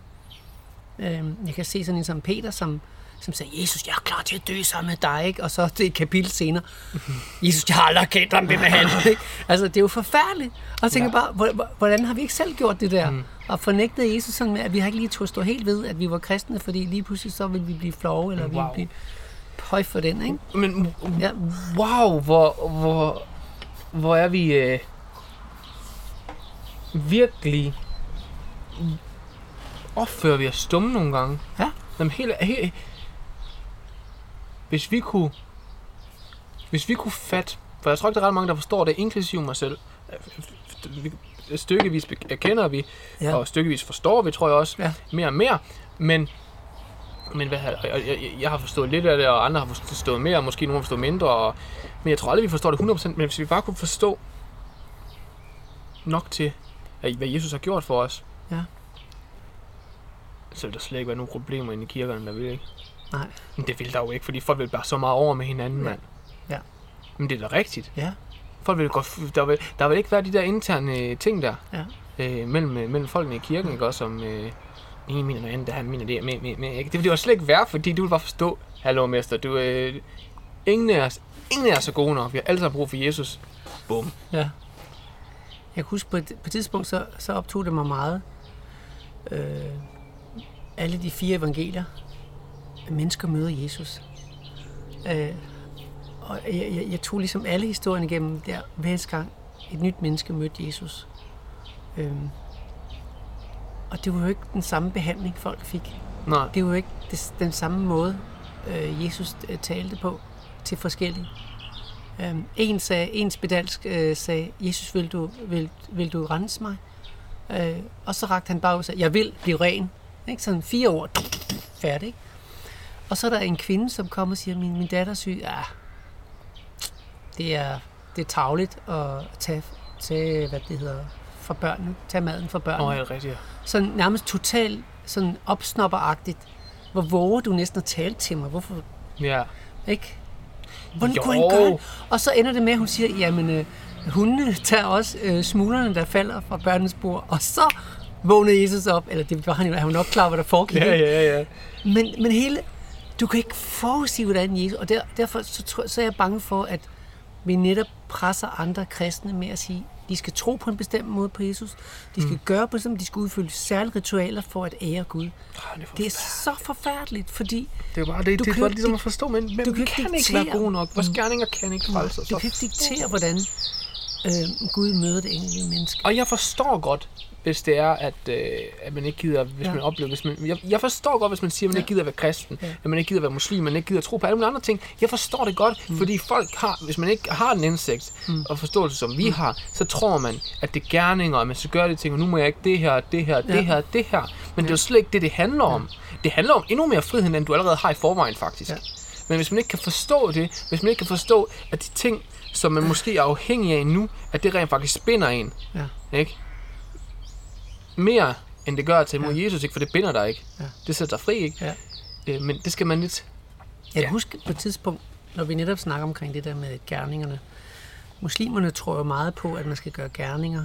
B: Øh, jeg kan se sådan en som Peter, som, som sagde, Jesus, jeg er klar til at dø sammen med dig, ikke? og så det et kapitel senere, *laughs* Jesus, jeg har aldrig kendt ham, med han. *laughs* Ikke? Altså, det er jo forfærdeligt. Og jeg tænker
A: Ja.
B: bare, hvor- hvor- hvordan har vi ikke selv gjort det der? Mm. Og fornægtet Jesus sådan med, at vi har ikke lige turde stå helt ved, at vi var kristne, fordi lige pludselig så ville vi blive flove, eller vi
A: Wow.
B: ville blive høj for den, ikke?
A: Men
B: Ja.
A: wow, hvor, hvor, hvor er vi øh, virkelig opfører vi os stumme nogle gange.
B: Ja.
A: Jamen, helt, helt, hvis vi kunne Hvis vi kunne fatte, for jeg tror ikke, der er ret mange, der forstår det, inklusive mig selv. Vi- Stykkevis erkender vi,
B: Ja.
A: og stykkevis forstår vi, tror jeg også,
B: Ja.
A: mere og mere. Men, men hvad, jeg, jeg, jeg har forstået lidt af det, og andre har forstået mere, og måske nogle har forstået mindre. Og, men jeg tror aldrig, vi forstår det 100%. Men hvis vi bare kunne forstå nok til, hvad Jesus har gjort for os,
B: Ja.
A: så vil der slet ikke være nogen problemer inde i kirkerne, der vil ikke.
B: Nej.
A: Men det vil der jo ikke, fordi folk vil bare så meget over med hinanden,
B: Ja.
A: mand.
B: Ja.
A: Men det er da rigtigt.
B: Ja.
A: Folk vil godt, der, vil, der vil ikke være de der interne øh, ting der,
B: Ja.
A: øh, mellem, øh, mellem folkene i kirken, ikke også, som øh, en mener noget andet, han mener det, med, med, med, ikke? Det vil jo slet ikke være, fordi du vil bare forstå, hallo mester, du, øh, ingen af os, ingen af os er gode nok, vi har alle sammen brug for Jesus. Bum.
B: Ja. Jeg kan huske, på et, på et tidspunkt, så, så optog det mig meget, øh, alle de fire evangelier, at mennesker møder Jesus. Øh, og jeg, jeg, jeg tog ligesom alle historierne igennem der, hver eneste gang et nyt menneske mødte Jesus. Øh, og det var jo ikke den samme behandling, folk fik.
A: Nej.
B: Det var jo ikke det, den samme måde, øh, Jesus øh, talte på til forskellige. Um, en sagde, en spedalsk øh, sagde, Jesus, vil du, vil, vil du rense mig? Øh, og så rakte han bare ud og sagde, jeg vil blive ren. Ikke? Sådan fire ord, færdig. ikke? Og så er der en kvinde, som kommer og siger, min, min datter er syg. Ja, det er, det er tavligt at tage, tage, hvad det hedder, for børnene. Tage maden for børnene
A: Åh, oh, ja, rigtigt.
B: sådan nærmest totalt sådan opsnopperagtigt. Hvor våger du næsten at tale til mig? Hvorfor
A: Ja.
B: ikke? Hvordan
A: Jo.
B: kunne han gøre det? Og så ender det med, at hun siger, jamen, øh, hundene tager også øh, smuglerne, der falder fra børnenes bord. Og så vågnede Jesus op. Eller det var han jo, han var nok klar, hvad der foregik.
A: Ja, ja, ja.
B: Men, men hele, du kan ikke forudsige, hvordan Jesus... Og der, derfor så, tror, så er jeg bange for, at vi netop presser andre kristne med at sige, de skal tro på en bestemt måde på Jesus. De skal mm. gøre på sådan, de skal udfylde særlige ritualer for at ære Gud.
A: Ah, det, er
B: Det er så forfærdeligt, fordi
A: det er bare det,
B: du
A: det
B: kan
A: bare ligesom
B: ikke-
A: at forstå, men, men
B: du kan
A: kan
B: ikke
A: være gode nok. Vores gerninger kan ikke frelse os.
B: du kan ikke diktere, hvordan øh, Gud møder det enkelte menneske.
A: Og jeg forstår godt, hvis det er, at, øh, at man ikke gider, hvis
B: Ja.
A: ja. man oplever, hvis man, jeg, jeg forstår godt, hvis man siger, at man
B: Ja.
A: ikke gider at være kristen,
B: Ja.
A: ja. at man ikke gider at være muslim, man ikke gider at tro på alle mulige andre ting. Jeg forstår det godt, mm. fordi folk har, hvis man ikke har den indsigt mm. og forståelse, som vi har, så tror man, at det er gerninger, og man skal gøre de ting, og nu må jeg ikke det her, det her, det
B: Ja.
A: her, det her. Men det er jo slet ikke det, det handler om. Det handler om endnu mere frihed, end du allerede har i forvejen, faktisk.
B: Ja.
A: Men hvis man ikke kan forstå det, hvis man ikke kan forstå, at de ting, som man måske er afhængig af nu, at det rent faktisk spinder en,
B: Ja.
A: ikke? Mere end det gør at tage imod
B: Ja.
A: Jesus, ikke? For det binder dig ikke.
B: Ja.
A: Det sætter dig fri, ikke?
B: Ja.
A: Øh, men det skal man lidt...
B: Jeg
A: Ja.
B: huske på et tidspunkt, når vi netop snakker omkring det der med gerningerne. Muslimerne tror jo meget på, at man skal gøre gerninger,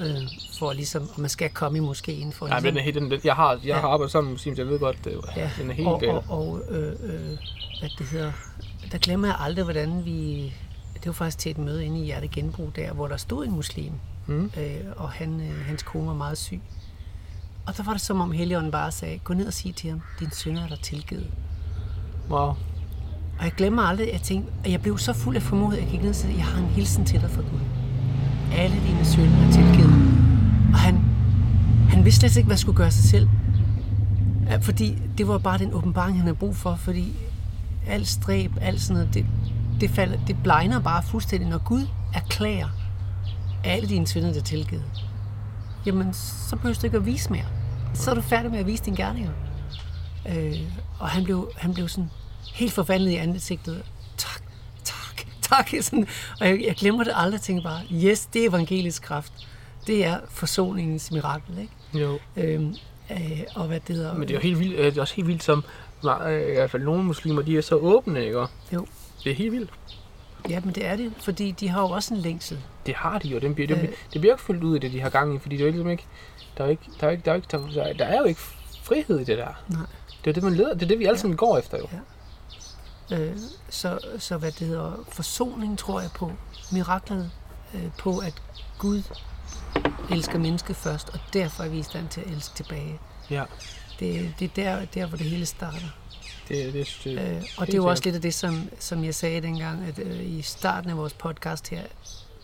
B: øh, for ligesom, og man skal komme i moskeen for
A: Ja,
B: ligesom,
A: den er helt, den, jeg har, jeg
B: Ja.
A: har arbejdet sammen med muslimer, jeg ved godt, det,
B: Ja,
A: den er helt
B: og, og, og øh, øh, hvad det hedder, der glemmer jeg aldrig, hvordan vi, det var faktisk til et møde inde i Hjerte Genbrug der, hvor der stod en muslim,
A: Mm.
B: øh, og han, øh, hans kone var meget syg. Og der var det som om Helligånden bare sagde, gå ned og sig til ham, din synder er der tilgivet.
A: Wow.
B: Og jeg glemmer aldrig, at jeg tænkte, at jeg blev så fuld af formod, at jeg gik ned og sagde, jeg har en hilsen til dig fra Gud. Alle dine synder er tilgivet. Og han, han vidste slet ikke, hvad skulle gøre sig selv. Fordi det var bare den åbenbaring, han havde brug for, fordi alt stræb, alt sådan noget, det, det, falder, det blegner bare fuldstændig, når Gud erklærer, alle dine synder er tilgivet. Jamen, så behøver du ikke at vise mere. Så er du færdig med at vise dine gerninger. Øh, og han blev, han blev sådan helt forvandlet i ansigtet. Tak, tak, tak. *laughs* Sådan, og jeg, jeg glemmer det aldrig. Jeg tænker bare, yes, det er evangelisk kraft. Det er forsoningens mirakel, ikke?
A: Jo.
B: Øhm, øh, og hvad det hedder...
A: Men det er jo helt vildt, øh, det er også helt vildt som, øh, i hvert fald nogle muslimer, de er så åbne, ikke?
B: Jo.
A: Det er helt vildt.
B: Ja, men det er det, fordi de har jo også en længsel.
A: Det har de jo, den bliver, det,
B: Øh.
A: bliver, det bliver ikke fyldt ud af det, de har gang i, fordi det er jo ligesom ikke, der er ikke, der er ikke, der er ikke, der, er- der er jo ikke frihed i det der.
B: Nej.
A: Det er det, man leder, det er det, vi alle sammen går efter jo.
B: Ja. Øh, så, så hvad det hedder, forsoning tror jeg på, miraklet øh, på, at Gud elsker mennesket først, og derfor er vi i stand til at elske tilbage.
A: Ja,
B: Det, det er der, der, hvor det hele starter.
A: Det, det, det,
B: Øh, og det er jo også lidt af det, som, som jeg sagde dengang, at øh, i starten af vores podcast her,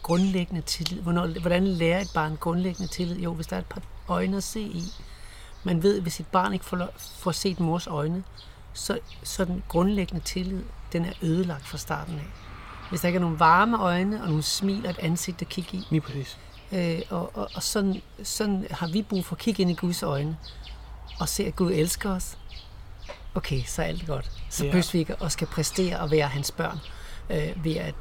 B: grundlæggende tillid. Hvornår, hvordan lærer et barn grundlæggende tillid? Jo, hvis der er et par øjne at se i. Man ved, hvis et barn ikke får, får set mors øjne, så, så den grundlæggende tillid, den er ødelagt fra starten af. hvis der ikke er nogle varme øjne og nogle smil og et ansigt at kigge i.
A: Lige præcis.
B: Øh, og og, og sådan, sådan har vi brug for at kigge ind i Guds øjne og se, at Gud elsker os. Okay, så er alt godt. Så yeah. ikke at skal præstere og være hans børn øh, ved, at,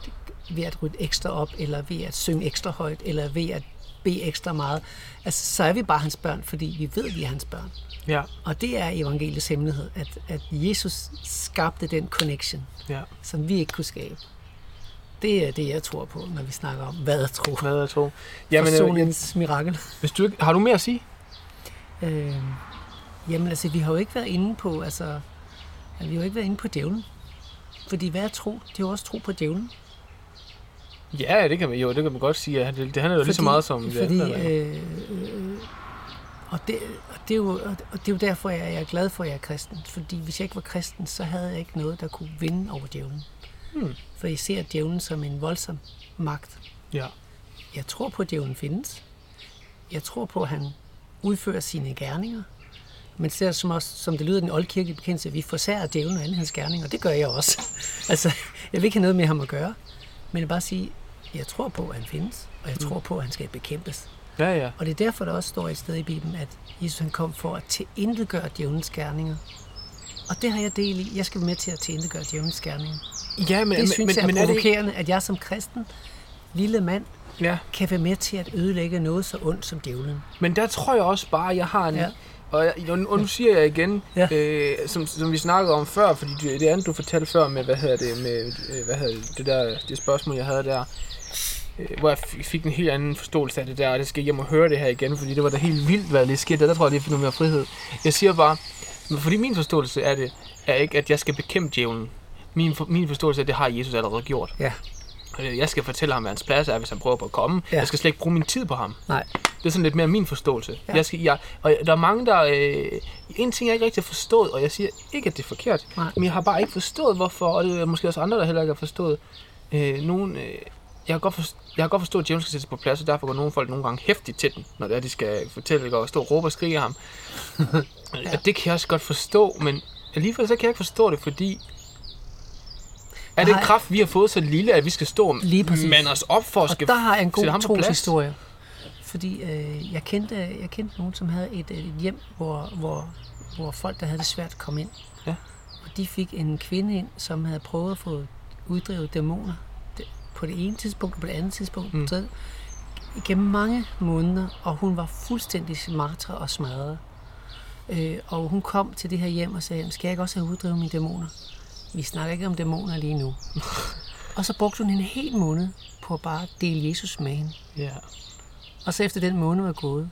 B: ved at rydde ekstra op, eller ved at synge ekstra højt, eller ved at bede ekstra meget. Altså, så er vi bare hans børn, fordi vi ved, at vi er hans børn.
A: Ja,
B: Og det er evangeliets hemmelighed, at, at Jesus skabte den connection,
A: ja.
B: som vi ikke kunne skabe. Det er det, jeg tror på, når vi snakker om, hvad at tro.
A: Hvad jeg tror. Jamen, øh,
B: Forsoningens mirakel.
A: hvis du ikke, har du mere at sige?
B: Øh, jamen altså, vi har jo ikke været inde på, altså, ja, vi har jo ikke været inde på djævlen. Fordi hvad er tro? Det er jo også tro på djævlen.
A: Ja, det kan man jo, det kan man godt sige. at Det, det handler jo lige så meget som det
B: fordi,
A: andet, ikke?
B: øh, øh, og, det, og, det er jo, og det er jo derfor, jeg, jeg er glad for, at jeg er kristen. Fordi hvis jeg ikke var kristen, så havde jeg ikke noget, der kunne vinde over djævlen.
A: Hmm.
B: For jeg ser djævlen som en voldsom magt.
A: Ja.
B: Jeg tror på, at djævlen findes. Jeg tror på, at han udfører sine gerninger. Men ser som, også, som det lyder i den oldkirkelige bekendelse, at vi forsager djævlen og alle hans gerninger. Det gør jeg også. *laughs* altså, jeg vil ikke have noget med ham at gøre. Men jeg vil bare sige, jeg tror på, at han findes. Og jeg tror på, at han skal bekæmpes.
A: Ja, ja.
B: Og det er derfor, der også står et sted i Bibelen, at Jesus han kom for at tilintetgøre djævelens gerninger. Og det har jeg del i. Jeg skal være med til at tilintetgøre djævelens gerninger.
A: Ja, men,
B: Det synes jeg er
A: men er det
B: provokerende, at jeg som kristen, lille mand,
A: Ja,
B: kan være med til at ødelægge noget så ondt som djævlen.
A: men der tror jeg også bare, at jeg har en...
B: Ja.
A: Og, jeg, og, nu- og nu siger jeg igen,
B: Ja.
A: øh, som, som vi snakkede om før, fordi det, det andet, du fortalte før med, hvad hedder det, med, øh, hvad hedder det, det der, det spørgsmål, jeg havde der, øh, hvor jeg fik en helt anden forståelse af det der, og det skal jeg må høre det her igen, fordi det var da helt vildt, hvad der lige skete, der, der tror jeg, det er noget mere frihed. Jeg siger bare, fordi min forståelse af det, er ikke, at jeg skal bekæmpe djævlen. Min, for, min forståelse af det har Jesus allerede gjort.
B: Ja.
A: Øh, Jeg skal fortælle ham, hvad hans plads er, hvis han prøver på at komme.
B: Ja.
A: Jeg skal slet ikke bruge min tid på ham.
B: Nej.
A: Det er sådan lidt mere min forståelse.
B: Ja.
A: Jeg skal, jeg, og der er mange, der... Øh, en ting, jeg ikke rigtig har forstået, og jeg siger ikke, at det er forkert,
B: Nej.
A: men jeg har bare ikke forstået, hvorfor, og det er måske også andre, der heller ikke har forstået. Øh, nogen, øh, jeg, har godt forstå, jeg har godt forstået, at djævlen skal sættes på plads, og derfor går nogle folk nogle gange hæftigt til den, når det er, de skal fortælle, og stå og råbe og skrige af ham. ja. *laughs* Og det kan jeg også godt forstå, men alligevel så kan jeg ikke forstå det, fordi... Er det kraft, vi har fået så lille, at vi skal stå og mande os op for at
B: Og
A: skal
B: der har jeg en god troshistorie. Fordi øh, jeg, kendte, jeg kendte nogen, som havde et, et hjem, hvor, hvor, hvor folk, der havde det svært, kom ind.
A: Ja.
B: Og de fik en kvinde ind, som havde prøvet at få uddrevet dæmoner på det ene tidspunkt og på det andet tidspunkt.
A: Mm.
B: Så igennem mange måneder, og hun var fuldstændig martre og smadret. Øh, og hun kom til det her hjem og sagde, skal jeg ikke også have uddrevet mine dæmoner? Vi snakker ikke om dæmoner lige nu. *laughs* og så brugte hun en hel måned på at bare dele Jesus med hende.
A: Ja.
B: Og så efter den måned var gået,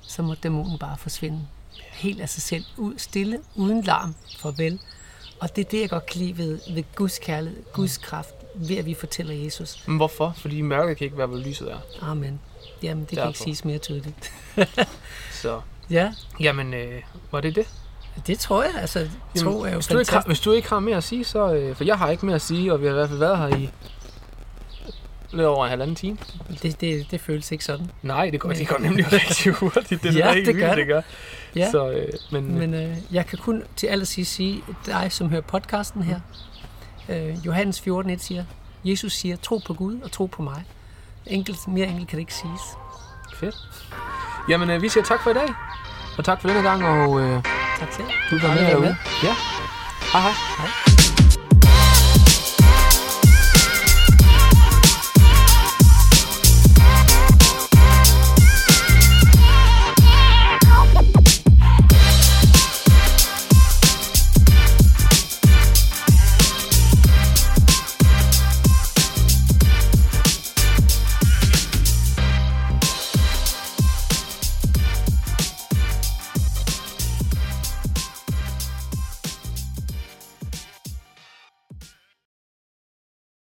B: så måtte dæmonen bare forsvinde. Helt af sig selv. Ud, stille, uden larm. Farvel. Og det er det, jeg godt kan lide ved, ved Guds kærlighed, Guds kraft, ved at vi fortæller Jesus.
A: Men hvorfor? Fordi mørket kan ikke være, hvor lyset er.
B: Amen. Jamen, det kan
A: Derfor.
B: ikke siges mere tydeligt. *laughs*
A: Så,
B: Ja,
A: jamen, øh, var det det?
B: Det tror jeg. Altså, tro er jo
A: hvis, du ikke har, hvis du ikke har mere at sige, så... Øh, for jeg har ikke mere at sige, og vi har i hvert fald været her i lidt over en halvanden time.
B: Det, det, det føles ikke sådan.
A: Nej, det går, det går nemlig *laughs* rigtig hurtigt. Det er
B: Ja,
A: helt
B: det
A: vildt,
B: gør
A: det gør.
B: Ja.
A: Så, øh, men, men
B: Men øh, jeg kan kun til allersidst sige, dig som hører podcasten her, øh, Johannes 14.1 siger, Jesus siger, tro på Gud og tro på mig. Enkelt, mere enkelt kan det ikke siges.
A: fedt. Jamen, øh, vi siger tak for i dag. Og tak for denne gang, og øh,
B: Tak til
A: du
B: var med
A: derude. Ja. Hej hej.
B: Hej.